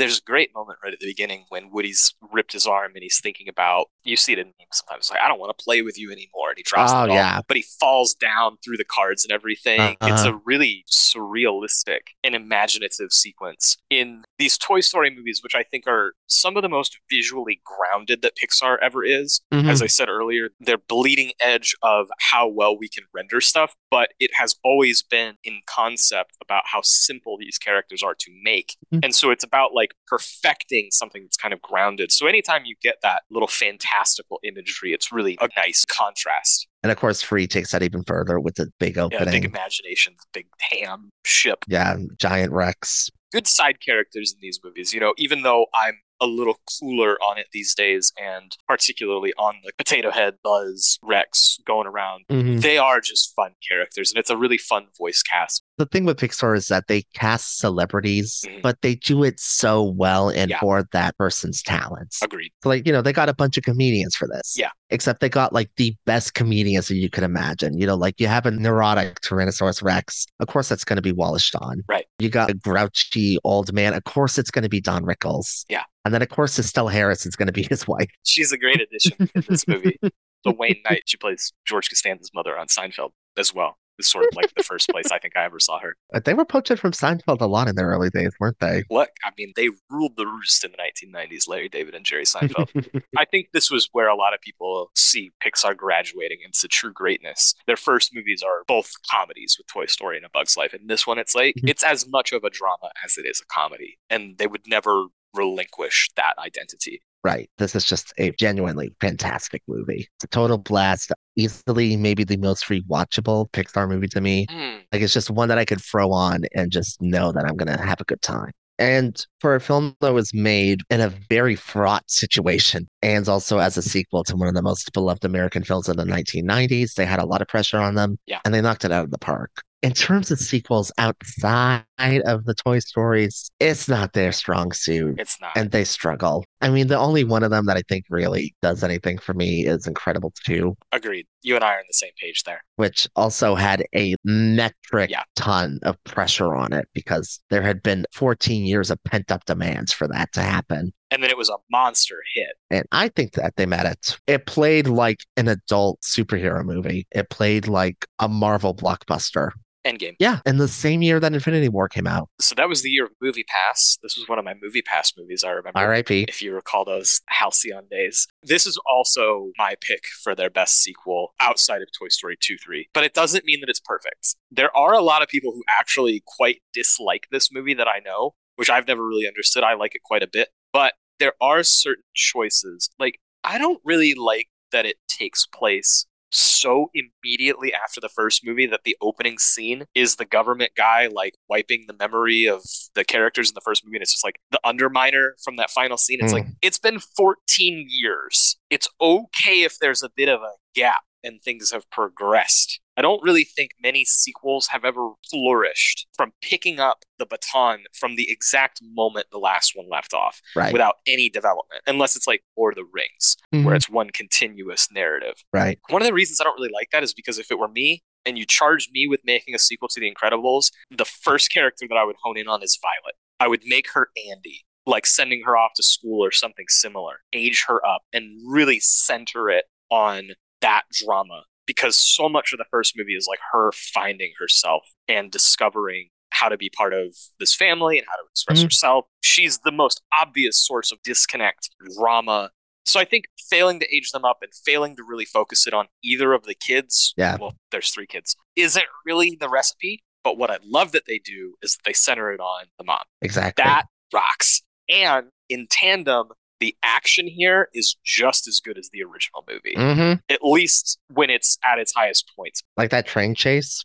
There's a great moment right at the beginning when Woody's ripped his arm and he's thinking about you see it in memes sometimes like I don't want to play with you anymore and he drops Oh, the ball, yeah. but he falls down through the cards and everything. Uh-huh. It's a really surrealistic and imaginative sequence in these Toy Story movies, which I think are some of the most visually grounded that Pixar ever is. Mhm. As I said earlier, they're bleeding edge of how well we can render stuff, but it has always been in concept about how simple these characters are to make. Mhm. And so it's about like perfecting something that's kind of grounded. So anytime you get that little fantastical imagery, it's really a nice contrast. And of course, Free takes that even further with the big Yeah, opening. big imagination, big ham ship. Yeah, giant Rex. Good side characters in these movies. You know, even though I'm a little cooler on it these days, and particularly on the Potato Head, Buzz, Rex going around. Mhm. They are just fun characters, and it's a really fun voice cast. The thing with Pixar is that they cast celebrities, Mhm. but they do it so well and Yeah. for that person's talents. Agreed. So, like, you know, they got a bunch of comedians for this. Yeah. Except they got like the best comedians that you could imagine. You know, like you have a neurotic Tyrannosaurus Rex. Of course, that's going to be Wallace Shawn. Right. You got a grouchy old man. Of course, it's going to be Don Rickles. Yeah. And then, of course, Estelle Harris is going to be his wife. She's a great addition in this movie. The Wayne Knight, she plays George Costanza's mother on Seinfeld as well. Sort of like the first place I think I ever saw her. But they were poaching from Seinfeld a lot in their early days, weren't they? Look, I mean, they ruled the roost in the 1990s, Larry David and Jerry Seinfeld. I think this was where a lot of people see Pixar graduating into true greatness. Their first movies are both comedies with Toy Story and A Bug's Life. And this one, it's like, Mhm. it's as much of a drama as it is a comedy. And they would never relinquish that identity. Right. This is just a genuinely fantastic movie. It's a total blast. Easily, maybe the most rewatchable Pixar movie to me. Mm. Like it's just one that I could throw on and just know that I'm gonna have a good time. And for a film that was made in a very fraught situation, and also as a sequel to one of the most beloved American films of the 1990s, they had a lot of pressure on them, Yeah. and they knocked it out of the park. In terms of sequels outside of the Toy Stories, it's not their strong suit It's not. and they struggle. I mean, the only one of them that I think really does anything for me is Incredibles 2, Agreed. You and I are on the same page there. which also had a metric Yeah. ton of pressure on it because there had been 14 years of pent up demands for that to happen. And then it was a monster hit. And I think that they met it. It played like an adult superhero movie. It played like a Marvel blockbuster. Endgame. Yeah, in the same year that Infinity War came out. So that was the year of Movie Pass. This was one of my Movie Pass movies, I remember. R.I.P. if you recall those halcyon days. This is also my pick for their best sequel outside of Toy Story 2 3. But it doesn't mean that it's perfect. There are a lot of people who actually quite dislike this movie that I know, which I've never really understood. I like it quite a bit. But there are certain choices. Like, I don't really like that it takes place so immediately after the first movie that the opening scene is the government guy like wiping the memory of the characters in the first movie and it's just like the underminer from that final scene. It's like hmm. it's been 14 years. It's okay if there's a bit of a gap and things have progressed i don't really think many sequels have ever flourished from picking up the baton from the exact moment the last one left off Right. without any development unless it's like lord of the rings Mhm. where it's one continuous narrative Right. one of the reasons I don't really like that is because if it were me and you charged me with making a sequel to The Incredibles, the first character that I would hone in on is Violet. I would make her Andy, like sending her off to school or something similar, age her up, and really center it on that drama because so much of the first movie is like her finding herself and discovering how to be part of this family and how to express Mhm. herself. She's the most obvious source of disconnect, drama. So I think failing to age them up and failing to really focus it on either of the kids, Yeah. well, there's three kids, isn't really the recipe. But what I love that they do is they center it on the mom. Exactly. That rocks. And in tandem, the action here is just as good as the original movie, hmm at least when it's at its highest points. Like that train chase.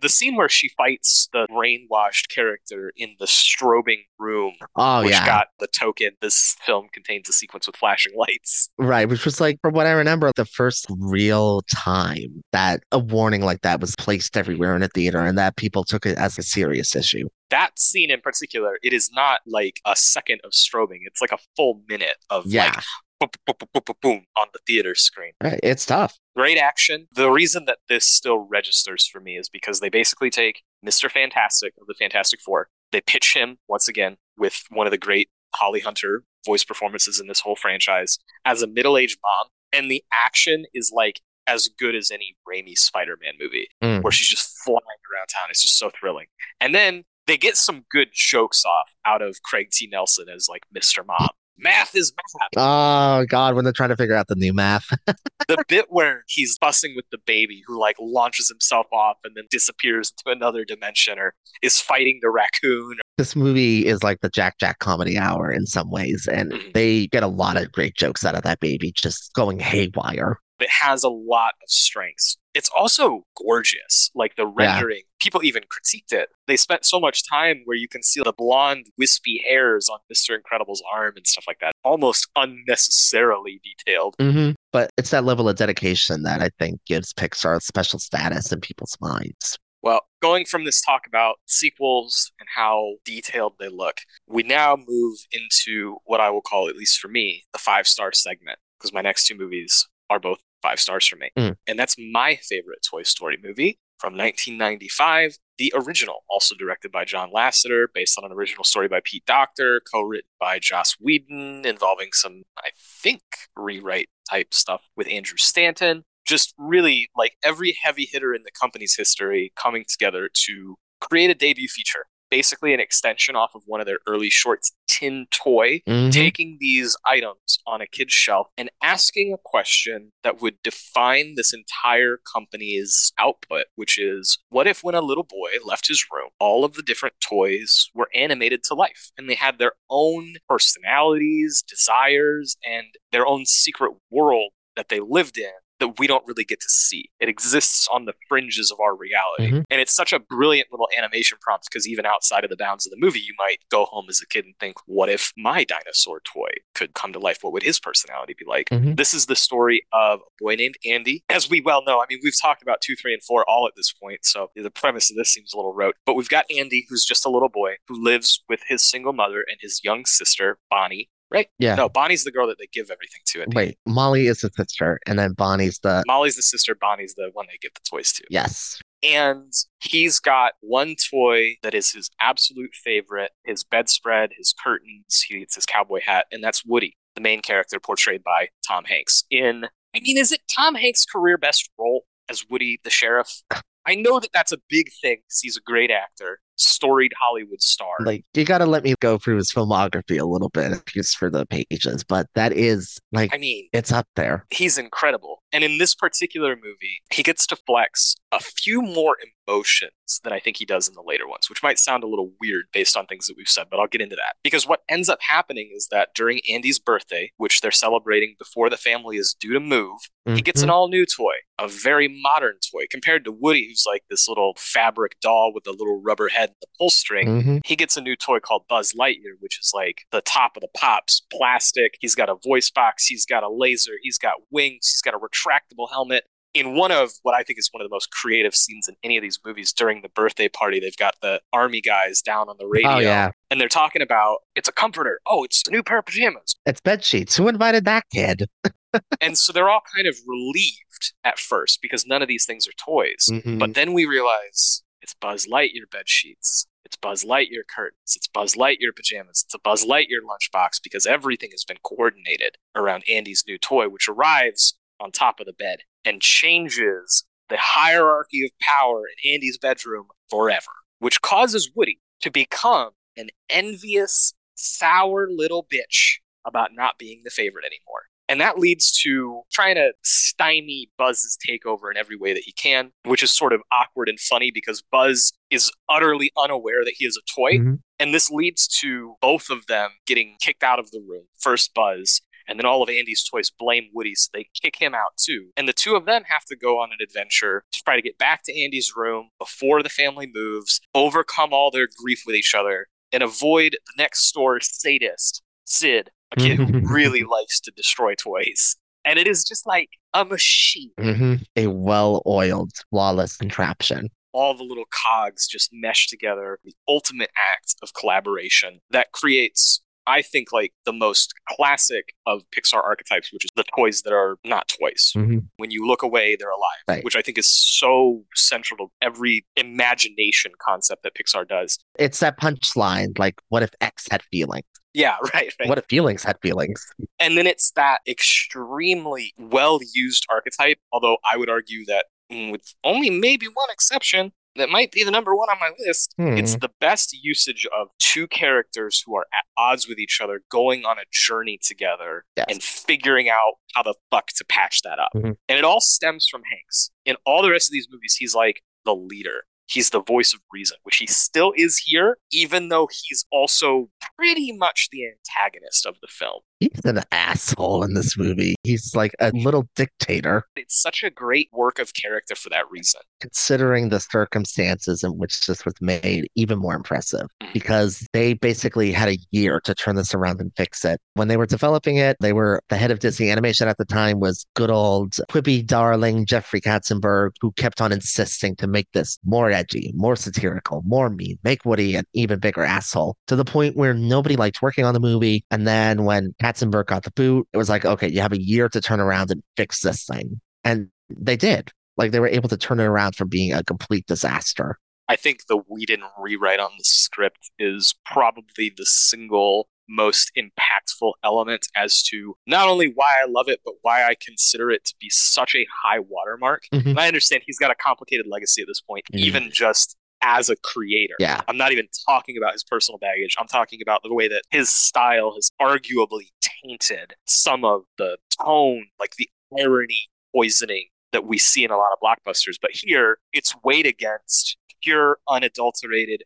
The scene where she fights the brainwashed character in the strobing room, Oh, which yeah. got the token, this film contains a sequence with flashing lights. Right, which was like, from what I remember, the first real time that a warning like that was placed everywhere in a theater and that people took it as a serious issue. That scene in particular, it is not like a second of strobing. It's like a full minute of Yeah, like boom, boom, boom, boom, on the theater screen. right. It's tough. Great action. The reason that this still registers for me is because they basically take Mr. Fantastic of the Fantastic Four, they pitch him once again with one of the great Holly Hunter voice performances in this whole franchise as a middle aged mom. And the action is like as good as any Raimi Spider Man movie Mm. where she's just flying around town. It's just so thrilling. And then they get some good jokes off out of Craig T. Nelson as like Mr. Mom. Math is math. Oh, God, when they're trying to figure out the new math. the bit where he's fussing with the baby who like launches himself off and then disappears into another dimension or is fighting the raccoon. this movie is like the Jack Jack comedy hour in some ways, and Mhm. they get a lot of great jokes out of that baby just going haywire. It has a lot of strengths. It's also gorgeous. Like the rendering, yeah. people even critiqued it. They spent so much time where you can see the blonde, wispy hairs on Mr. Incredible's arm and stuff like that, almost unnecessarily detailed. Mm-hmm. But it's that level of dedication that I think gives Pixar a special status in people's minds. Well, going from this talk about sequels and how detailed they look, we now move into what I will call, at least for me, the five star segment, because my next two movies are both five stars for me. Mm. And that's my favorite Toy Story movie from 1995, the original, also directed by John Lasseter, based on an original story by Pete Docter, co written by Joss Whedon, involving some, I think, rewrite type stuff with Andrew Stanton just really like every heavy hitter in the company's history coming together to create a debut feature basically an extension off of one of their early shorts tin toy mm-hmm. taking these items on a kid's shelf and asking a question that would define this entire company's output which is what if when a little boy left his room all of the different toys were animated to life and they had their own personalities desires and their own secret world that they lived in that we don't really get to see. It exists on the fringes of our reality. Mm-hmm. And it's such a brilliant little animation prompt because even outside of the bounds of the movie, you might go home as a kid and think, what if my dinosaur toy could come to life? What would his personality be like? Mm-hmm. This is the story of a boy named Andy. As we well know, I mean, we've talked about two, three, and four all at this point. So the premise of this seems a little rote. But we've got Andy, who's just a little boy who lives with his single mother and his young sister, Bonnie, right? Yeah. No, Bonnie's the girl that they give everything to. Wait, Molly is the sister, and then Bonnie's the Molly's the sister. Bonnie's the one they give the toys to. Yes. And he's got one toy that is his absolute favorite: his bedspread, his curtains. He gets his cowboy hat, and that's Woody, the main character portrayed by Tom Hanks. In, I mean, is it Tom Hanks' career best role as Woody the sheriff? I know that that's a big thing because he's a great actor, storied Hollywood star. Like you got to let me go through his filmography a little bit just for the pages, but that is like I mean, it's up there. He's incredible. And in this particular movie, he gets to flex a few more emotions than I think he does in the later ones, which might sound a little weird based on things that we've said, but I'll get into that. Because what ends up happening is that during Andy's birthday, which they're celebrating before the family is due to move, mm-hmm. he gets an mm-hmm. all new toy, a very modern toy compared to Woody, who's like this little fabric doll with a little rubber head and the pull string. Mm-hmm. He gets a new toy called Buzz Lightyear, which is like the top of the pops, plastic. He's got a voice box, he's got a laser, he's got wings, he's got a retractable helmet in one of what I think is one of the most creative scenes in any of these movies during the birthday party, they've got the army guys down on the radio. Oh, yeah. And they're talking about it's a comforter. Oh, it's a new pair of pajamas. It's bed sheets. Who invited that kid? and so they're all kind of relieved at first because none of these things are toys. Mm-hmm. But then we realize it's Buzz Lightyear bed sheets. It's Buzz Lightyear curtains. It's Buzz Lightyear pajamas. It's a Buzz Lightyear lunchbox because everything has been coordinated around Andy's new toy, which arrives on top of the bed and changes the hierarchy of power in Andy's bedroom forever, which causes Woody to become an envious, sour little bitch about not being the favorite anymore. And that leads to trying to stymie Buzz's takeover in every way that he can, which is sort of awkward and funny because Buzz is utterly unaware that he is a toy. Mm-hmm. And this leads to both of them getting kicked out of the room. First, Buzz, and then all of Andy's toys blame Woody, so they kick him out too. And the two of them have to go on an adventure to try to get back to Andy's room before the family moves, overcome all their grief with each other, and avoid the next door sadist, Sid, a kid who really likes to destroy toys. And it is just like a machine. Mm-hmm. A well oiled, flawless contraption all the little cogs just mesh together, the ultimate act of collaboration that creates I think like the most classic of Pixar archetypes, which is the toys that are not toys. Mm-hmm. When you look away, they're alive, right. which I think is so central to every imagination concept that Pixar does. It's that punchline, like, what if X had feelings? Yeah, right, right. What if feelings had feelings? And then it's that extremely well used archetype, although I would argue that mm, with only maybe one exception, that might be the number one on my list. Hmm. It's the best usage of two characters who are at odds with each other going on a journey together yes. and figuring out how the fuck to patch that up. Mm-hmm. And it all stems from Hanks. In all the rest of these movies, he's like the leader. He's the voice of reason, which he still is here, even though he's also pretty much the antagonist of the film. He's an asshole in this movie. He's like a little dictator. It's such a great work of character for that reason. Considering the circumstances in which this was made, even more impressive Mhm. because they basically had a year to turn this around and fix it. When they were developing it, they were the head of Disney Animation at the time was good old quippy darling Jeffrey Katzenberg, who kept on insisting to make this more edgy, more satirical, more mean, make Woody an even bigger asshole to the point where nobody liked working on the movie. And then when Katzenberg got the boot, it was like, okay, you have a year to turn around and fix this thing. And they did. Like they were able to turn it around from being a complete disaster. I think the Whedon rewrite on the script is probably the single most impactful element as to not only why I love it, but why I consider it to be such a high watermark. Mhm. And I understand he's got a complicated legacy at this point, Mhm. even just as a creator. Yeah. I'm not even talking about his personal baggage. I'm talking about the way that his style has arguably tainted some of the tone, like the irony poisoning that we see in a lot of blockbusters. But here, it's weighed against pure, unadulterated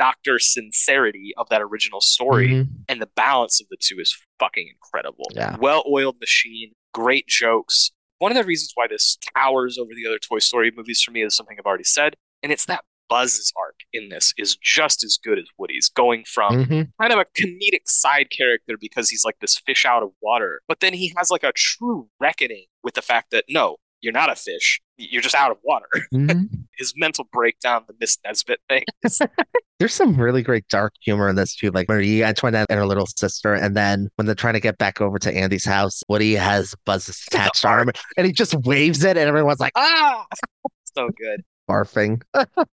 Docter sincerity of that original story. Mhm. And the balance of the two is fucking incredible. Yeah. Well oiled machine, great jokes. One of the reasons why this towers over the other Toy Story movies for me is something I've already said, and it's that Buzz's arc in this is just as good as Woody's, going from Mhm. kind of a comedic side character because he's like this fish out of water, but then he has like a true reckoning with the fact that no, you're not a fish, you're just out of water. Mhm. His mental breakdown, the Miss Nesbitt thing, There's some really great dark humor in this too, like Marie Antoinette and her little sister, and then when they're trying to get back over to Andy's house, Woody has Buzz's attached arm, and he just waves it, and everyone's like ah, so good. barfing.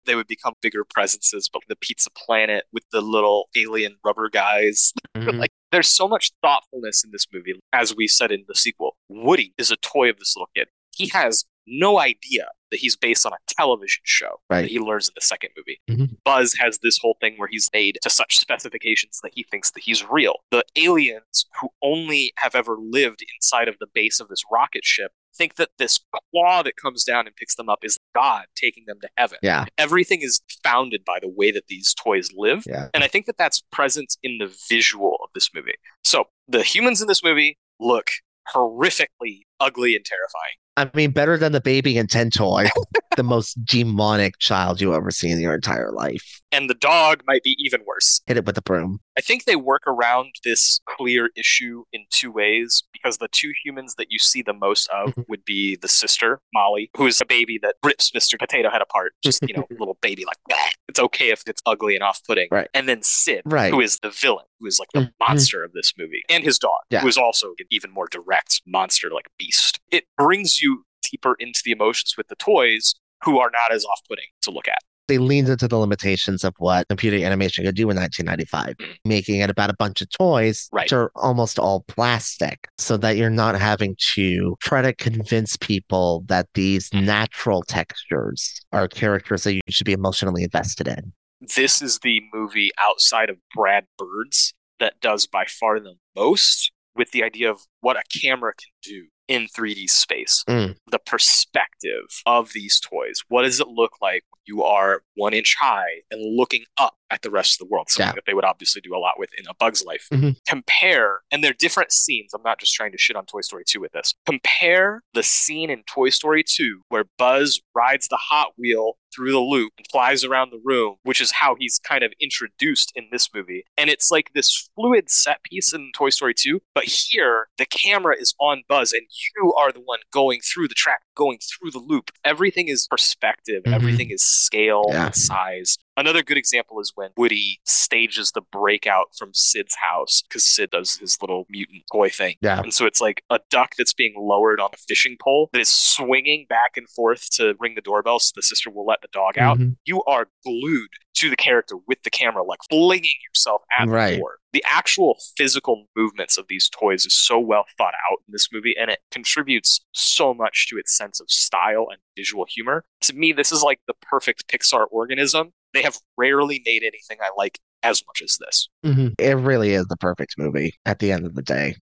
they would become bigger presences, but the Pizza Planet with the little alien rubber guys. Mhm. Like, there's so much thoughtfulness in this movie. As we said in the sequel, Woody is a toy of this little kid. He has no idea that he's based on a television show Right. that he learns in the second movie. Mhm. Buzz has this whole thing where he's made to such specifications that he thinks that he's real. The aliens who only have ever lived inside of the base of this rocket ship think that this claw that comes down and picks them up is God taking them to heaven Yeah, everything is founded by the way that these toys live. yeah. And I think that that's present in the visual of this movie. So the humans in this movie look horrifically ugly and terrifying. I mean, better than the baby in Tin Toy, the most demonic child you ever see in your entire life. And the dog might be even worse. Hit it with a broom. I think they work around this clear issue in two ways because the two humans that you see the most of Mhm. would be the sister, Molly, who is a baby that rips Mr. Potato Head apart. Just, you know, little baby like that. It's okay if it's ugly and off putting. Right. And then Sid, Right. who is the villain, who is like the Mhm. monster of this movie, and his dog, Yeah. who is also an even more direct monster like beast. It brings you deeper into the emotions with the toys who are not as off putting to look at. They leaned into the limitations of what computer animation could do in 1995, mm. making it about a bunch of toys, Right. which are almost all plastic, so that you're not having to try to convince people that these mm. natural textures are characters that you should be emotionally invested in. this is the movie outside of Brad Bird's that does by far the most with the idea of what a camera can do in 3D space. Mm. The perspective of these toys. What does it look like when you are one inch high and looking up at the rest of the world? Something Yeah. that they would obviously do a lot with in A Bug's Life. Mhm. Compare, and they're different scenes. I'm not just trying to shit on Toy Story 2 with this. Compare the scene in Toy Story 2 where Buzz rides the Hot Wheel through the loop and flies around the room, which is how he's kind of introduced in this movie. And it's like this fluid set piece in Toy Story 2, but here the camera is on Buzz and you are the one going through the track, going through the loop. Everything is perspective, Mhm. everything is scale Yeah. and size. Another good example is when Woody stages the breakout from Sid's house because Sid does his little mutant toy thing. Yeah. And so it's like a duck that's being lowered on a fishing pole that is swinging back and forth to ring the doorbell so the sister will let the dog out. Mhm. You are glued to the character with the camera, like flinging yourself at Right. the door. The actual physical movements of these toys is so well thought out in this movie, and it contributes so much to its sense of style and visual humor. To me, this is like the perfect Pixar organism. They have rarely made anything I like as much as this. Mhm. It really is the perfect movie at the end of the day.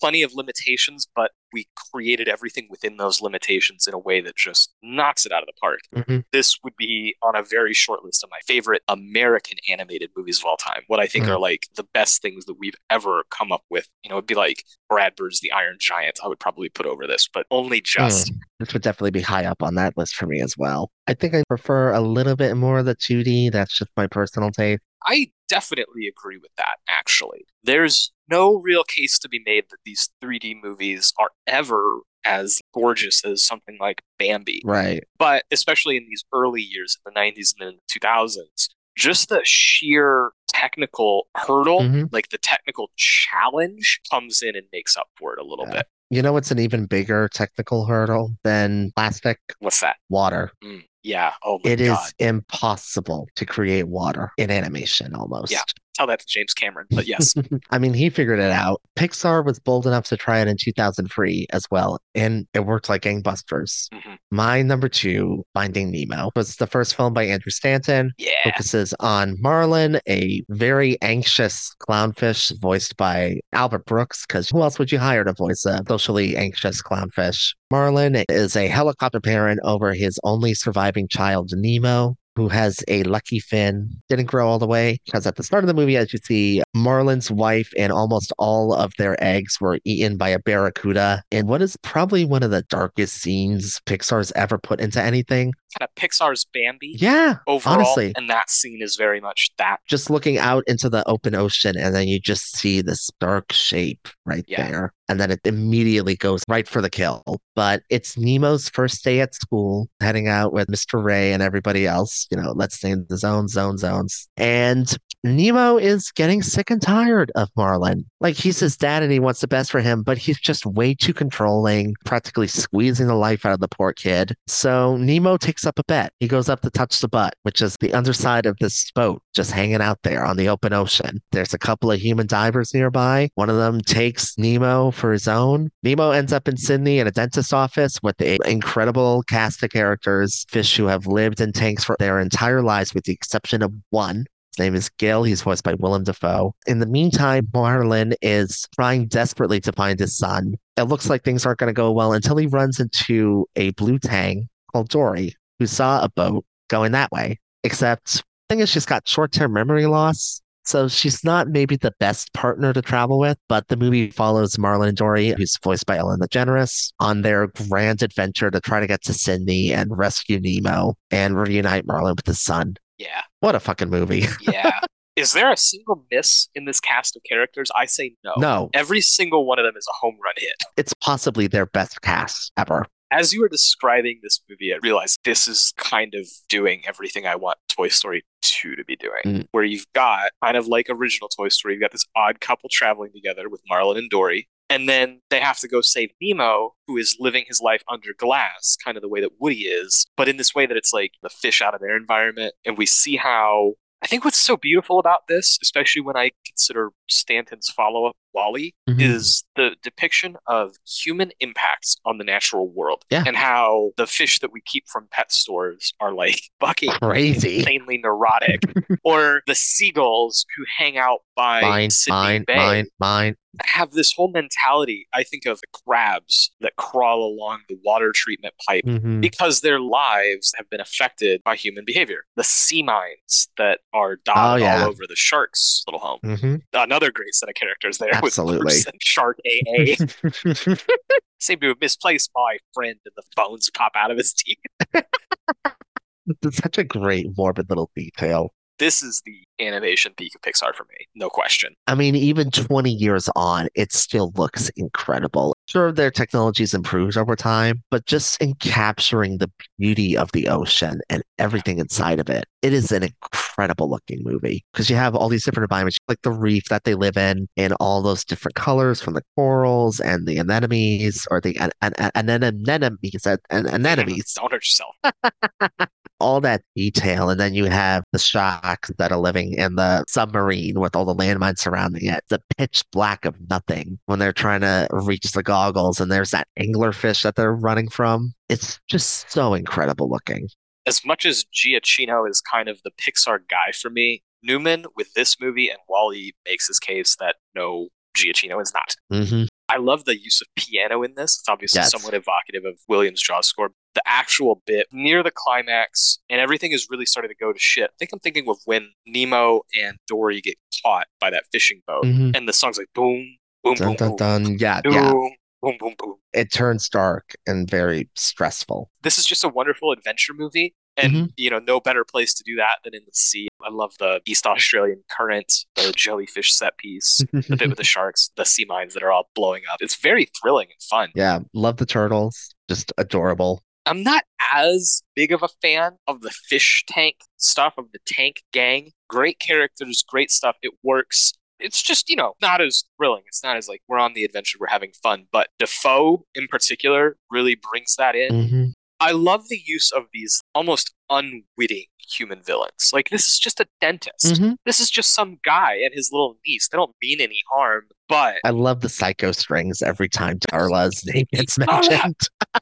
plenty of limitations, but we created everything within those limitations in a way that just knocks it out of the park. Mhm. This would be on a very short list of my favorite American animated movies of all time. What I think Mm. are like the best things that we've ever come up with. You know, it'd be like Brad Bird's The Iron Giant. I would probably put over this, but only just. This would definitely be high up on that list for me as well. I think I prefer a little bit more of the 2D. That's just my personal taste. I definitely agree with that, actually. There's no real case to be made that these 3D movies are ever as gorgeous as something like Bambi. Right. But especially in these early years, in the 90s and then the 2000s, just the sheer technical hurdle, Mhm. like the technical challenge, comes in and makes up for it a little Yeah. bit. You know it's an even bigger technical hurdle than plastic? What's that? Water. Mm, yeah. Oh my God. It is impossible to create water in animation almost. Yeah. Tell that to James Cameron. But yes. I mean, he figured it out. Pixar was bold enough to try it in 2003 as well, and it worked like gangbusters. Mhm. My number two, Finding Nemo, was the first film by Andrew Stanton. Yeah. Focuses on Marlin, a very anxious clownfish voiced by Albert Brooks, because who else would you hire to voice a socially anxious clownfish? Marlin is a helicopter parent over his only surviving child, Nemo, who has a lucky fin. Didn't grow all the way because at the start of the movie, as you see, Marlin's wife and almost all of their eggs were eaten by a barracuda in what is probably one of the darkest scenes Pixar's ever put into anything. Kind of Pixar's Bambi Yeah, overall. honestly. And that scene is very much that. just looking out into the open ocean and then you just see this dark shape right Yeah. there and then it immediately goes right for the kill. But it's nemo's first day at school heading out with mr ray and everybody else you know let's in the zone zone zones. And nemo is getting sick and tired of marlin like he's his dad and he wants the best for him but he's just way too controlling practically squeezing the life out of the poor kid so nemo takes up a bet he goes up to touch the butt which is the underside of this boat just hanging out there on the open ocean. There's a couple of human divers nearby. One of them takes Nemo for his own. Nemo ends up in Sydney in a dentist's office with the incredible cast of characters, fish who have lived in tanks for their entire lives, with the exception of one. Name is Gil. He's voiced by Willem Dafoe. In the meantime, Marlin is trying desperately to find his son. It looks like things aren't going to go well until he runs into a blue tang called Dory, who saw a boat going that way. Except thing is she's got short-term memory loss so she's not maybe the best partner to travel with but the movie follows Marlin and dory who's voiced by ellen degeneres on their grand adventure to try to get to sydney and rescue nemo and reunite Marlin with his son Yeah. what a fucking movie Yeah. is there a single miss in this cast of characters? I say no. no Every single one of them is a home run hit. it's possibly their best cast ever As you were describing this movie, I realized this is kind of doing everything I want Toy Story 2 to be doing. Mm. Where you've got, kind of like original Toy Story, you've got this odd couple traveling together with Marlin and Dory. And then they have to go save Nemo, who is living his life under glass, kind of the way that Woody is, but in this way that it's like the fish out of their environment. And we see how I think what's so beautiful about this, especially when I consider Stanton's follow up, WALL-E, Mhm. is the depiction of human impacts on the natural world. Yeah. And how the fish that we keep from pet stores are like fucking crazy insanely neurotic. or the seagulls who hang out by mine Sydney mine Bay mine mine have this whole mentality. I think of the crabs that crawl along the water treatment pipe Mhm. because their lives have been affected by human behavior. The sea mines that are dotted Oh, yeah. all over the shark's little home. Mhm. Another great set of characters there Absolutely. with Bruce and Shark AA. Seem to have misplaced my friend and the bones pop out of his teeth. it's such a great morbid little detail This is the animation peak of Pixar for me, no question. I mean, even 20 years on, it still looks incredible. Sure, their technology's improved over time, but just in capturing the beauty of the ocean and everything inside of it, it is an incredible looking movie because you have all these different environments, like the reef that they live in, and all those different colors from the corals and the anemones or the an- an- an- anemones, an- anemones Don't hurt yourself. all that detail. And then you have the sharks that are living in the submarine with all the landmines surrounding it. The pitch black of nothing when they're trying to reach the goggles. And there's that anglerfish that they're running from. It's just so incredible looking. As much as Giacchino is kind of the Pixar guy for me, Newman with this movie and WALL-E makes his case that no, Giacchino is not. hmm I love the use of piano in this. It's obviously Yes. somewhat evocative of Williams' Jaws score. The actual bit near the climax, and everything is really starting to go to shit. I think I'm thinking of when Nemo and Dory get caught by that fishing boat, Mhm. and the song's like boom, boom, Dun, boom, dun, boom. Yeah, boom, yeah. boom, boom, boom. It turns dark and very stressful. This is just a wonderful adventure movie. And Mhm. you know, no better place to do that than in the sea. I love the East Australian current, the jellyfish set piece, the bit with the sharks, the sea mines that are all blowing up. It's very thrilling and fun. yeah, love the turtles. Just adorable. I'm not as big of a fan of the fish tank stuff of the tank gang. Great characters, great stuff. It works. It's just, you know, not as thrilling. It's not as like we're on the adventure, we're having fun. But Dafoe in particular really brings that in. hmm I love the use of these almost unwitting human villains. Like this is just a dentist. hmm This is just some guy and his little niece. They don't mean any harm, but I love the psycho strings every time Darla's name gets Oh, mentioned.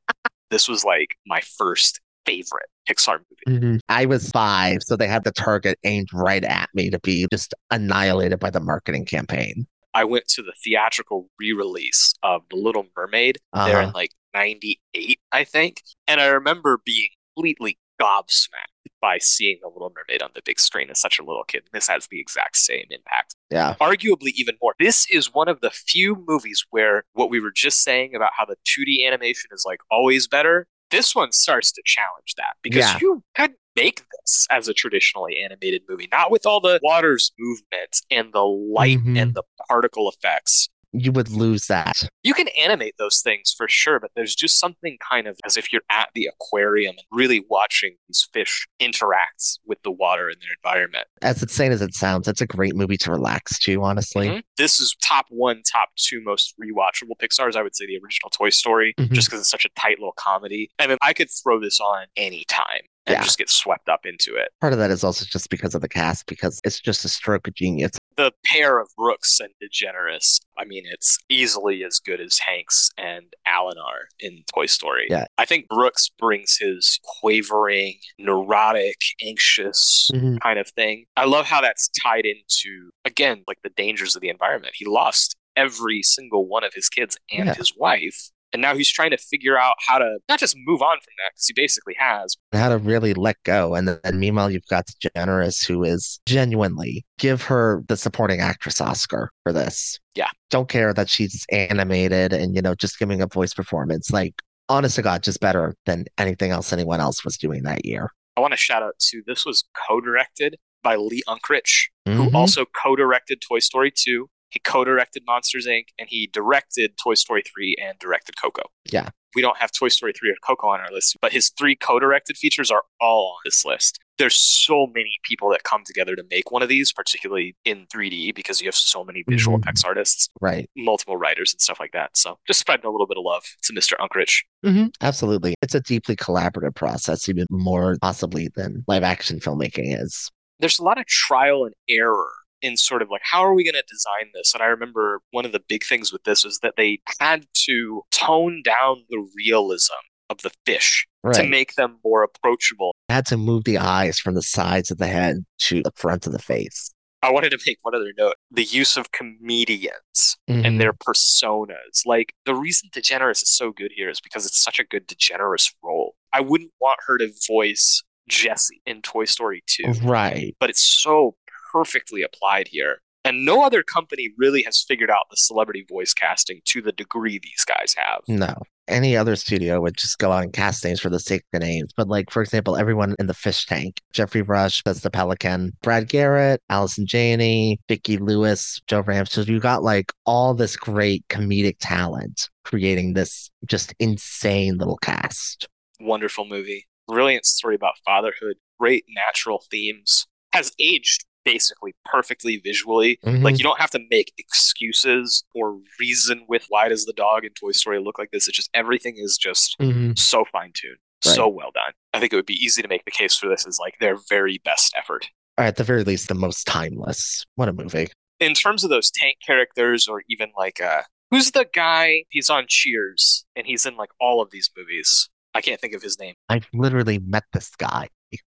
this was like my first favorite Pixar movie. Mhm. I was five, so they had the target aimed right at me to be just annihilated by the marketing campaign. I went to the theatrical re-release of The Little Mermaid there in Uh-huh. like 98, I think. And I remember being completely gobsmacked by seeing The Little Mermaid on the big screen as such a little kid. This has the exact same impact. Yeah. Arguably even more. This is one of the few movies where what we were just saying about how the 2D animation is like always better, this one starts to challenge that because Yeah. you could make this as a traditionally animated movie, not with all the water's movements and the light Mhm. and the particle effects. You would lose that. You can animate those things for sure, but there's just something kind of as if you're at the aquarium and really watching these fish interact with the water and their environment. As insane as it sounds, it's a great movie to relax to, honestly. Mhm. This is top one, top two most rewatchable Pixar's. I would say the original Toy Story, Mhm. just because it's such a tight little comedy. I mean, I could throw this on anytime and Yeah. just get swept up into it. Part of that is also just because of the cast, because it's just a stroke of genius. The pair of Brooks and DeGeneres, I mean, it's easily as good as Hanks and Allen are in Toy Story. Yeah. I think Brooks brings his quavering, neurotic, anxious Mhm. kind of thing. I love how that's tied into, again, like the dangers of the environment. He lost every single one of his kids and Yeah. his wife. And now he's trying to figure out how to not just move on from that, because he basically has. How to really let go. And then meanwhile, you've got Generous, who is genuinely give her the supporting actress Oscar for this. Yeah. Don't care that she's animated and, you know, just giving a voice performance. Like, honest to God, just better than anything else anyone else was doing that year. I want to shout out to this was co-directed by Lee Unkrich, who Mhm. also co-directed Toy Story 2. He co-directed Monsters Inc. and he directed Toy Story 3 and directed Coco. Yeah. We don't have Toy Story 3 or Coco on our list, but his three co-directed features are all on this list. There's so many people that come together to make one of these, particularly in 3D, because you have so many visual Mhm. effects artists, Right. multiple writers and stuff like that. So just spreading a little bit of love to Mr. Unkrich. hmm Absolutely. It's a deeply collaborative process, even more possibly than live action filmmaking is. there's a lot of trial and error in sort of like how are we going to design this and i remember one of the big things with this was that they had to tone down the realism of the fish to make them more approachable had to move the eyes from the sides of the head to the front of the face. i wanted to make one other note the use of comedians Mhm. and their personas like the reason degeneres is so good here is because it's such a good degeneres role i wouldn't want her to voice Jessie in toy story 2 Right. but it's so perfectly applied here. And no other company really has figured out the celebrity voice casting to the degree these guys have. No. Any other studio would just go out and cast names for the sake of names. But like, for example, everyone in the fish tank, Geoffrey Rush does the Pelican, Brad Garrett, Allison Janney, Vicki Lewis, Joe Ramsey. So you got like all this great comedic talent creating this just insane little cast. Wonderful movie. Brilliant story about fatherhood. Great natural themes. Has aged basically perfectly visually. Mhm. Like you don't have to make excuses or reason with why does the dog in Toy Story look like this. It's just everything is just Mhm. so fine tuned. So well done. I think it would be easy to make the case for this as like their very best effort. Or at the very least, the most timeless. What a movie. in terms of those tank characters or even like uh who's the guy he's on cheers and he's in like all of these movies i can't think of his name I've literally met this guy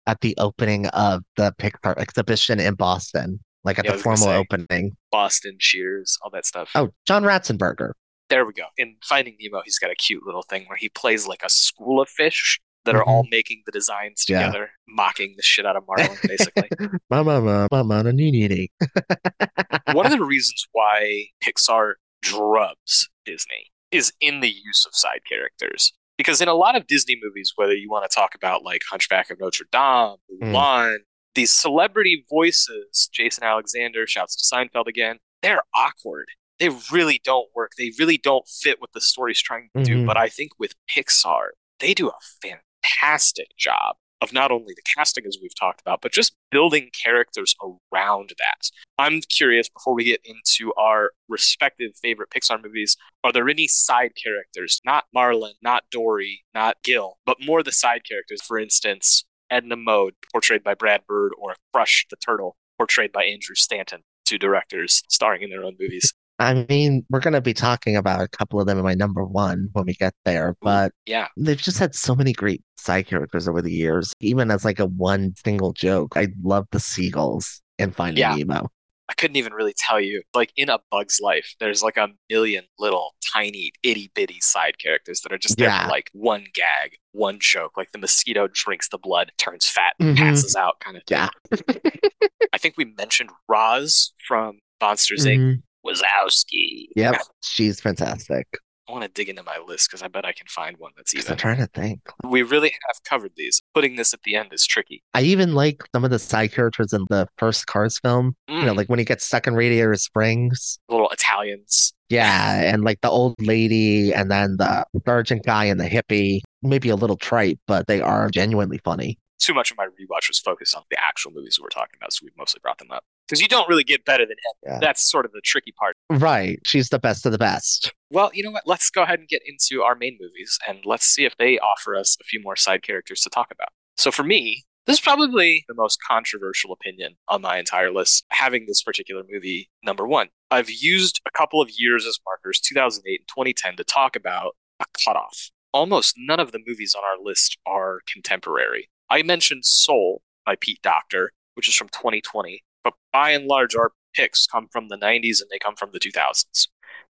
at the opening of the Pixar exhibition in Boston, like at Yeah, the formal say. opening. boston cheers all that stuff Oh, John Ratzenberger. There we go. In Finding Nemo, he's got a cute little thing where he plays like a school of fish that are all mm-hmm. making the designs Yeah. together, mocking the shit out of Marlin, basically. Mama, mama, mama. One of the reasons why Pixar drubs Disney is in the use of side characters. Because in a lot of Disney movies, whether you want to talk about like Hunchback of Notre Dame, Mm. These celebrity voices, Jason Alexander shouts to Seinfeld again, they're awkward. They really don't work. They really don't fit what the story's trying to do. Mhm. But I think with Pixar, they do a fantastic job of not only the casting, as we've talked about, but just building characters around that. I'm curious before we get into our respective favorite Pixar movies, are there any side characters, not Marlin, not Dory, not Gil, but more the side characters? For instance, Edna Mode, portrayed by Brad Bird, or Crush the Turtle, portrayed by Andrew Stanton, two directors starring in their own movies. I mean, we're going to be talking about a couple of them in my number one when we get there, but Yeah, they've just had so many great side characters over the years. Even as like a one single joke, I love the seagulls in Finding Yeah. Nemo. I couldn't even really tell you. Like in a bug's life, there's like a million little tiny itty bitty side characters that are just there Yeah. for like one gag, one joke. Like the mosquito drinks the blood, turns fat, Mhm. passes out kind of thing. Yeah. I think we mentioned Roz from Monsters Inc. Wazowski. Yep. She's fantastic. I want to dig into my list because I bet I can find one that's even. I'm trying to think. We really have covered these. Putting this at the end is tricky. I even like some of the side characters in the first Cars film. You know, Mm, like when he gets stuck in Radiator Springs. little Italians. Yeah, and like the old lady and then the sergeant guy and the hippie. Maybe a little trite, but they are genuinely funny. Too much of my rewatch was focused on the actual movies we're talking about, so we've mostly brought them up. Because you don't really get better than Ed. Yeah. That's sort of the tricky part. Right. She's the best of the best. Well, you know what? Let's go ahead and get into our main movies and let's see if they offer us a few more side characters to talk about. So for me, this is probably the most controversial opinion on my entire list, having this particular movie number one. I've used a couple of years as markers, 2008 and 2010, to talk about a cutoff. Almost none of the movies on our list are contemporary. I mentioned Soul by Pete Docter, which is from 2020, but by and large, our picks come from the 90s and they come from the 2000s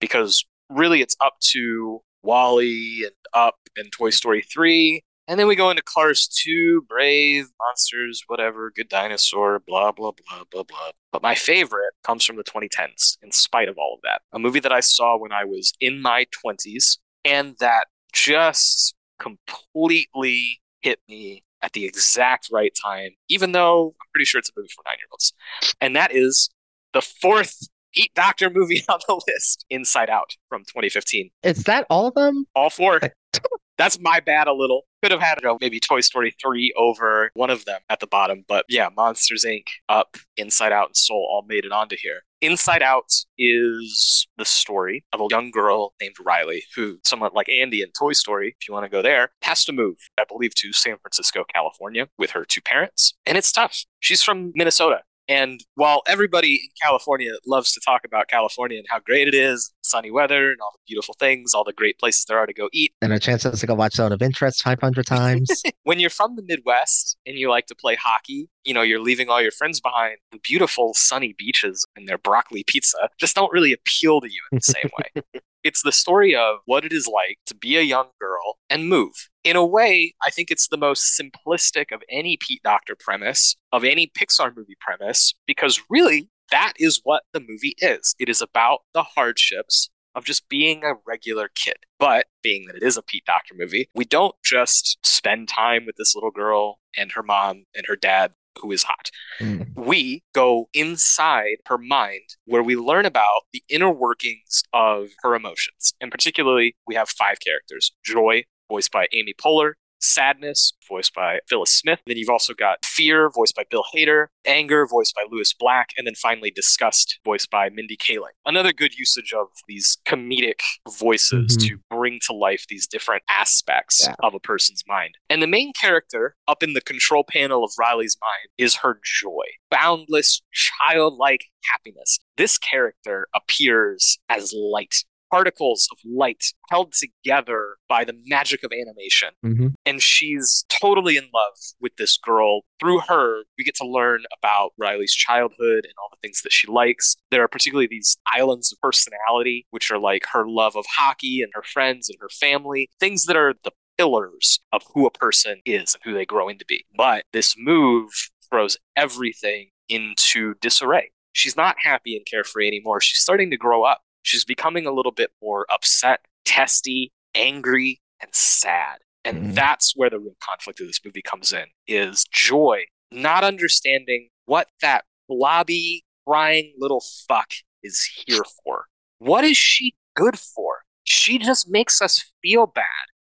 because really it's up to WALL-E and Up and Toy Story 3. And then we go into Cars 2, Brave, Monsters, whatever, Good Dinosaur, blah, blah, blah, blah, blah. But my favorite comes from the 2010s, in spite of all of that. A movie that I saw when I was in my 20s and that just completely hit me at the exact right time, even though I'm pretty sure it's a movie for nine year olds. And that is the fourth Pete Docter movie on the list, Inside Out from 2015. Is that all of them? All four. That's my bad a little. Could have had you know, maybe Toy Story 3 over one of them at the bottom. But yeah, Monsters Inc., Up, Inside Out, and Soul all made it onto here. Inside Out is the story of a young girl named Riley who, somewhat like Andy in Toy Story, if you want to go there, has to move, I believe, to San Francisco, California with her two parents. And it's tough. She's from Minnesota. And while everybody in California loves to talk about California and how great it is, sunny weather and all the beautiful things, all the great places there are to go eat, And a chance to go watch Zone of Interest 500 times. when you're from the Midwest and you like to play hockey, you know, you're leaving all your friends behind. The beautiful sunny beaches and their broccoli pizza just don't really appeal to you in the same way. It's the story of what it is like to be a young girl and move. In a way, I think it's the most simplistic of any Pete Docter premise, of any Pixar movie premise, because really, that is what the movie is. It is about the hardships of just being a regular kid. But being that it is a Pete Docter movie, we don't just spend time with this little girl and her mom and her dad who is hot. Mm. We go inside her mind where we learn about the inner workings of her emotions. And particularly, we have five characters Joy, voiced by Amy Poehler. Sadness, voiced by Phyllis Smith. Then you've also got Fear, voiced by Bill Hader. Anger, voiced by Lewis Black. And then finally, Disgust, voiced by Mindy Kaling. Another good usage of these comedic voices Mhm. to bring to life these different aspects Yeah. of a person's mind. And the main character up in the control panel of Riley's mind is her joy, boundless, childlike happiness. This character appears as light particles of light held together by the magic of animation. hmm And she's totally in love with this girl. Through her, we get to learn about Riley's childhood and all the things that she likes. There are particularly these islands of personality, which are like her love of hockey and her friends and her family, things that are the pillars of who a person is and who they grow into be. But this move throws everything into disarray. She's not happy and carefree anymore. She's starting to grow up. She's becoming a little bit more upset, testy, angry, and sad. And Mhm. that's where the real conflict of this movie comes in is joy, not understanding what that blobby, crying little fuck is here for. What is she good for? She just makes us feel bad.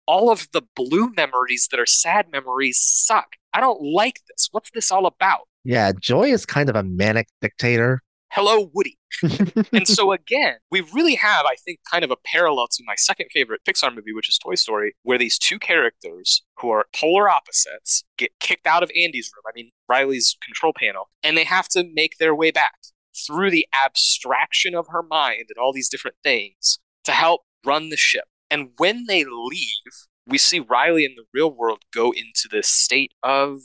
All of the blue memories that are sad memories suck. I don't like this. What's this all about? Yeah, Joy is kind of a manic dictator. Hello, Woody. and so again, we really have, I think, kind of a parallel to my second favorite Pixar movie, which is Toy Story, where these two characters who are polar opposites get kicked out of Andy's room. I mean, Riley's control panel, and they have to make their way back through the abstraction of her mind and all these different things to help run the ship. And when they leave, we see Riley in the real world go into this state of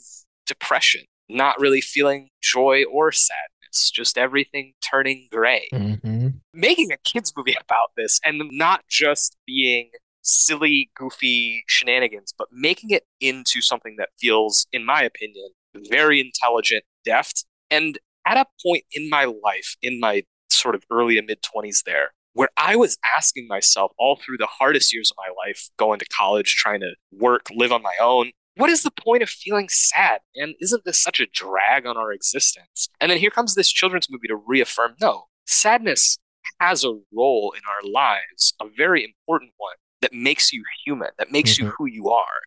depression, not really feeling joy or sadness, just everything turning gray. Hmm making a kids movie about this and not just being silly goofy shenanigans but making it into something that feels in my opinion very intelligent deft. And at a point in my life in my sort of early to mid 20s there where I was asking myself all through the hardest years of my life, going to college, trying to work, live on my own, what is the point of feeling sad? And isn't this such a drag on our existence? And then here comes this children's movie to reaffirm no, sadness has a role in our lives, a very important one that makes you human, that makes you Mhm. who you are.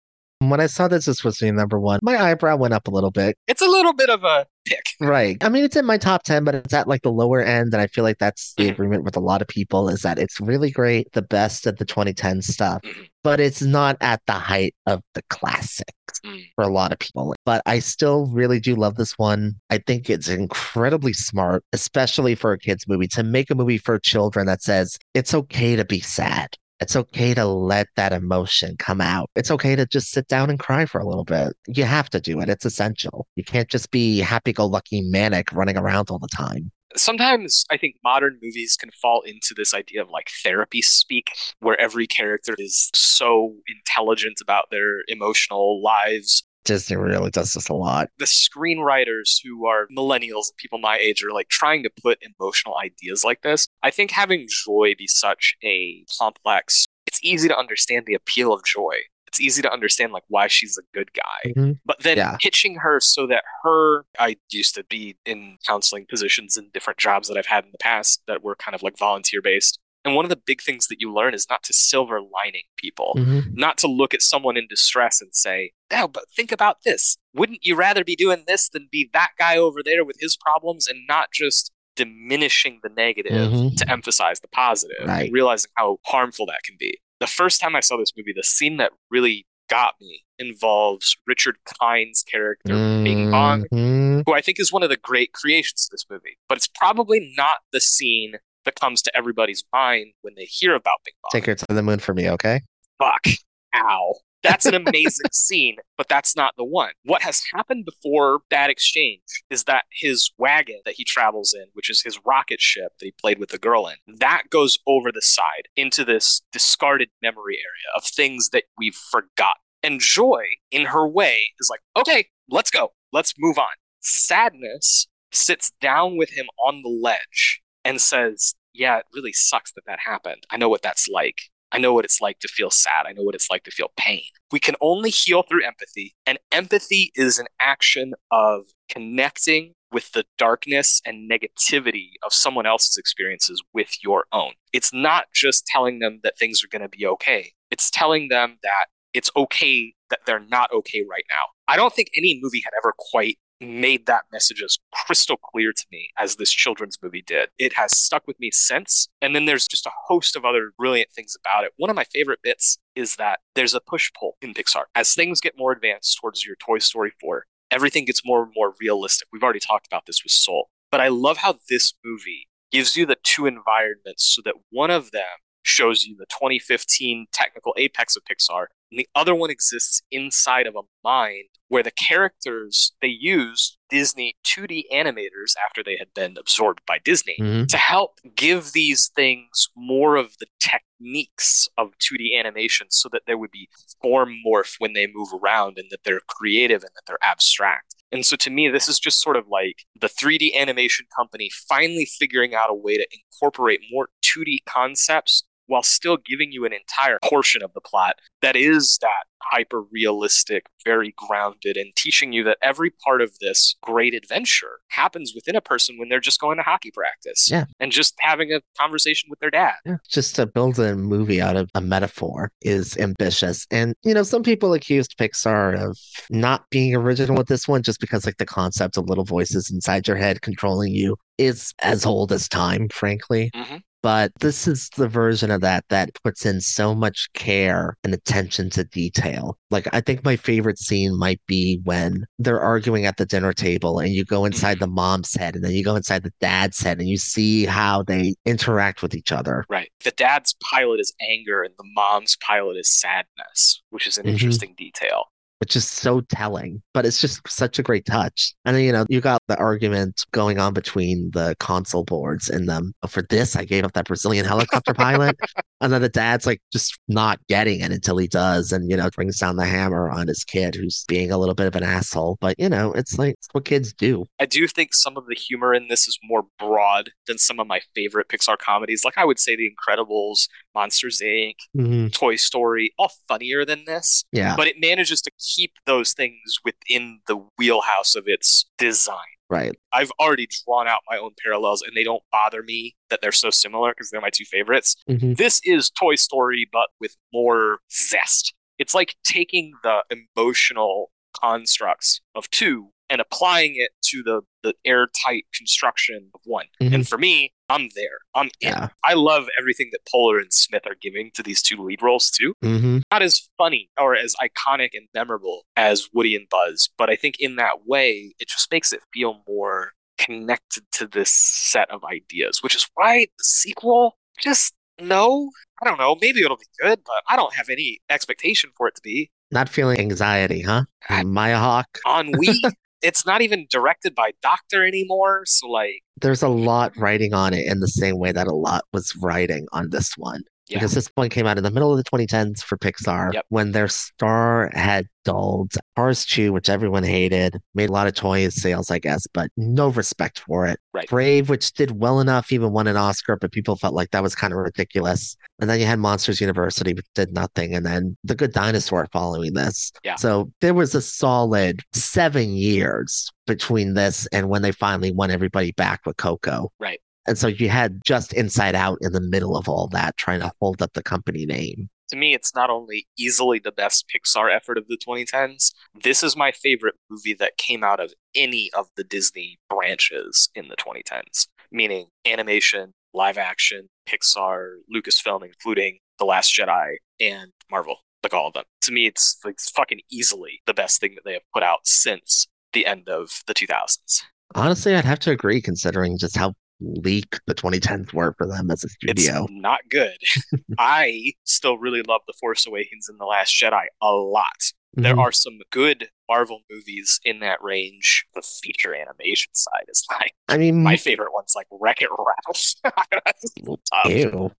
When I saw this, this was being number one. My eyebrow went up a little bit. It's a little bit of a pick. Right. I mean, it's in my top 10, but it's at like the lower end. And I feel like that's the Mhm. agreement with a lot of people is that it's really great, the best of the 2010 stuff, Mhm. but it's not at the height of the classics Mm. for a lot of people. But I still really do love this one. I think it's incredibly smart, especially for a kids' movie, to make a movie for children that says it's okay to be sad. It's okay to let that emotion come out. It's okay to just sit down and cry for a little bit. You have to do it. It's essential. You can't just be happy go lucky manic running around all the time. Sometimes I think modern movies can fall into this idea of like therapy speak, where every character is so intelligent about their emotional lives Disney really does this a lot. the screenwriters who are millennials people my age are like trying to put emotional ideas like this. I think having joy be such a complex, it's easy to understand the appeal of joy. It's easy to understand like why she's a good guy. Mhm. But then Yeah. pitching her so that her I used to be in counseling positions in different jobs that I've had in the past that were kind of like volunteer based. And one of the big things that you learn is not to silver lining people Mhm. not to look at someone in distress and say, "Oh, but think about this. Wouldn't you rather be doing this than be that guy over there with his problems and not just diminishing the negative Mhm. to emphasize the positive Right. and realizing how harmful that can be?" The first time I saw this movie, the scene that really got me involves Richard Kind's character Bing Bong, Mhm. who I think is one of the great creations of this movie. But it's probably not the scene that comes to everybody's mind when they hear about Bing Bong Take her to the moon for me, okay? fuck, ow. That's an amazing scene, but that's not the one. What has happened before that exchange is that his wagon that he travels in, which is his rocket ship that he played with the girl in, that goes over the side into this discarded memory area of things that we've forgotten. And Joy, in her way, is like, okay, let's go. Let's move on. Sadness sits down with him on the ledge and says, yeah, it really sucks that that happened. I know what that's like. I know what it's like to feel sad. I know what it's like to feel pain. We can only heal through empathy, and empathy is an action of connecting with the darkness and negativity of someone else's experiences with your own. It's not just telling them that things are going to be okay, it's telling them that it's okay that they're not okay right now. I don't think any movie had ever quite made that message as crystal clear to me as this children's movie did. It has stuck with me since. And then there's just a host of other brilliant things about it. One of my favorite bits is that there's a push pull in Pixar. As things get more advanced towards your Toy Story 4, everything gets more and more realistic. We've already talked about this with Soul. But I love how this movie gives you the two environments so that one of them shows you the 2015 technical apex of Pixar, and the other one exists inside of a mind where the characters they used Disney 2D animators after they had been absorbed by Disney Mhm. to help give these things more of the techniques of 2D animation so that there would be form morph when they move around and that they're creative and that they're abstract. And so to me, this is just sort of like the 3D animation company finally figuring out a way to incorporate more 2D concepts while still giving you an entire portion of the plot that is that hyper realistic, very grounded, and teaching you that every part of this great adventure happens within a person when they're just going to hockey practice Yeah. and just having a conversation with their dad. Yeah, just to build a movie out of a metaphor is ambitious. And, you know, some people accused Pixar of not being original with this one just because, like, the concept of little voices inside your head controlling you is as old as time, frankly. Mhm. But this is the version of that that puts in so much care and attention to detail. Like, I think my favorite scene might be when they're arguing at the dinner table and you go inside the mom's head and then you go inside the dad's head and you see how they interact with each other. Right. The dad's pilot is anger and the mom's pilot is sadness, which is an Mhm. interesting detail. Which is so telling, but it's just such a great touch. And then, you know, you got the argument going on between the console boards and them. For this, I gave up that Brazilian helicopter pilot. And then the dad's like just not getting it until he does. And, you know, brings down the hammer on his kid who's being a little bit of an asshole. But, you know, it's like it's what kids do. I do think some of the humor in this is more broad than some of my favorite Pixar comedies. Like I would say The Incredibles, Monsters Inc., Mhm. Toy Story, all funnier than this. Yeah, But it manages to keep those things within the wheelhouse of its design. right. I've already drawn out my own parallels and they don't bother me that they're so similar because they're my two favorites. Mhm. This is Toy Story, but with more zest. It's like taking the emotional constructs of two and applying it to the, the airtight construction of one. Mhm. And for me, I'm there. I'm in. Yeah. I love everything that Poehler and Smith are giving to these two lead roles too hmm not as funny or as iconic and memorable as Woody and Buzz, but I think in that way, it just makes it feel more connected to this set of ideas, which is why the sequel just no. I don't know. Maybe it'll be good, but I don't have any expectation for it to be. Not feeling anxiety, huh? I- Maya Hawke. On Wii, it's not even directed by Docter anymore. So, like, There's a lot writing on it in the same way that a lot was writing on this one. Yeah. Because this one came out in the middle of the 2010s for Pixar Yep. when their star had dulled. Cars 2, which everyone hated, made a lot of toy sales, I guess, but no respect for it. Right. Brave, which did well enough, even won an Oscar, but people felt like that was kind of ridiculous. And then you had Monsters University, which did nothing. And then The Good Dinosaur following this. Yeah. So there was a solid seven years between this and when they finally won everybody back with Coco. Right. And so you had just Inside Out in the middle of all that, trying to hold up the company name. to me, it's not only easily the best Pixar effort of the 2010s, this is my favorite movie that came out of any of the Disney branches in the 2010s, meaning animation, live action, Pixar, Lucasfilm, including The Last Jedi, and Marvel. Like all of them. To me, it's like fucking easily the best thing that they have put out since the end of the 2000s. Honestly, I'd have to agree considering just how bleak the 2010s were for them as a studio. It's not good. I still really love The Force Awakens and The Last Jedi a lot. There Mhm. are some good Marvel movies in that range. The feature animation side is like I mean, my favorite one's like Wreck It Ralph. Ew.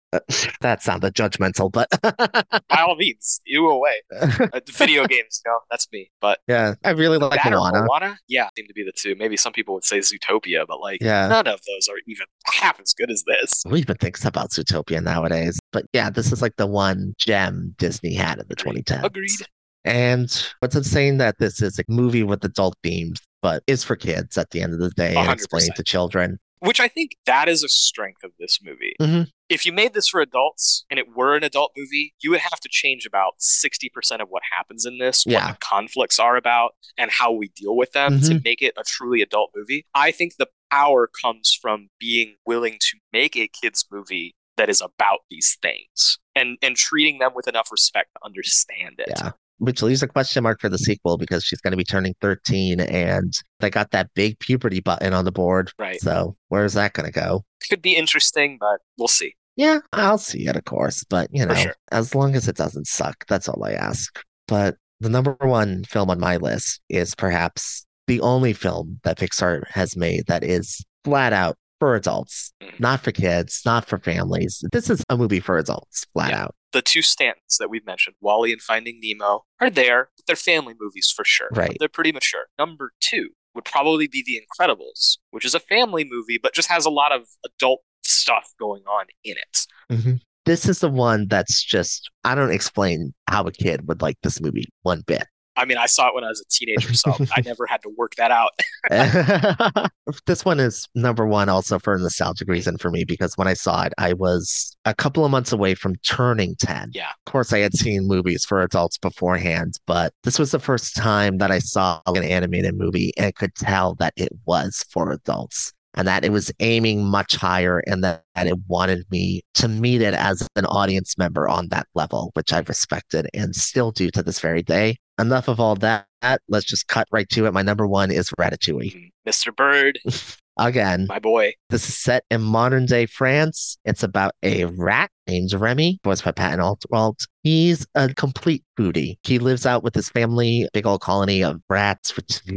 That sounded judgmental, but By all means, you away. Uh, video games, you know, that's me. But yeah, I really like that Moana. Moana, yeah, seem to be the two. Maybe some people would say Zootopia, but like Yeah. none of those are even half as good as this. Who even thinks about Zootopia nowadays? But yeah, this is like the one gem Disney had in the 2010s. Agreed. And what's insane that this is a movie with adult themes, but is for kids at the end of the day and 100%. explained to children. Which I think that is a strength of this movie. Mhm. If you made this for adults and it were an adult movie, you would have to change about 60% of what happens in this, Yeah. what the conflicts are about, and how we deal with them to make it a truly adult movie. I think the power comes from being willing to make a kids movie that is about these things and and treating them with enough respect to understand it. Yeah. Which leaves a question mark for the sequel because she's going to be turning 13 and they got that big puberty button on the board. Right. So where's that going to go? Could be interesting, but we'll see. Yeah, I'll see it, of course, but you know, sure. as long as it doesn't suck, that's all I ask. But the number one film on my list is perhaps the only film that Pixar has made that is flat out for adults, Mhm. not for kids, not for families. This is a movie for adults, flat Yeah. out. The two Stantons that we've mentioned, WALL-E and Finding Nemo, are there. But they're family movies for sure. Right. They're pretty mature. Number two would probably be The Incredibles, which is a family movie, but just has a lot of adult stuff going on in it. Mhm. This is the one that's just, I don't explain how a kid would like this movie one bit. I mean, I saw it when I was a teenager, so I never had to work that out. this one is number one also for a nostalgic reason for me because when I saw it, I was a couple of months away from turning 10. Yeah. Of course, I had seen movies for adults beforehand, but this was the first time that I saw an animated movie and could tell that it was for adults and that it was aiming much higher and that, that it wanted me to meet it as an audience member on that level, which I respected and still do to this very day. Enough of all that. Let's just cut right to it. My number one is Ratatouille. Mr. Bird, Again, my boy. this is set in modern day France. It's about a rat named Remy, voiced by Patton Oswalt. He's a complete foodie. He lives out with his family, big old colony of rats, which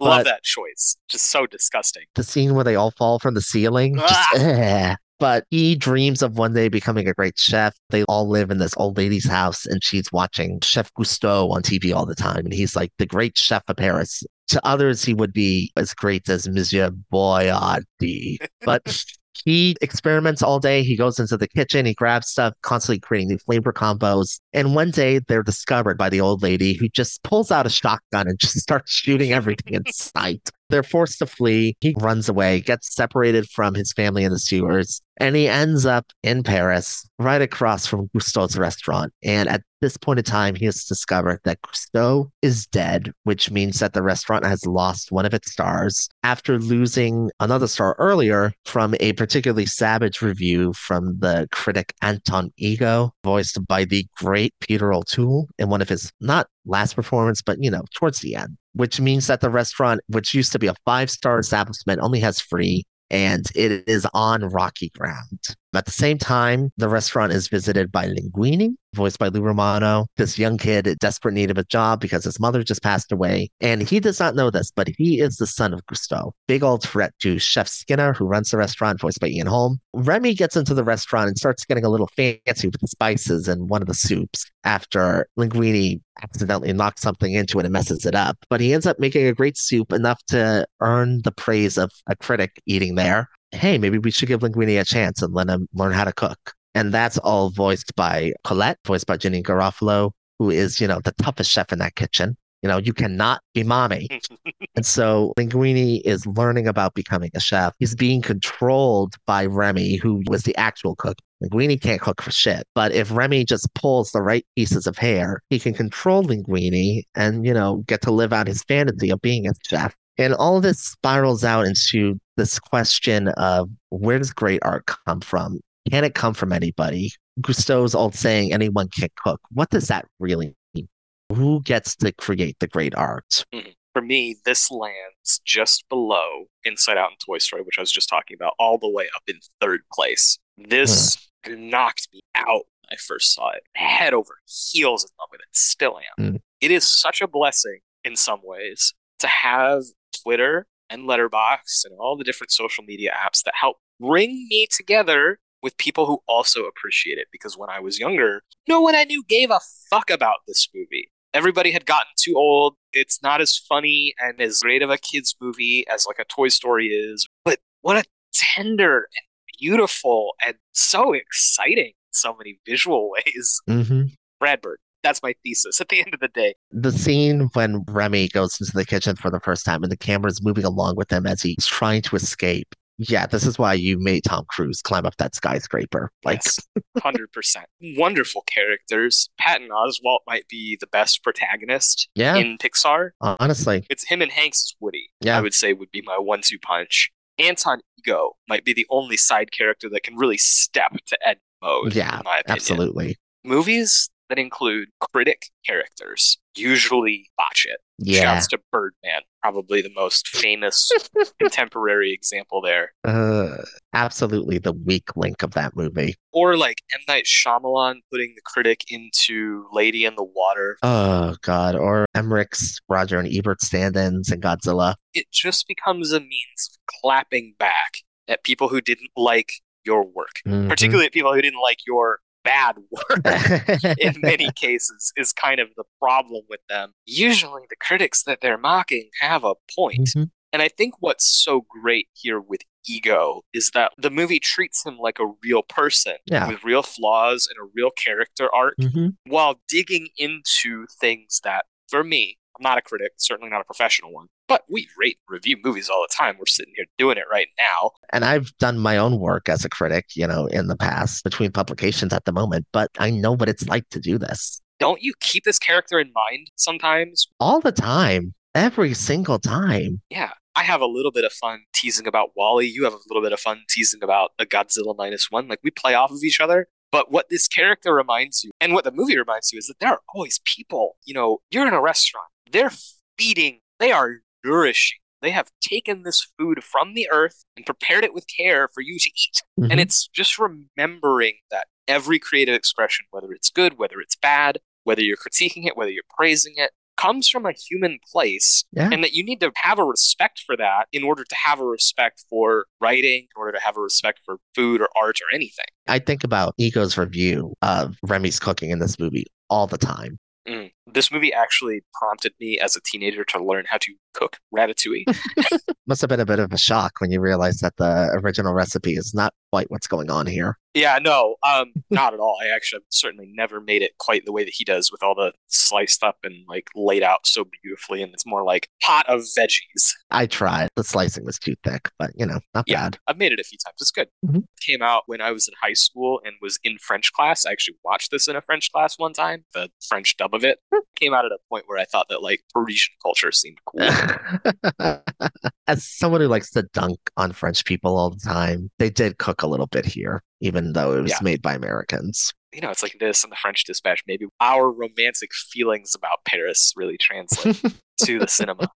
Love that choice. Just so disgusting. the scene where they all fall from the ceiling. Just, Ah! eh. But he dreams of one day becoming a great chef. They all live in this old lady's house, and she's watching Chef Gusteau on TV all the time. And he's like the great chef of Paris. To others, he would be as great as Monsieur Boyardee. But he experiments all day. He goes into the kitchen, he grabs stuff, constantly creating new flavor combos. And one day they're discovered by the old lady who just pulls out a shotgun and just starts shooting everything in sight. They're forced to flee. He runs away, gets separated from his family in the sewers, and he ends up in Paris, right across from Gusteau's restaurant. And at this point in time, he has discovered that Gusteau is dead, which means that the restaurant has lost one of its stars after losing another star earlier from a particularly savage review from the critic Anton Ego, voiced by the great Peter O'Toole in one of his not last performance, but you know, towards the end, which means that the restaurant, which used to be a five star establishment, only has free and it is on rocky ground. At the same time, the restaurant is visited by Linguini, voiced by Lou Romano, this young kid in desperate need of a job because his mother just passed away. And he does not know this, but he is the son of Gusteau, big old threat to Chef Skinner, who runs the restaurant, voiced by Ian Holm. Remy gets into the restaurant and starts getting a little fancy with the spices in one of the soups after Linguini accidentally knocks something into it and messes it up. But he ends up making a great soup enough to earn the praise of a critic eating there. Hey, maybe we should give Linguini a chance and let him learn how to cook. And that's all voiced by Colette, voiced by Janeane Garofalo, who is, you know, the toughest chef in that kitchen. You know, you cannot be mommy. and so Linguini is learning about becoming a chef. He's being controlled by Remy, who was the actual cook. Linguini can't cook for shit. But if Remy just pulls the right pieces of hair, he can control Linguini and, you know, get to live out his fantasy of being a chef. And all of this spirals out into this question of where does great art come from? Can it come from anybody? Gusteau's old saying, anyone can cook. What does that really mean? Who gets to create the great art? For me, this lands just below Inside Out and Toy Story, which I was just talking about, all the way up in third place. This knocked me out when I first saw it. Head over heels in love with it. Still am. Mm. It is such a blessing in some ways to have Twitter and Letterboxd and all the different social media apps that help bring me together with people who also appreciate it. Because when I was younger, no one I knew gave a fuck about this movie. Everybody had gotten too old. It's not as funny and as great of a kids movie as like a Toy Story is. But what a tender and beautiful and so exciting in so many visual ways. hmm Brad Bird. That's my thesis at the end of the day. The scene when Remy goes into the kitchen for the first time and the camera is moving along with him as he's trying to escape. Yeah, this is why you made Tom Cruise climb up that skyscraper. Like, Yes, 100%. Wonderful characters. Patton Oswalt might be the best protagonist yeah, in Pixar. honestly, It's him and Hanks as Woody. Yeah. I would say would be my one-two punch. Anton Ego might be the only side character that can really step to Edna Mode. Yeah, in my opinion. absolutely. Movies that include critic characters usually botch it. Yeah. Shouts to Birdman, probably the most famous contemporary example there. Uh, absolutely the weak link of that movie. Or like M. Night Shyamalan putting the critic into Lady in the Water. Oh God. Or Emmerich's Roger and Ebert stand-ins and Godzilla. It just becomes a means of clapping back at people who didn't like your work, Mhm. particularly at people who didn't like your bad work. in many cases is kind of the problem with them. Usually the critics that they're mocking have a point. Mhm. And I think what's so great here with Ego is that the movie treats him like a real person Yeah. with real flaws and a real character arc Mhm. while digging into things that, for me, I'm not a critic, certainly not a professional one, but we rate review movies all the time. We're sitting here doing it right now. And I've done my own work as a critic, you know, in the past between publications at the moment, but I know what it's like to do this Don't you keep this character in mind sometimes all the time, every single time. yeah, I have a little bit of fun teasing about WALL-E. You have a little bit of fun teasing about a Godzilla minus one. Like we play off of each other. But what this character reminds you, and what the movie reminds you, is that there are always people. You know, you're in a restaurant. They're feeding. They are nourishing. They have taken this food from the earth and prepared it with care for you to eat. Mhm. And it's just remembering that every creative expression, whether it's good, whether it's bad, whether you're critiquing it, whether you're praising it, comes from a human place. Yeah. And that you need to have a respect for that in order to have a respect for writing, in order to have a respect for food or art or anything. I think about Ego's review of Remy's cooking in this movie all the time. Mm. This movie actually prompted me as a teenager to learn how to cook ratatouille. Must have been a bit of a shock when you realized that the original recipe is not quite what's going on here. Yeah, no, um, not at all. I actually have certainly never made it quite the way that he does with all the sliced up and like laid out so beautifully. And it's more like pot of veggies. I tried. The slicing was too thick, but you know, not Yeah, bad. I've made it a few times. It's good. Mhm. Came out when I was in high school and was in French class. I actually watched this in a French class one time, the French dub of it. Came out at a point where I thought that like Parisian culture seemed cool. As someone who likes to dunk on French people all the time, they did cook a little bit here, even though it was Yeah. made by Americans. you know, it's like this and the French Dispatch. Maybe our romantic feelings about Paris really translate to the cinema.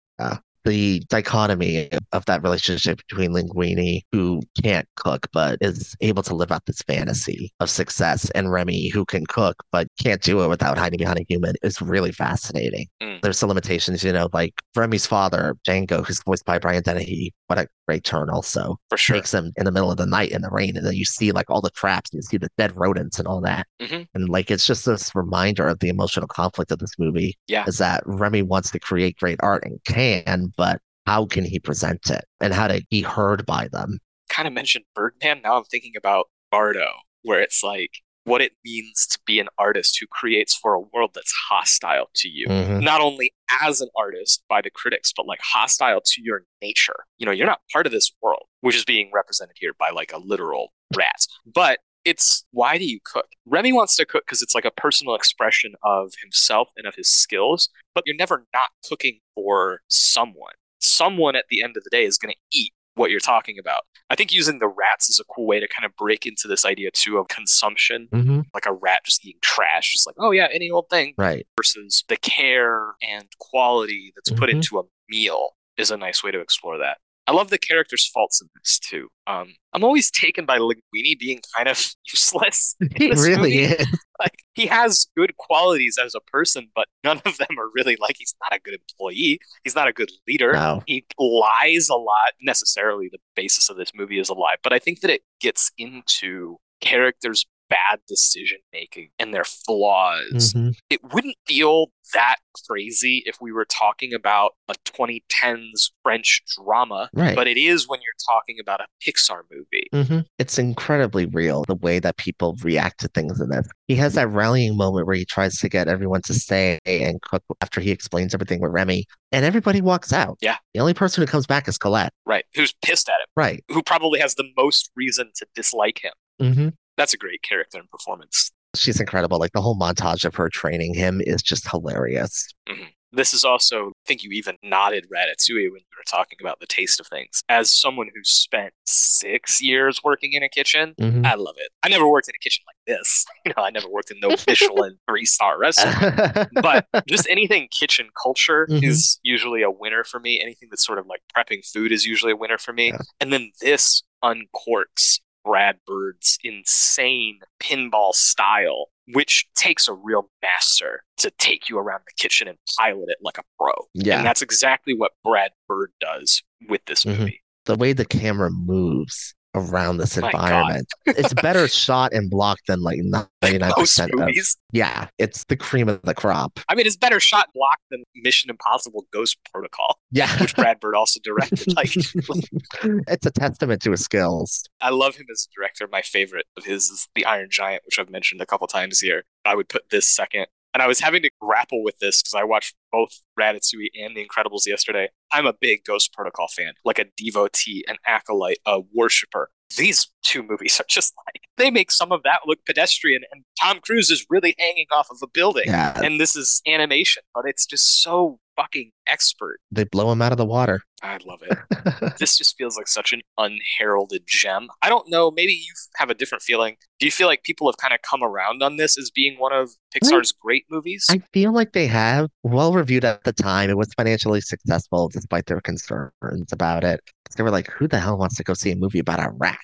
The dichotomy of that relationship between Linguini, who can't cook but is able to live out this fantasy of success, and Remy, who can cook but can't do it without hiding behind a human, is really fascinating. Mm. There's some limitations, you know, like Remy's father, Django, who's voiced by Brian Dennehy. What a great turn, also. For sure. Takes him in the middle of the night in the rain, and then you see like all the traps, you see the dead rodents and all that. Mhm. And like it's just this reminder of the emotional conflict of this movie Yeah. is that Remy wants to create great art and can, but how can he present it and how to be heard by them? kind of mentioned Birdman. Now I'm thinking about Bardo, where it's like what it means to be an artist who creates for a world that's hostile to you. Mhm. Not only as an artist by the critics, but like hostile to your nature. You know, you're not part of this world, which is being represented here by like a literal rat. But it's why do you cook? Remy wants to cook because it's like a personal expression of himself and of his skills, but you're never not cooking for someone. Someone at the end of the day is going to eat what you're talking about. I think using the rats is a cool way to kind of break into this idea too of consumption, Mhm. like a rat just eating trash, just like, oh yeah, any old thing, Right. versus the care and quality that's put Mhm. into a meal is a nice way to explore that. I love the character's faults in this too. Um, I'm always taken by Linguini being kind of useless. He really movie- is. Like he has good qualities as a person, but none of them are really like he's not a good employee. He's not a good leader. No. He lies a lot. Necessarily, the basis of this movie is a lie, but I think that it gets into characters' bad decision making and their flaws. Mhm. It wouldn't feel that crazy if we were talking about a 2010s French drama, Right. but it is when you're talking about a Pixar movie. hmm It's incredibly real the way that people react to things in this. He has that rallying moment where he tries to get everyone to stay and cook after he explains everything with Remy, and everybody walks out. Yeah. The only person who comes back is Colette. Right. Who's pissed at him, Right. who probably has the most reason to dislike him. hmm That's a great character and performance. She's incredible. Like the whole montage of her training him is just hilarious. Mhm. This is also, I think you even nodded Ratatouille when you were talking about the taste of things. As someone who spent six years working in a kitchen, Mhm. I love it. I never worked in a kitchen like this. You know, I never worked in no Michelin three star restaurant. but just anything kitchen culture Mhm. is usually a winner for me. Anything that's sort of like prepping food is usually a winner for me. Yeah. And then this uncorks Brad Bird's insane pinball style, which takes a real master to take you around the kitchen and pilot it like a pro. Yeah. And that's exactly what Brad Bird does with this Mhm. movie. the way the camera moves around this oh My environment, it's better shot and blocked than like 99% Most of. Yeah, it's the cream of the crop. I mean, it's better shot and blocked than Mission Impossible Ghost Protocol, Yeah. which Brad Bird also directed. Like, it's a testament to his skills. I love him as a director. My favorite of his is The Iron Giant, which I've mentioned a couple times here. I would put this second. And I was having to grapple with this because I watched both Ratatouille and The Incredibles yesterday. I'm a big Ghost Protocol fan, like a devotee, an acolyte, a worshiper. These two movies are just like, they make some of that look pedestrian, and Tom Cruise is really hanging off of a building. Yeah, And this is animation, but it's just so fucking expert. they blow him out of the water. I love it. this just feels like such an unheralded gem. I don't know. Maybe you have a different feeling. Do you feel like people have kind of come around on this as being one of Pixar's great movies? I feel like they have well reviewed at the time. It was financially successful despite their concerns about it. They were like, who the hell wants to go see a movie about a rat?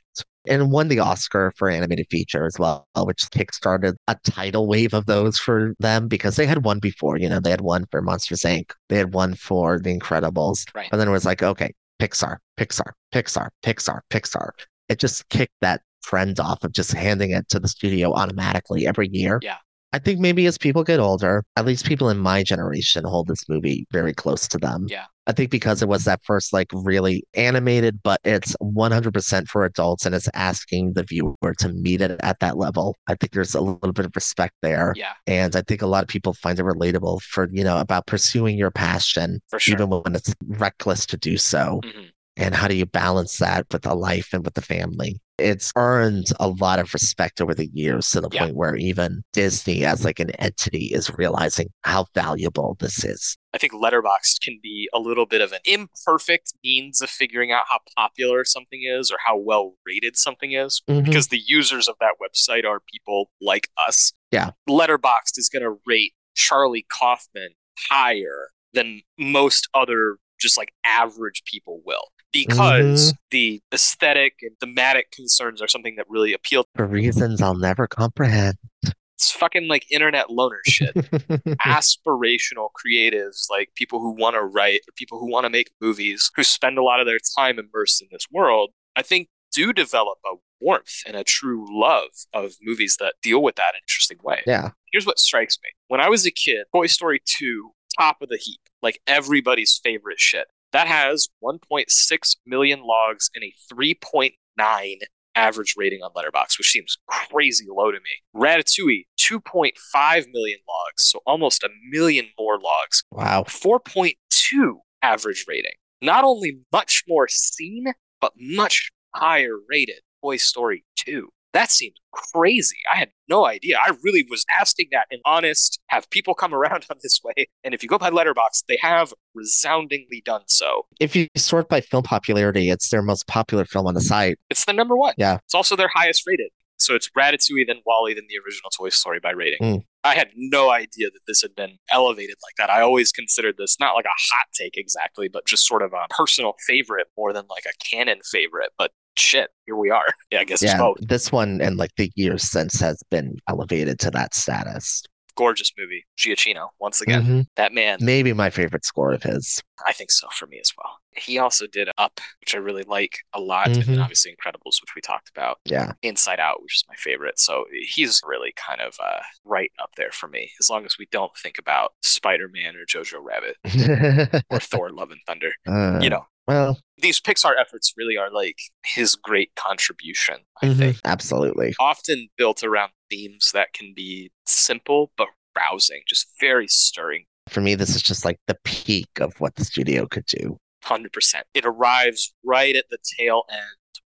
And won the Oscar for animated feature as well, which kickstarted a tidal wave of those for them because they had won before. You know, they had one for Monsters Inc., they had one for The Incredibles. Right. And then it was like, okay, Pixar, Pixar, Pixar, Pixar, Pixar. It just kicked that trend off of just handing it to the studio automatically every year. Yeah. I think maybe as people get older, at least people in my generation hold this movie very close to them. Yeah. I think because it was that first like really animated, but it's 100% for adults and it's asking the viewer to meet it at that level. I think there's a little bit of respect there. yeah, And I think a lot of people find it relatable for, you know, about pursuing your passion, for sure. even when it's reckless to do so. Mhm. And how do you balance that with a life and with the family? It's earned a lot of respect over the years to the Yeah. point where even Disney, as like an entity, is realizing how valuable this is. I think Letterboxd can be a little bit of an imperfect means of figuring out how popular something is or how well rated something is. Mhm. because the users of that website are people like us. Yeah. Letterboxd is going to rate Charlie Kaufman higher than most other just like average people will because mm-hmm. the aesthetic and thematic concerns are something that really appeal. For reasons I'll never comprehend. It's fucking like internet loner shit. Aspirational creatives, like people who want to write, or people who want to make movies, who spend a lot of their time immersed in this world, I think do develop a warmth and a true love of movies that deal with that in an interesting way. yeah. Here's what strikes me. When I was a kid, Toy Story 2, top of the heap, like everybody's favorite shit. That has 1.6 million logs and a 3.9 average rating on Letterboxd, which seems crazy low to me. Ratatouille, 2.5 million logs, so almost a million more logs. Wow. 4.2 average rating. Not only much more seen, but much higher rated. Toy Story 2. That seems crazy. I had no idea. I really was asking that and honest, have people come around on this way? And if you go by Letterboxd, they have resoundingly done so. If you sort by film popularity, it's their most popular film on the site. It's the number one. Yeah. It's also their highest rated. So it's Ratatouille, then WALL-E, then the original Toy Story by rating. Mm. I had no idea that this had been elevated like that. I always considered this not like a hot take exactly, but just sort of a personal favorite more than like a canon favorite. But shit, here we are. Yeah, I guess Yeah. both. This one and like the years since has been elevated to that status. Gorgeous movie. Giacchino, once again. Mhm. That man, Maybe my favorite score of his. I think so for me as well. He also did Up, which I really like a lot. And then Mhm. obviously Incredibles, which we talked about. Yeah. Inside Out, which is my favorite. So he's really kind of uh, right up there for me, as long as we don't think about Spider Man or Jojo Rabbit or Thor Love and Thunder. Uh, You know, Well, these Pixar efforts really are like his great contribution, I mhm, think. absolutely. Often built around themes that can be simple but rousing, just very stirring. For me, this is just like the peak of what the studio could do. 100%. It arrives right at the tail end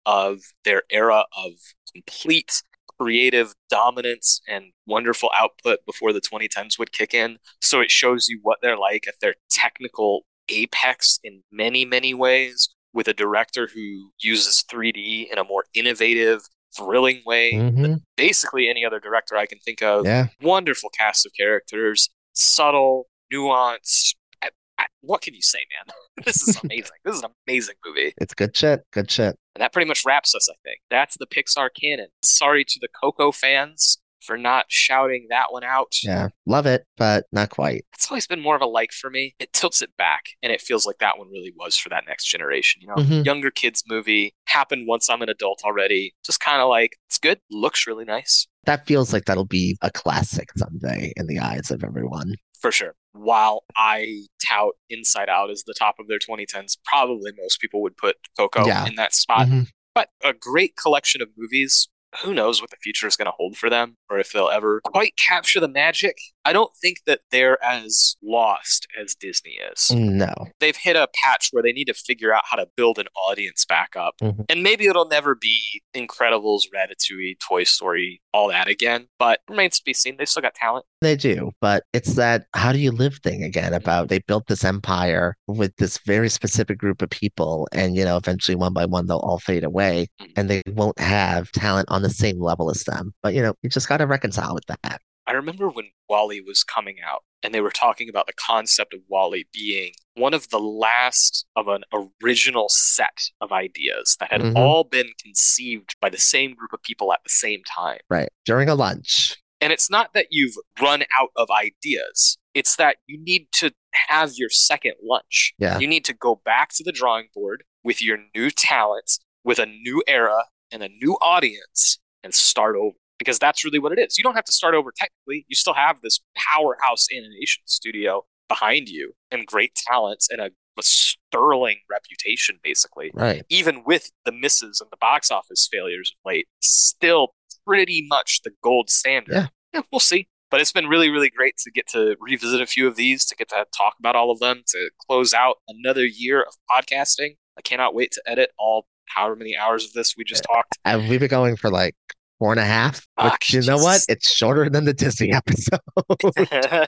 of their era of complete creative dominance and wonderful output before the 2010s would kick in. So it shows you what they're like at their technical apex in many, many ways with a director who uses 3D in a more innovative, thrilling way Mhm. than basically any other director I can think of. Yeah. Wonderful cast of characters, subtle, nuanced. I- I- What can you say, man? this is amazing. this is an amazing movie. It's good shit. Good shit. And that pretty much wraps us, I think. That's the Pixar canon. Sorry to the Coco fans for not shouting that one out. Yeah. Love it, but not quite. It's always been more of a like for me. It tilts it back, and it feels like that one really was for that next generation. You know, Mhm. younger kids movie happened once I'm an adult already. Just kind of like it's good, looks really nice That feels like that'll be a classic someday in the eyes of everyone. for sure. While I tout Inside Out as the top of their 2010s, probably most people would put Coco Yeah. in that spot. Mhm. But a great collection of movies. Who knows what the future is going to hold for them or if they'll ever quite capture the magic? I don't think that they're as lost as Disney is. No. They've hit a patch where they need to figure out how to build an audience back up. Mhm. And maybe it'll never be Incredibles, Ratatouille, Toy Story, all that again, but remains to be seen. They still got talent. They do, but it's that how do you live thing again about they built this empire with this very specific group of people, and you know, eventually one by one they'll all fade away and they won't have talent on the same level as them. But you know, you just gotta reconcile with that. I remember when WALL-E was coming out and they were talking about the concept of WALL-E being one of the last of an original set of ideas that had Mhm. all been conceived by the same group of people at the same time. Right. During a lunch. And it's not that you've run out of ideas, it's that you need to have your second lunch. Yeah. You need to go back to the drawing board with your new talents, with a new era and a new audience, and start over. Because that's really what it is. You don't have to start over technically. You still have this powerhouse animation studio behind you and great talents and a, a sterling reputation, basically Right. even with the misses and the box office failures of late, still pretty much the gold standard. Yeah. we'll see. But it's been really, really great to get to revisit a few of these, to get to talk about all of them, to close out another year of podcasting. I cannot wait to edit all however many hours of this we just talked. And we've been going for like four and a half. Ah, which you know what? It's shorter than the Disney episode.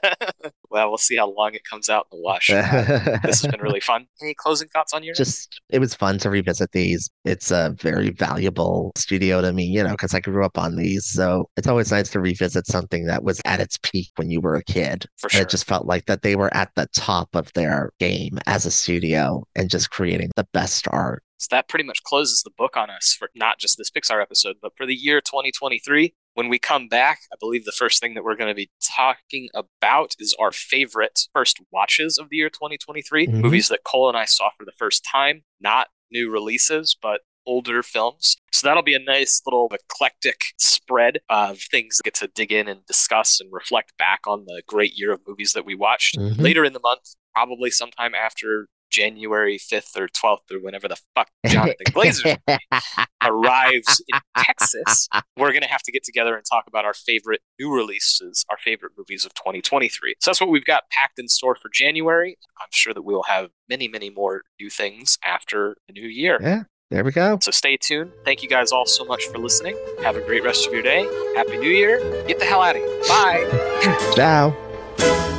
well, we'll see how long it comes out in the wash. this has been really fun. Any closing thoughts on your just it was fun to revisit these. It's a very valuable studio to me, you know, because I grew up on these. So it's always nice to revisit something that was at its peak when you were a kid. for And sure? it just felt like that they were at the top of their game as a studio and just creating the best art. So that pretty much closes the book on us for not just this Pixar episode, but for the year 2023. When we come back, I believe the first thing that we're going to be talking about is our favorite first watches of the year 2023, Mhm. movies that Cole and I saw for the first time, not new releases, but older films. So that'll be a nice little eclectic spread of things to get to dig in and discuss and reflect back on the great year of movies that we watched Mhm. later in the month, probably sometime after January 5th or 12th or whenever the fuck Jonathan Glazer arrives in Texas, we're going to have to get together and talk about our favorite new releases, our favorite movies of 2023. So that's what we've got packed in store for January. I'm sure that we'll have many, many more new things after the new year. Yeah. There we go. So stay tuned. Thank you guys all so much for listening. Have a great rest of your day. Happy New Year. Get the hell out of here. Bye. Ciao.